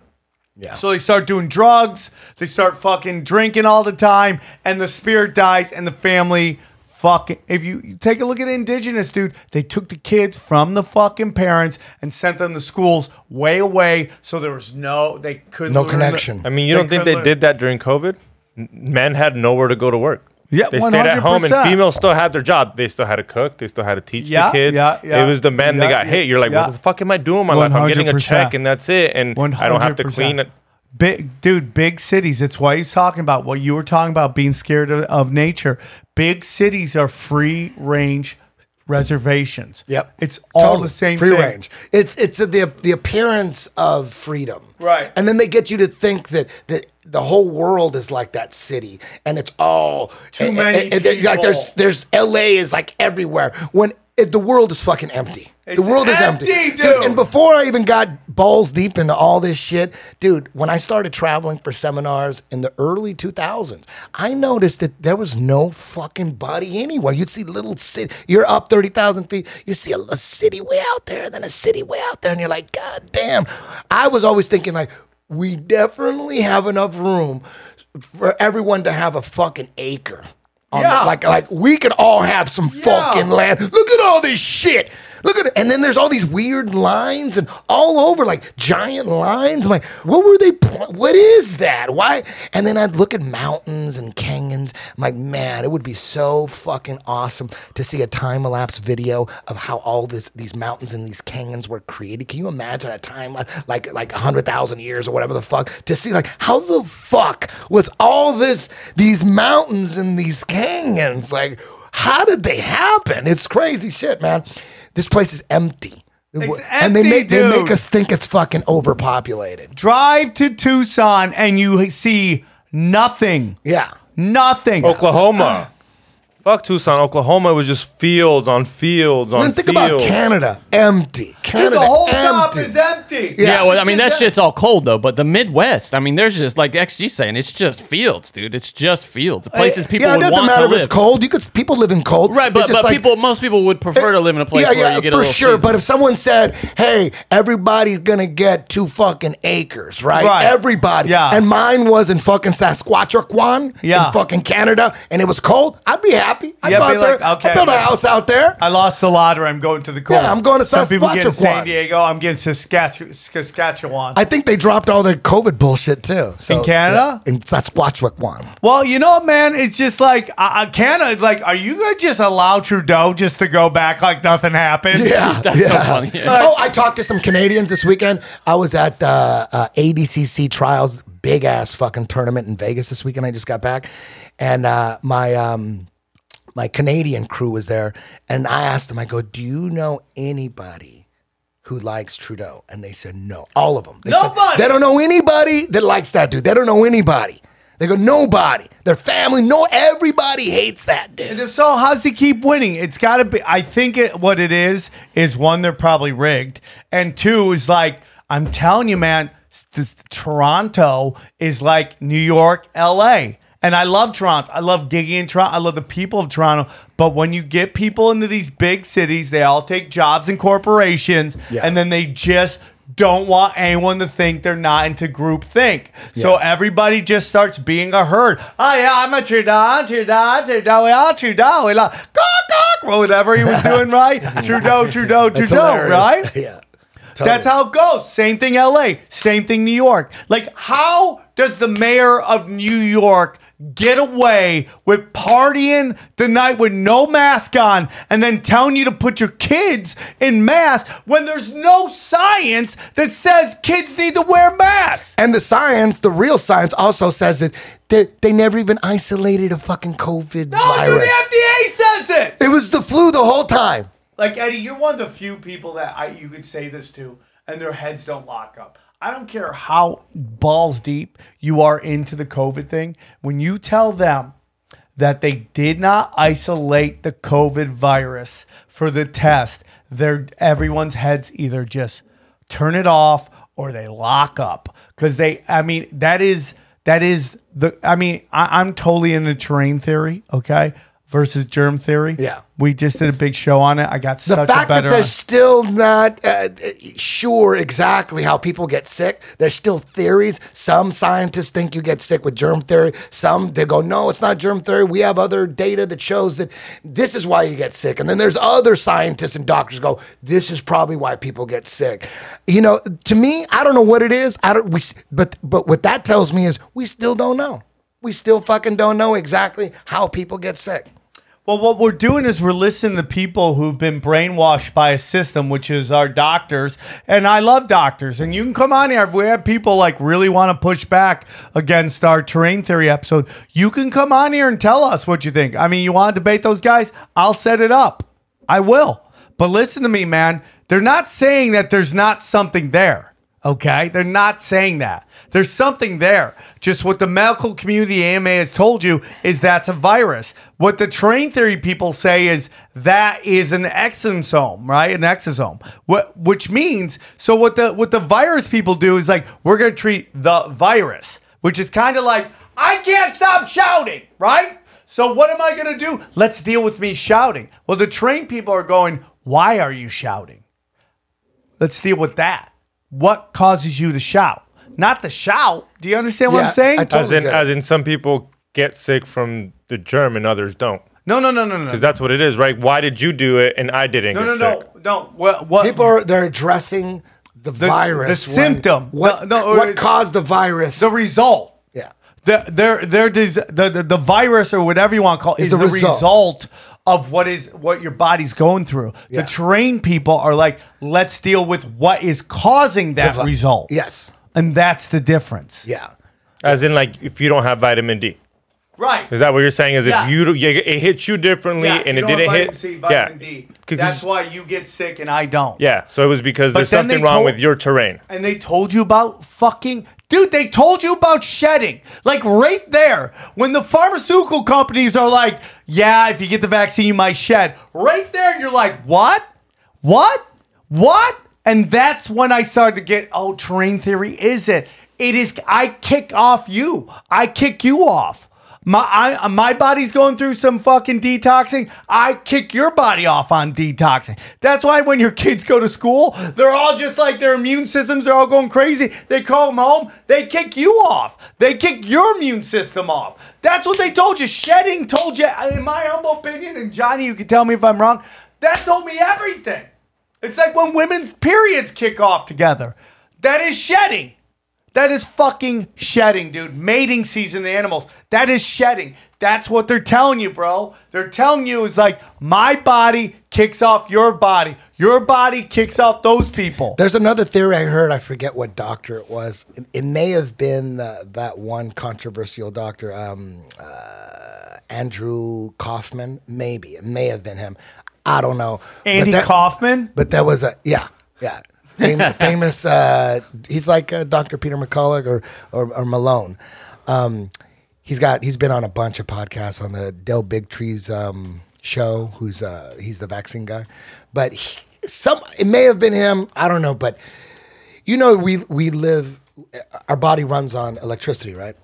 Yeah. So they start doing drugs, they start fucking drinking all the time, and the spirit dies, and the family fucking. If you, you take a look at indigenous, dude, they took the kids from the fucking parents and sent them to schools way away, so there was no, they couldn't. No learn the- connection. I mean, you don't think couldn't they learn- did that during COVID? N- Men had nowhere to go to work. Yeah, they stayed at home, and females still had their job. They still had to cook. They still had to teach Yeah, the kids. yeah, yeah. It was the men Yeah, that got hit. You're like, what the fuck am I doing my life? I'm getting a check, and that's it. And I don't have to clean it. Big dude, big cities. It's why he's talking about what you were talking about being scared of, of nature. Big cities are free range reservations. Yep. It's all Totally. the same free thing. range. It's it's the the appearance of freedom. Right. And then they get you to think that that the whole world is like that city and it's all Too and- many and- and like there's there's LA is like everywhere when it, the world is fucking empty. It's the world is empty. empty, dude. And before I even got balls deep into all this shit, dude, when I started traveling for seminars in the early 2000s, I noticed that there was no fucking body anywhere. You'd see little city, you're up 30,000 feet, you see a, a city way out there, then a city way out there, and you're like, God damn. I was always thinking, like, we definitely have enough room for everyone to have a fucking acre. on Yeah. the- like, like we could all have some fucking land. Look at all this shit. Look at it. And then there's all these weird lines and all over, like giant lines. I'm like, what were they? Pl- what is that? Why? And then I'd look at mountains and canyons. I'm like, man, it would be so fucking awesome to see a time lapse video of how all this, these mountains and these canyons were created. Can you imagine a time like like hundred thousand years or whatever the fuck to see like how the fuck was all this these mountains and these canyons like how did they happen? It's crazy shit, man. This place is empty. It's and they empty, make they make us think it's fucking overpopulated. Drive to Tucson and you see nothing. Yeah. Nothing. Oklahoma. Fuck Tucson, Oklahoma. It was just fields on fields on Then think fields. about Canada, empty. Dude, Canada, the whole top empty. is empty. Yeah, well, I mean that shit's all cold though. But the Midwest, I mean, there's just like XG saying, it's just fields, dude. It's just fields. The places people live in. yeah, it would doesn't want matter to if live. it's cold. You could people live in cold. Right, but It's just but like- people, most people would prefer to live in a place yeah, where yeah, you get a for little sure. season. But if someone said, "Hey, everybody's gonna get two fucking acres, right? Right. Everybody." Yeah. And mine was in fucking Saskatchewan, Yeah. in fucking Canada, and it was cold. I'd be happy. I'd Yeah, go be out there. like, okay, I'd build a yeah. house out there. I lost the lottery. I'm going to the cold. Yeah, I'm going to Some people get in Saskatchewan. San Diego. I'm getting Saskatchewan. Saskatchewan. I think they dropped all their COVID bullshit too. So, In Canada? yeah, in Saskatchewan. Well, you know man? It's just like uh, uh, Canada. Like, are you gonna just allow Trudeau just to go back like nothing happened? Yeah, That's so yeah. funny. Oh, I talked to some Canadians this weekend. I was at uh, uh, ADCC Trials, big ass fucking tournament in Vegas this weekend. I just got back, and uh, my um, my Canadian crew was there, and I asked them. I go, "Do you know anybody who likes Trudeau?" And they said, "No, all of them. They said, Nobody. they don't know anybody that likes that dude. They don't know anybody." They go, nobody. Their family, no, everybody hates that dude. And So how's he keep winning? It's got to be. I think it, what it is is one they're probably rigged, and two is like I'm telling you, man. this- Toronto is like New York, L.A. And I love Toronto. I love gigging in Toronto. I love the people of Toronto. But when you get people into these big cities, they all take jobs in corporations, Yeah. and then they just don't want anyone to think they're not into group think. So everybody just starts being a herd. Oh yeah, I'm a Trudeau, Trudeau, Trudeau, we all Trudeau, we love well, whatever he was doing, right? Trudeau, Trudeau, Trudeau, right? Yeah. That's how it goes. Same thing, LA. Same thing, New York. Like, how does the mayor of New York get away with partying the night with no mask on and then telling you to put your kids in masks when there's no science that says kids need to wear masks? And the science, the real science, also says that they they never even isolated a fucking COVID No, virus. the FDA says it. It was the flu the whole time. Like Eddie, you're one of the few people that I you could say this to, and their heads don't lock up. I don't care how balls deep you are into the COVID thing. When you tell them that they did not isolate the COVID virus for the test, their everyone's heads either just turn it off or they lock up because they. I mean, that is that is the. I mean, I, I'm totally into terrain theory. Okay. Versus germ theory. Yeah. We just did a big show on it. I got The such fact a better. that they're still not uh, sure exactly how people get sick, there's still theories. Some scientists think you get sick with germ theory. Some they go, no, it's not germ theory. We have other data that shows that this is why you get sick. And then there's other scientists and doctors go, this is probably why people get sick. You know, to me, I don't know what it is. I don't. We, but but what that tells me is we still don't know. We still fucking don't know exactly how people get sick. Well, what we're doing is we're listening to people who've been brainwashed by a system, which is our doctors. And I love doctors. And you can come on here. If we have people like really want to push back against our terrain theory episode, you can come on here and tell us what you think. I mean, you want to debate those guys? I'll set it up. I will. But listen to me, man. They're not saying that there's not something there. Okay? They're not saying that. There's something there. Just what the medical community AMA has told you is that's a virus. What the terrain theory people say is that is an exosome, right? An exosome. What which means so what the what the virus people do is like we're going to treat the virus, which is kind of like I can't stop shouting, right? So what am I going to do? Let's deal with me shouting. Well, the terrain people are going, "Why are you shouting?" Let's deal with that. What causes you to shout? Not the shout. Do you understand what Yeah, I'm saying? I as in, get it. as in, some people get sick from the germ and others don't. no, no, no, no, no. Because that's what it is, right? Why did you do it and I didn't no, get no, sick? no, no. What? What? People are they're addressing the, virus, the when- symptom. What, No, no, what it- caused the virus? the result. yeah, The, their, their, des- the, the, the virus or whatever you want to call it is the the, result. result. of what is what your body's going through. Yeah. The trained people are like, let's deal with what is causing that result. Yes. And that's the difference. yeah. As in, like, if you don't have vitamin D. Right. Is that what you're saying? Is Yeah. if you you- it hits you differently Yeah, and you it don't didn't have hit, vitamin C, yeah, vitamin D. 'Cause- That's why you get sick and I don't. yeah. So it was because But there's then they something wrong told- with your terrain. And they told you about fucking dude, they told you about shedding. Like right there. When the pharmaceutical companies are like, yeah, if you get the vaccine, you might shed. Right there, you're like, what? What? What? And that's when I started to get, oh, terrain theory is it? It is I kick off you. I kick you off. My I, my body's going through some fucking detoxing. I kick your body off on detoxing. That's why when your kids go to school, they're all just like their immune systems are all going crazy. They call them home. They kick you off. They kick your immune system off. That's what they told you. Shedding told you, in my humble opinion, and Johnny, you can tell me if I'm wrong. That told me everything. It's like when women's periods kick off together. That is shedding. That is fucking shedding, dude. Mating season animals. That is shedding. That's what they're telling you, bro. They're telling you is like my body kicks off your body. Your body kicks off those people. There's another theory I heard. I forget what doctor it was. It, it may have been the, that one controversial doctor, um, uh, Andrew Kaufman. Maybe it may have been him. I don't know. Andy but that, Kaufman. But that was a yeah, yeah. Famous, famous uh, he's like uh, Dr. Peter McCullough or, or, or Malone. Um, he's got he's been on a bunch of podcasts on the Del Bigtree's um, show. Who's uh, he's the vaccine guy, but he, some it may have been him. I don't know, but you know we we live our body runs on electricity, right?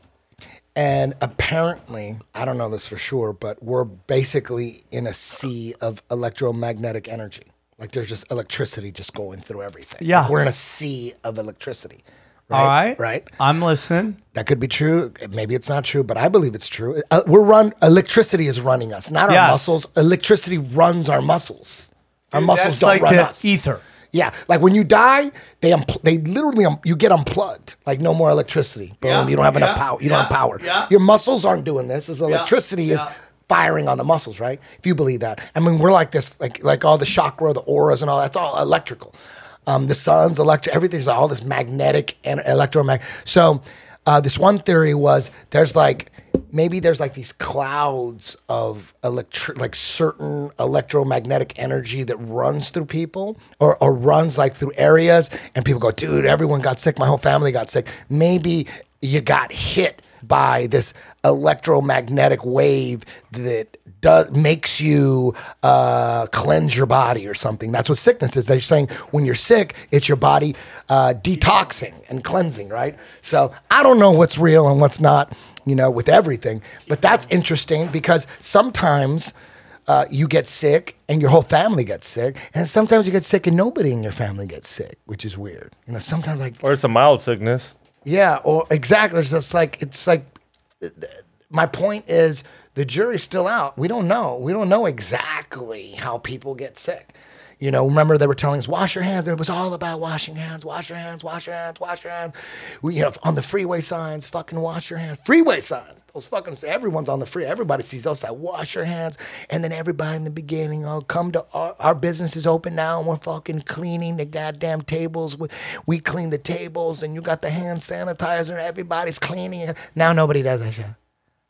And apparently, I don't know this for sure, but we're basically in a sea of electromagnetic energy. Like there's just electricity just going through everything. Yeah. We're in a sea of electricity. Right? All right. Right. I'm listening. That could be true. Maybe it's not true, but I believe it's true. Uh, we're run. Electricity is running us, not our Yes. muscles. Electricity runs our muscles. Our Dude, muscles that's don't like run the us. ether. Yeah, like when you die, they unpl- they literally um, you get unplugged. Like no more electricity. Boom. Yeah, you don't have enough yeah, power. You don't have power. yeah. Your muscles aren't doing this. This electricity is yeah. firing on the muscles, right? If you believe that. I mean, we're like this, like like all the chakra, the auras, and all that's all electrical. Um, the sun's electric. Everything's all this magnetic and electromagnetic. So uh, this one theory was there's like maybe there's like these clouds of electric like certain electromagnetic energy that runs through people or, or runs like through areas and people go dude everyone got sick my whole family got sick maybe you got hit by this electromagnetic wave that does makes you uh, cleanse your body or something. That's what sickness is. They're saying when you're sick, it's your body uh, detoxing and cleansing, right? So I don't know what's real and what's not, you know, with everything. But that's interesting because sometimes. Uh, you get sick and your whole family gets sick, and sometimes you get sick and nobody in your family gets sick, which is weird. You know, sometimes like Or it's a mild sickness. yeah, or exactly. It's just like it's like my point is the jury's still out. We don't know. We don't know exactly how people get sick. You know, remember they were telling us wash your hands. It was all about washing hands, wash your hands, wash your hands, wash your hands. We, you know, on the freeway signs, fucking wash your hands. Freeway signs, those fucking everyone's on the free. Everybody sees those like wash your hands, and then everybody in the beginning, oh, come to our, our business is open now, and we're fucking cleaning the goddamn tables. We, we clean the tables, and you got the hand sanitizer. Everybody's cleaning. Now nobody does that shit.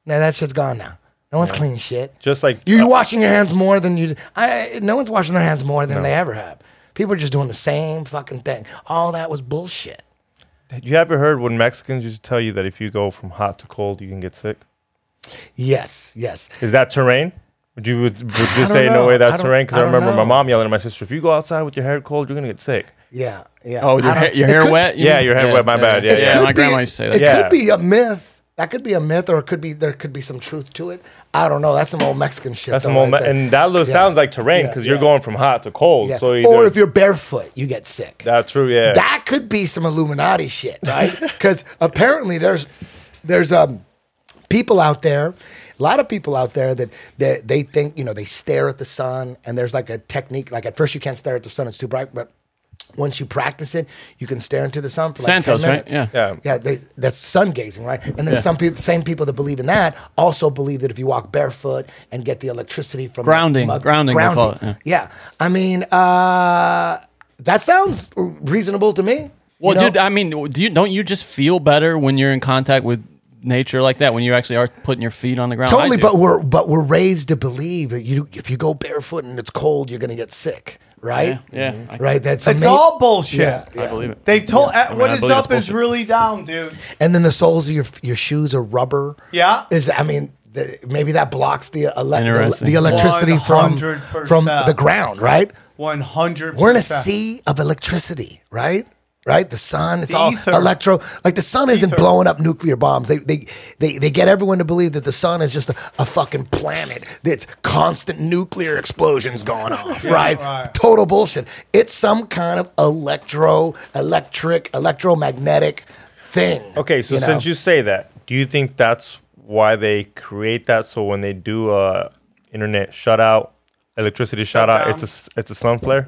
Now that shit's gone now. No one's cleaning shit. Just like you're uh, washing your hands more than you. I. No one's washing their hands more than they ever have. People are just doing the same fucking thing. All that was bullshit. you ever heard when Mexicans used to tell you that if you go from hot to cold, you can get sick? Yes, yes. Is that terrain? Would you would, would you don't say no way I that's don't- terrain? Because I I, don't remember my know. mom yelling at my sister, "If you go outside with your hair cold, you're gonna get sick." Yeah, yeah. Oh, your, I ha- don't- your it hair could- wet? you Yeah, mean? your hair wet, my bad. Yeah, yeah. yeah. my could grandma used to say It that. Yeah. could be a myth. That could be a myth, or it could be there could be some truth to it. I don't know. That's some old Mexican shit. That's though, some old, right me- and that lo- Yeah. sounds like terrain Yeah, because you're yeah. going from hot to cold. Yeah. So or if you're barefoot, you get sick. that's true. Yeah, That could be some Illuminati shit, right? Because apparently there's there's um people out there, a lot of people out there that they, they think you know they stare at the sun, and there's like a technique. Like at first you can't stare at the sun; it's too bright, but once you practice it, you can stare into the sun for like Santos, 10 right? minutes. Yeah. Yeah. Yeah, they, that's sun gazing, right? And then Yeah. some people, same people that believe in that, also believe that if you walk barefoot and get the electricity from Grounding. mud- Grounding, they call it, Yeah. I mean, uh, that sounds reasonable to me. Well, You know? dude, I mean, do you don't you just feel better when you're in contact with nature like that when you actually are putting your feet on the ground. I Totally, do. but we're but we're raised to believe that you if you go barefoot and it's cold, you're gonna get sick, right? Yeah, yeah. Mm-hmm. I- right. That's It's ama- all bullshit. Yeah, I believe it. They told uh, I mean, what I is believe up it's is bullshit. really down, dude. And then the soles of your your shoes are rubber. Yeah. Is I mean. The, maybe that blocks the, ele- the Interesting. the electricity from 100%. from the ground, right? One hundred. We're in a sea of electricity, right? Right? The sun, it's The all ether. electro. Like the sun isn't Ether. blowing up nuclear bombs. They, they, they, they get everyone to believe that the sun is just a, a fucking planet that's constant nuclear explosions going off, right? right. Total bullshit. It's some kind of electro, electric, electromagnetic thing. Okay, so you know? since you say that, do you think that's why they create that? So when they do a internet shutout, electricity shutout, it's a s- it's a sun flare.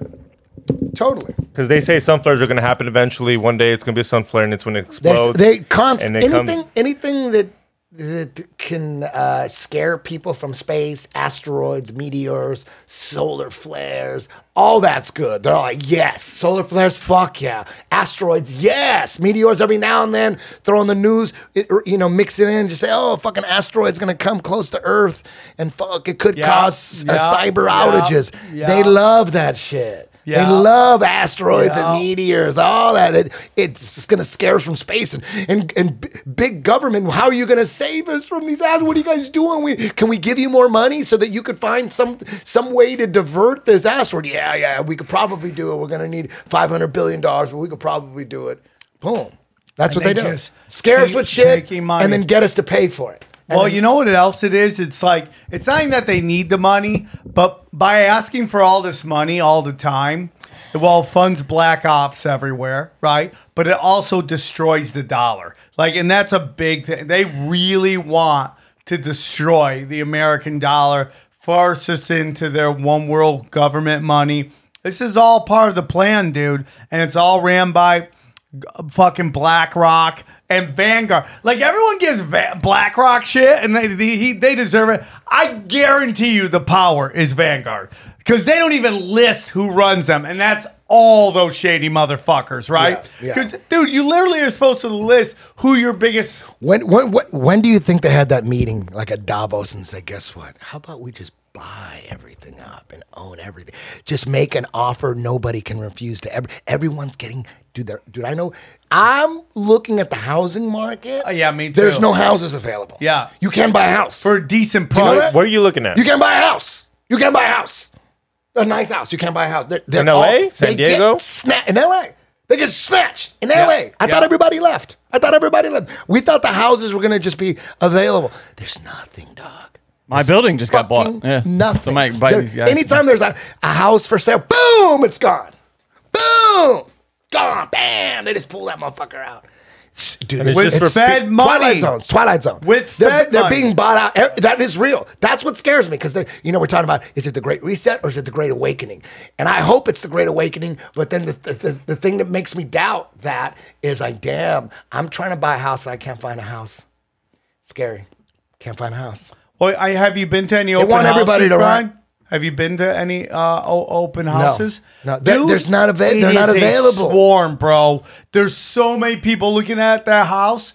Totally. Because they say sun flares are going to happen eventually. One day it's going to be a sun flare and it's when it There's, explodes. they constant and it comes- anything anything that that can uh, scare people from space, asteroids, meteors, solar flares, all that's good. They're all like, yes, solar flares, fuck yeah, asteroids, yes, meteors every now and then. Throw in the news, it, you know, mix it in, just say, oh, a fucking asteroid's gonna come close to Earth, and fuck, it could Yeah, cause uh, cyber yeah, outages. yeah. They love that shit. Yeah. They love asteroids Yeah. and meteors, all that. It, it's just going to scare us from space and, and, and b- big government. How are you going to save us from these asteroids? What are you guys doing? We, can we give you more money so that you could find some some way to divert this asteroid? Yeah, yeah, we could probably do it. We're going to need $500 billion, but we could probably do it. Boom. That's And what they, they do. Scare us with shit and then get us to pay for it. And Well, then- you know what else it is? It's like it's not even that they need the money, but by asking for all this money all the time, well, funds black ops everywhere, right? But it also destroys the dollar. Like, and that's a big thing. They really want to destroy the American dollar, force us into their one world government money. This is all part of the plan, dude, and it's all ran by fucking BlackRock and Vanguard. Like everyone gives Va- BlackRock shit, and they they, he, they deserve it. I guarantee you, the power is Vanguard because they don't even list who runs them, and that's all those shady motherfuckers, right? Yeah, yeah. dude, you literally are supposed to list who your biggest. When when when, when do you think they had that meeting like at Davos and say, guess what? How about we just buy everything up and own everything? Just make an offer nobody can refuse to. Every, everyone's getting dude. There, dude, I know. I'm looking at the housing market. Oh, yeah, me too. There's no houses available. Yeah. you can buy a house For a decent Do you know price. Where are you looking at? You can buy a house. You can buy a house. A nice house. You can't buy a house. They're, they're In LA? San they get Diego? sna- in LA. They get snatched in LA. I yeah. thought everybody left. I thought everybody left. We thought the houses were going to just be available. There's nothing, dog. My building just got bought. Yeah, Nothing. So I might buy There- these guys. Anytime there's a, a house for sale, boom, it's gone. Boom, gone. Bam, they just pull that motherfucker out. Dude, And it's With just Fed pe- money. Twilight Zone. Twilight Zone. With they're, Fed they're money. being bought out. Eh, That is real. That's what scares me because you know we're talking about is it the Great Reset or is it the Great Awakening? And I hope it's the Great Awakening. But then the the, the, the thing that makes me doubt that is like, damn, I'm trying to buy a house and I can't find a house. Scary. Can't find a house. Well, I, have you been to any open want everybody houses, to Brian? run. Have you been to any uh, open houses? No. There- there's not ava- it they're not is a available. Swarm, bro. There's so many people looking at that house.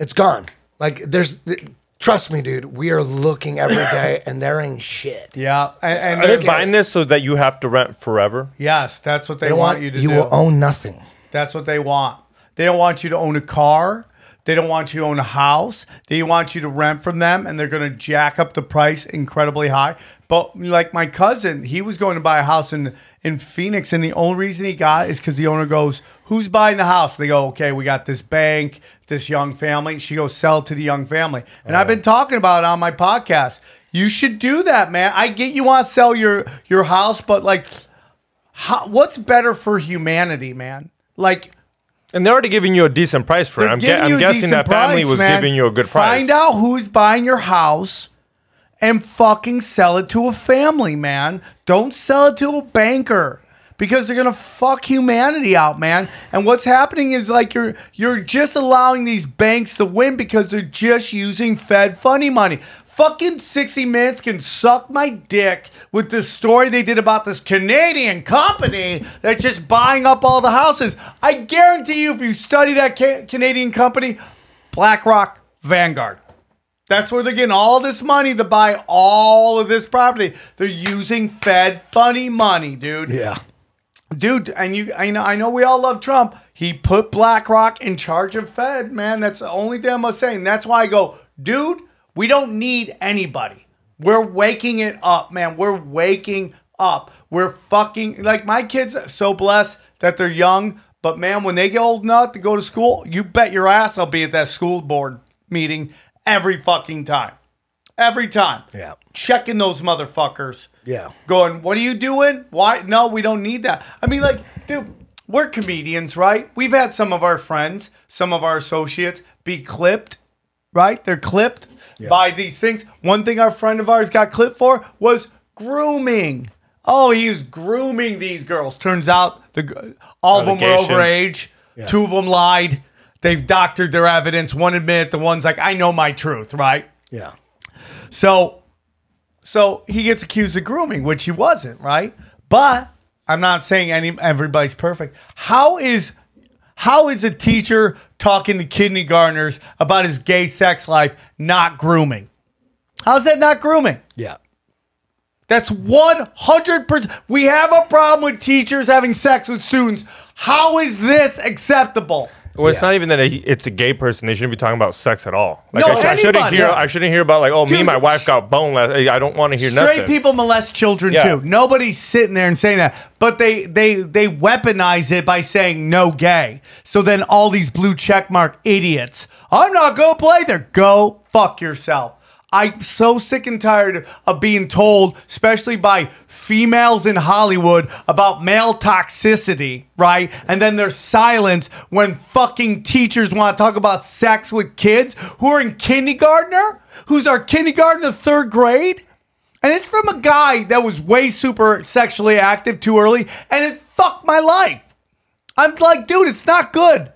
It's gone. Like there's. Trust me, dude. We are looking every day, and there ain't shit. Yeah, and, and Are they they're- buying this so that you have to rent forever? yes, that's what they, They want, want you to you do. You will own nothing. That's what they want. They don't want you to own a car. They don't want you to own a house. They want you to rent from them, and they're going to jack up the price incredibly high. But like my cousin, he was going to buy a house in in Phoenix, and the only reason he got is because the owner goes, "Who's buying the house?" They go, "Okay, we got this bank, this young family." She goes, "Sell to the young family." And I've been oh. talking about it on my podcast. You should do that, man. I get you want to sell your your house, but like, how, what's better for humanity, man? Like. And they're already giving you a decent price for it. I'm, you I'm guessing that family was man. giving you a good price. Find out who's buying your house and fucking sell it to a family, man. Don't sell it to a banker because they're gonna fuck humanity out, man. And what's happening is like you're you're just allowing these banks to win because they're just using Fed funny money. Fucking 60 Minutes can suck my dick with this story they did about this Canadian company that's just buying up all the houses. I guarantee you, if you study that ca- Canadian company, BlackRock, Vanguard. That's where they're getting all this money to buy all of this property. They're using Fed funny money, dude. Yeah. Dude, and you I know I know we all love Trump. He put BlackRock in charge of Fed, man. That's the only thing I'm saying. That's why I go, dude, we don't need anybody. We're waking it up, man. We're waking up. We're fucking like my kids are so blessed that they're young, but man, when they get old enough to go to school, you bet your ass I'll be at that school board meeting every fucking time. Every time. Yeah. Checking those motherfuckers Yeah. going, what are you doing? Why? No, we don't need that. I mean, like, dude, we're comedians, right? We've had some of our friends, some of our associates be clipped, right? They're clipped by these things. One thing our friend of ours got clipped for was grooming. Oh, he was grooming these girls. Turns out the all of them were Allegations. overage. Yeah. Two of them lied. They've doctored their evidence. One admitted. The one's like, I know my truth, right? Yeah. So, so he gets accused of grooming, which he wasn't, right? But I'm not saying any everybody's perfect. How is how is a teacher talking to kindergartners about his gay sex life not grooming? How's that not grooming? Yeah. That's 100%. We have a problem with teachers having sex with students. How is this acceptable? Well, it's not even that he- it's a gay person. They shouldn't be talking about sex at all. Like No, I, sh- I shouldn't anybody. hear. I shouldn't hear about like, oh, me Dude, and my wife got boned. Last, I don't want to hear nothing. Straight nothing. people molest children Yeah. too. Nobody's sitting there and saying that, but they they they weaponize it by saying no gay. So then all these blue checkmark idiots, I'm not gonna play there. Go fuck yourself. I'm so sick and tired of being told, especially by females in Hollywood, about male toxicity, right? And then there's silence when fucking teachers want to talk about sex with kids who are in kindergartner, who's our kindergarten of third grade. And it's from a guy that was way super sexually active too early, and it fucked my life. I'm like, dude, it's not good.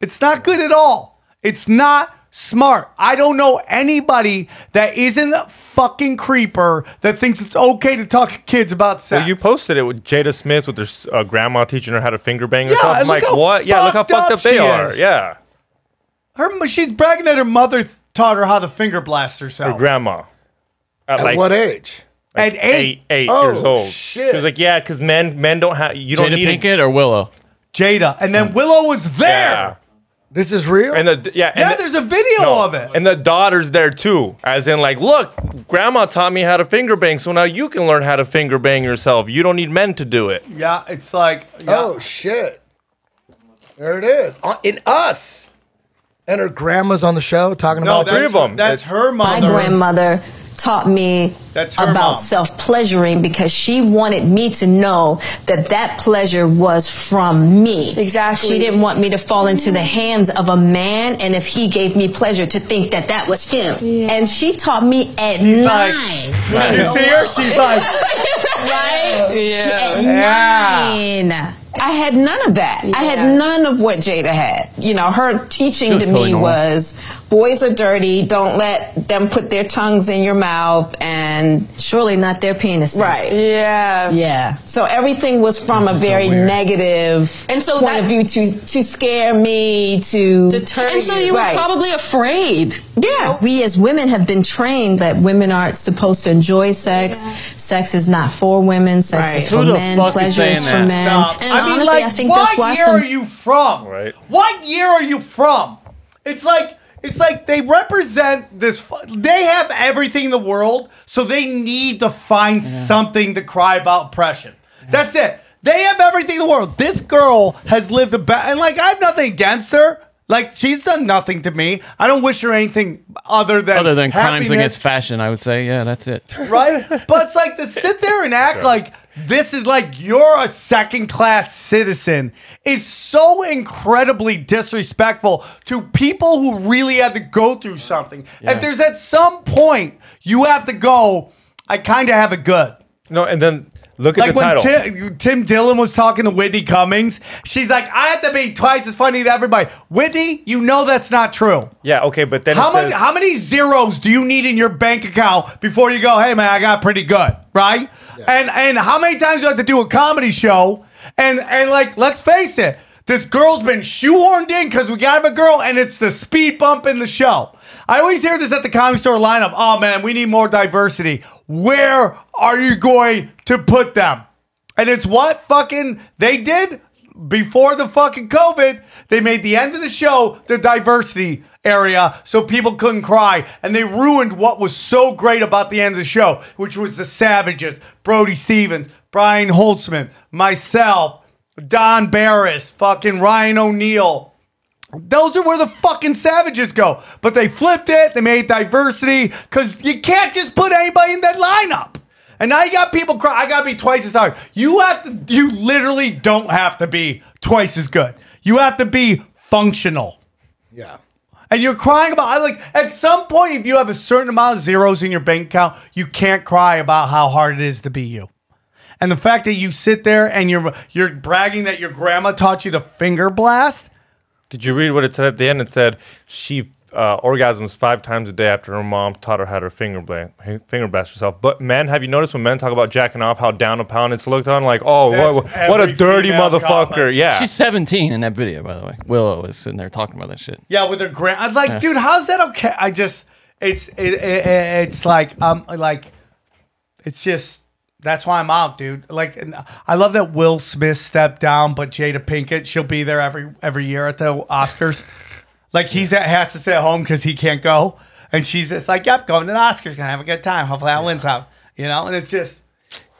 It's not good at all. It's not smart. I don't know anybody that isn't a fucking creeper that thinks it's okay to talk to kids about sex. Well, you posted it with Jada Smith with her uh, grandma teaching her how to finger bang Yeah, herself. and I'm like, what? Yeah, look how fucked fucked up up they she are. is. Yeah, her, she's bragging that her mother taught her how to finger blast herself. her grandma. At, At like what age? At eight. eight, eight Oh, years old. shit. She was like, yeah, because men, men don't have. You don't Jada need it. Pinkett or Willow? Jada. And then Willow was there. Yeah, This is real? and the yeah, and Yeah, the- there's a video of it. And the daughter's there too. As in, like, look, grandma taught me how to finger bang, so now you can learn how to finger bang yourself. You don't need men to do it. yeah, it's like, yeah. Oh shit! There it is. Uh, In us, and her grandma's on the show talking no, about that's, three them. That's It's- her My grandmother taught me about mom. self pleasuring because she wanted me to know that that pleasure was from me. Exactly. She didn't want me to fall into the hands of a man and if he gave me pleasure to think that that was him. And she taught me at She's like- nine. You see her? She's like, right? Yeah. At Yeah. nine. I had none of that. I had none of what Jada had. You know, her teaching to totally me normal. was boys are dirty. Don't let them put their tongues in your mouth. And Surely not their penises. right. Yeah. Yeah. So everything was from a is so very. negative And so point that- of view to to scare me to Deter and so you were Right. probably afraid. yeah. We as women have been trained that women aren't supposed to enjoy sex. Sex is not for women. Sex Right. is for the men. fuck Pleasure is for that? men. Stop. And I mean, honestly, like, I think what that's why year some are you from? Right. What year are you from? It's like it's like they represent this. They have everything in the world, so they need to find something to cry about oppression. That's it. They have everything in the world. This girl has lived a bad, and like I have nothing against her. Like she's done nothing to me. I don't wish her anything other than Other than crimes happiness against fashion, I would say, yeah, that's it. right? But it's like to sit there and act like this is like you're a second class citizen It's so incredibly disrespectful to people who really had to go through something. Yeah. And there's at some point you have to go, I kind of have it good. No, and then look at Like the when title. Tim, Tim Dillon was talking to Whitney Cummings, she's like, I have to be twice as funny to everybody. Whitney, you know that's not true. yeah, okay, but then How much? says, How many zeros do you need in your bank account before you go? Hey man, I got pretty good, right? And and how many times do you have to do a comedy show? And and like, let's face it, This girl's been shoehorned in because we got a girl, and it's the speed bump in the show. I always hear this at the comedy store lineup. Oh man, we need more diversity. Where are you going to put them? And it's what fucking they did before the fucking COVID. They made the end of the show the diversity area so people couldn't cry. And they ruined what was so great about the end of the show, which was the Savages, Brody Stevens, Brian Holtzman, myself, Don Barris, fucking Ryan O'Neill. Those are where the fucking savages go. But they flipped it. They made diversity because you can't just put anybody in that lineup. And now you got people cry. I gotta be twice as hard. You have to. You literally don't have to be twice as good. You have to be functional. Yeah. And you're crying about. I like at some point, if you have a certain amount of zeros in your bank account, you can't cry about how hard it is to be you. And the fact that you sit there and you're you're bragging that your grandma taught you to finger blast. Did you read what it said at the end? It said she uh, orgasms five times a day after her mom taught her how to finger blast, finger blast herself. But men, have you noticed when men talk about jacking off, how down a pound it's looked on? Like, oh, what, what a dirty motherfucker! comment. Yeah, She's 17 in that video, by the way. Willow is sitting there talking about that shit. Yeah, with her grand. I'm like, Yeah. dude, how's that okay? I just, it's, it, it, it- it's like, um, like, it's just. That's why I'm out, dude. Like, and I love that Will Smith stepped down, but Jada Pinkett, she'll be there every every year at the Oscars. Like he's at, has to stay at home because he can't go, and she's just like, "Yep, going to the Oscars, gonna have a good time. Hopefully, I win some." You know, and it's just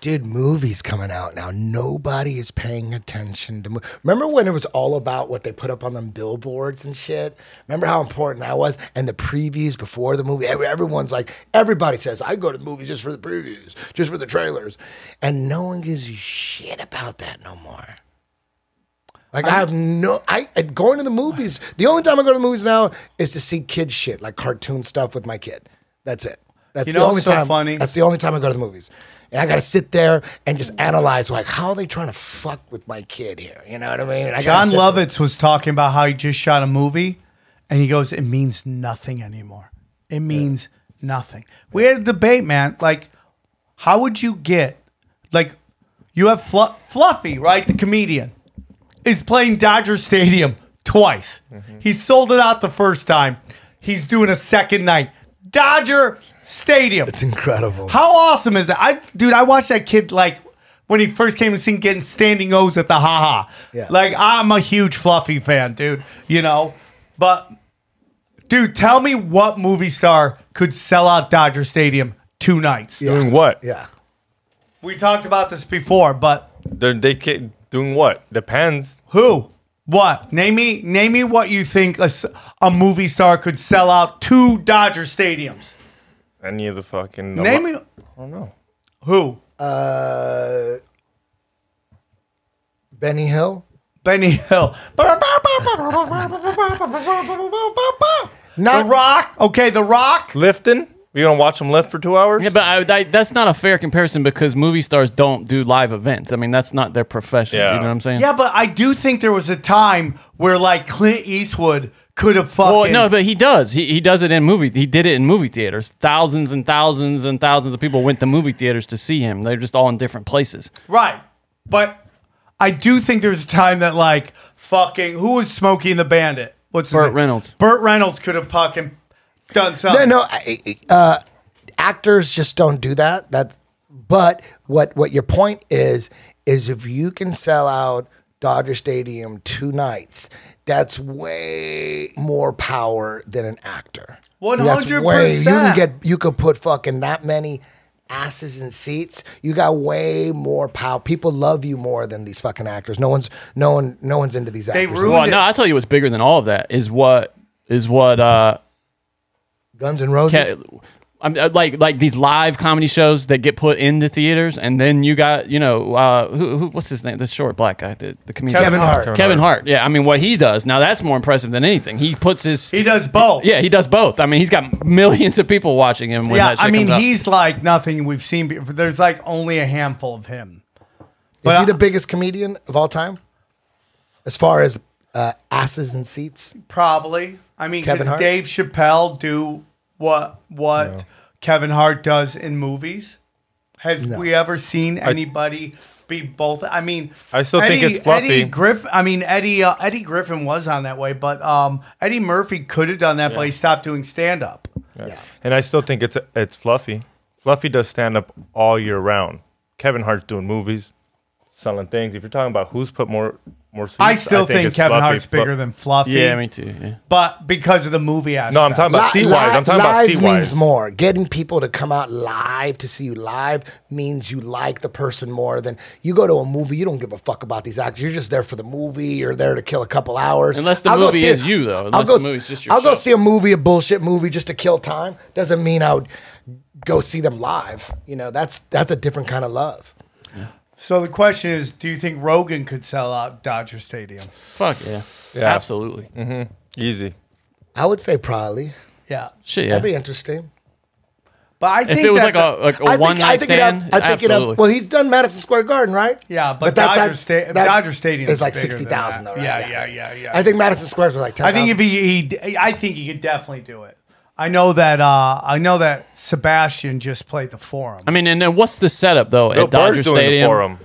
Dude, movies coming out now. Nobody is paying attention to. Mo- Remember when it was all about what they put up on them billboards and shit? Remember how important that was? And the previews before the movie. Every, everyone's like, everybody says, I go to the movies just for the previews, just for the trailers. And no one gives a shit about that no more. Like I have no, I I- going to the movies. The only time I go to the movies now is to see kid shit, like cartoon stuff with my kid. That's it. That's You the know only so time. funny? That's the only time I go to the movies, and I got to sit there and just analyze like how are they trying to fuck with my kid here. You know what I mean? I John sit there. Lovitz was talking about how he just shot a movie, and he goes, "It means nothing anymore. It means nothing." We had a debate, man. Like, how would you get, like, you have Flu- Fluffy, right, the comedian, is playing Dodger Stadium twice. Mm-hmm. He sold it out the first time. He's doing a second night. Dodger Stadium. It's incredible. How awesome is that? I, dude, I watched that kid like when he first came to sing, getting standing O's at the haha. Yeah. Like I'm a huge Fluffy fan, dude. You know, but dude, tell me what movie star could sell out Dodger Stadium two nights? doing what? Yeah, We talked about this before, but They're they ca- doing what? Depends. who? What? Name me. Name me what you think a, s- a movie star could sell out two Dodger stadiums. Any of the fucking Name me. I don't know. Who? Uh, Benny Hill. Benny Hill. Not the Rock. Okay, The Rock. Lifting. We gonna watch them lift for two hours? Yeah, but I, I, that's not a fair comparison because movie stars don't do live events. I mean, that's not their profession. Yeah. You know what I'm saying? Yeah, but I do think there was a time where like Clint Eastwood could have fucking. Well, no, but he does. He, he does it in movie. He did it in movie theaters. Thousands and thousands and thousands of people went to movie theaters to see him. They're just all in different places. Right. But I do think there's a time that like fucking who was Smokey and the Bandit? What's his Burt? Reynolds. Burt Reynolds could have fucking done No, something. no. I- Uh, actors just don't do that. That's. But what what your point is is if you can sell out Dodger Stadium two nights, that's way more power than an actor. That's way- You can 100%. get you could put fucking that many asses in seats. You got way more power. People love you more than these fucking actors. No one's no one no one's into these actors. Well, no, I tell you what's bigger than all of that is what is what uh Guns and Roses. Ca- I'm uh, like like these live comedy shows that get put into theaters, and then you got you know uh, who, who what's his name? The short black guy, the, the comedian Kevin Hart. Kevin, Kevin Hart. Yeah, I mean what he does now that's more impressive than anything. He puts his he does both. Yeah, he does both. I mean he's got millions of people watching him. When yeah, that shit I mean comes out. he's like nothing we've seen. Before. There's like only a handful of him. Is he the biggest comedian of all time? As far as uh, asses and seats? Probably. I mean, Kevin does Hart? Dave Chappelle do what what Kevin Hart does in movies? Has we ever seen anybody be both. I mean, I still think it's fluffy. Eddie Griff. I mean, Eddie uh, Eddie Griffin was on that way, but um, Eddie Murphy could have done that, but he stopped doing stand up. Yeah, And I still think it's it's fluffy. Fluffy does stand up all year round. Kevin Hart's doing movies, selling things. If you're talking about who's put more more seats, I still think, it's Kevin Fluffy. Hart's bigger Fluff- than Fluffy. Yeah, me too. Yeah. But because of the movie aspect. No, I'm talking about Li- seat wise. I'm talking about live seat means wise. more. Getting people to come out live to see you live means you like the person more than you go to a movie. You don't give a fuck about these actors. You're just there for the movie. You're there to kill a couple hours. Unless the I'll go movie see is it- you, though. I'll Unless go. the movie's just your I'll go show. see a movie, a bullshit movie, just to kill time. Doesn't mean I would go see them live. You know, that's that's a different kind of love. So the question is, do you think Rogan could sell out Dodger Stadium? Fuck yeah. Yeah. Absolutely. Mm-hmm. Easy. I would say probably. Yeah. Shit, yeah. That'd be interesting. But I If think it was that like a- like a I think- one-night it'd stand, I think it'd have- absolutely. well, he's done Madison Square Garden, right? Yeah, but, that's Dodger, like- Sta- that Dodger Stadium is like sixty thousand, that. though. Yeah, Right? yeah, yeah, yeah. I think Madison Square's was like ten. I think if he, he, I think he could definitely do it. I know that. uh I know that Sebastian just played the Forum. I mean, and then what's the setup though Bill at Dodger Burr's doing the Stadium? Forum.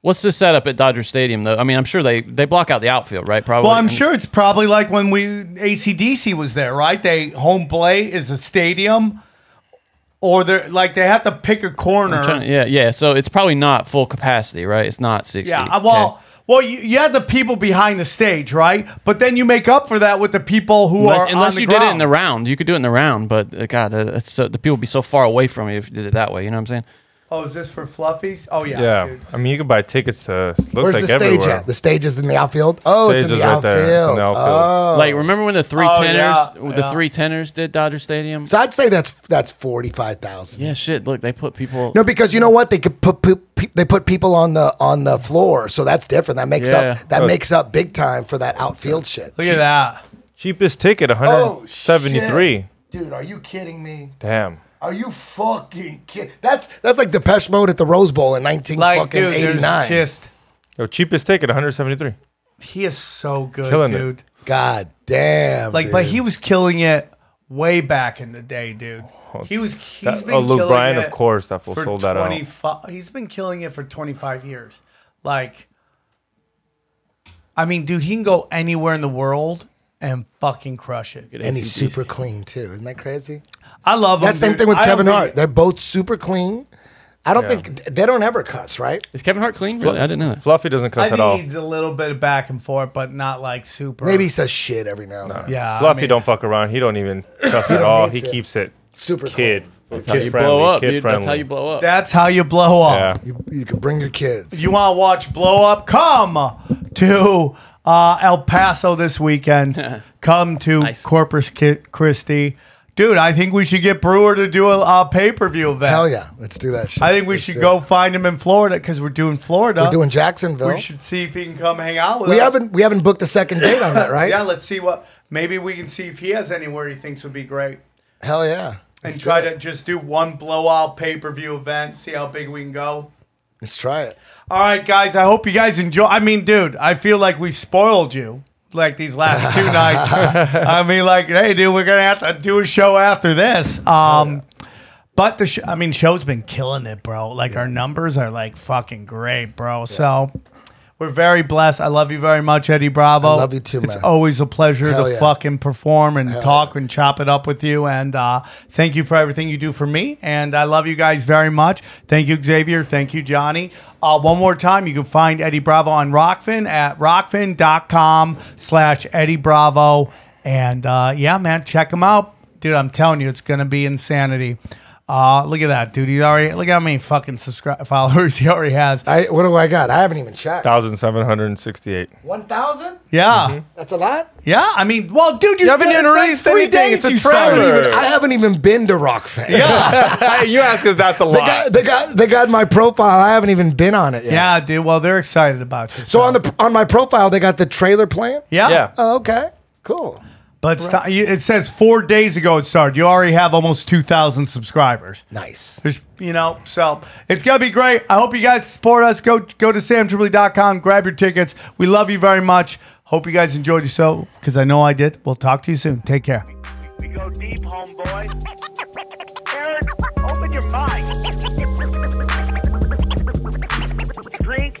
What's the setup at Dodger Stadium though? I mean, I'm sure they they block out the outfield, right? Probably. Well, I'm And- sure it's probably like when we ACDC was there, right? They home play is a stadium, or they're like they have to pick a corner. I'm trying to- yeah, yeah. So it's probably not full capacity, right? It's not 60. Yeah, uh, well, Okay. Well, you, you had the people behind the stage, right? But then you make up for that with the people who unless, are unless on the you did it in the round, you could do it in the round. But uh, God, uh, it's so, the people would be so far away from you if you did it that way. You know what I'm saying? Oh, is this for fluffies? Oh yeah, Yeah. dude. I mean, you can buy tickets to looks Where's like the stage everywhere. at? The stage is in the outfield. Oh, it's in Stage the is right there. It's in outfield. the outfield. Oh, Like, remember when the three Oh, tenors, yeah, the yeah. three tenors did Dodger Stadium? so I'd say that's that's forty five thousand. Yeah, shit. Look, they put people. No, because you know what? They could put, put pe- they put people on the on the floor, so that's different. That makes Yeah. up that Oh. makes up big time for that outfield shit. Look at that. Cheapest ticket, Oh, 173. Dude, are you kidding me? Damn. Are you fucking kidding? That's that's like Depeche Mode at the Rose Bowl in nineteen Like, fucking dude, eighty there's just Yo, cheapest ticket, 173. he is so good, Killing it. dude. God damn. Like, dude. but he was killing it way back in the day, dude. Oh, he was. He's That- been oh, Luke Bryan, of course, that fool for sold that out. He's been killing it for 25 years. Like, I mean, dude, he can go anywhere in the world and fucking crush it. and he's super clean too. Isn't that crazy? I love him. That same dude. thing with I don't Kevin think- Hart. They're both super clean. I don't Yeah. think they don't ever cuss, right? Is Kevin Hart clean? Really? I didn't know that. Fluffy doesn't I cuss think at all. he needs a little bit of back and forth, but not like super. Maybe he says shit every now and then. Yeah. I Fluffy mean- don't fuck around. He don't even cuss at all. He to. keeps it Super kid. That's kid how you friendly, blow up, kid dude. friendly. That's how you blow up. That's how you blow up. Yeah. You, you can bring your kids. you want to watch Blow Up? Come to uh, El Paso this weekend. Come to Nice. Corpus Ki- Christi. Dude, I think we should get Breuer to do a, a pay per view event. Hell yeah, let's do that. Shit. I think we Let's should go it. find him in Florida because we're doing Florida. We're doing Jacksonville. We should see if he can come hang out with We us. We haven't we haven't booked a second date on that, right? Yeah, let's see what. Maybe we can see if he has anywhere he thinks would be great. Hell yeah. Let's and try to just do one blowout pay per view event, see how big we can go. Let's try it. All right, guys. I hope you guys enjoy. I mean, dude, I feel like we spoiled you like these last two nights. I mean, like, hey, dude, we're gonna have to do a show after this. Um, but the sh- I mean, show's been killing it, bro. Like our numbers are like fucking great, bro. So. We're very blessed. I love you very much, Eddie Bravo. I love you too, It's always a pleasure Hell to yeah. fucking perform and talk and chop it up with you. And uh, thank you for everything you do for me. And I love you guys very much. Thank you, Xavier. Thank you, Johnny. Uh, one more time, you can find Eddie Bravo on Rokfin at rokfin.com slash Eddie Bravo. And uh, yeah, man, check him out. Dude, I'm telling you, it's going to be insanity. Uh, look at that, dude. He already look how many fucking subscribe followers he already has. I what do I got? I haven't even checked. 1,768. One thousand? Yeah, That's a lot. yeah. I mean, well, dude, you, You haven't even it's like released three anything. days It's a you I haven't, trailer. even, I haven't even been to Rokfin. Yeah. you ask if that's a They lot. got, they got they got my profile. I haven't even been on it yet. Yeah, dude. Well, they're excited about you. So on the on my profile, they got the trailer playing. yeah, yeah. Oh, okay. Cool. But it's ti- it says four days ago it started. You already have almost two thousand subscribers. Nice. There's, you know, so it's gonna be great. I hope you guys support us. Go go to samtripoli.com, grab your tickets. We love you very much. Hope you guys enjoyed the show because I know I did. We'll talk to you soon. Take care. We go deep, homeboy. Aaron, open your mind. Drink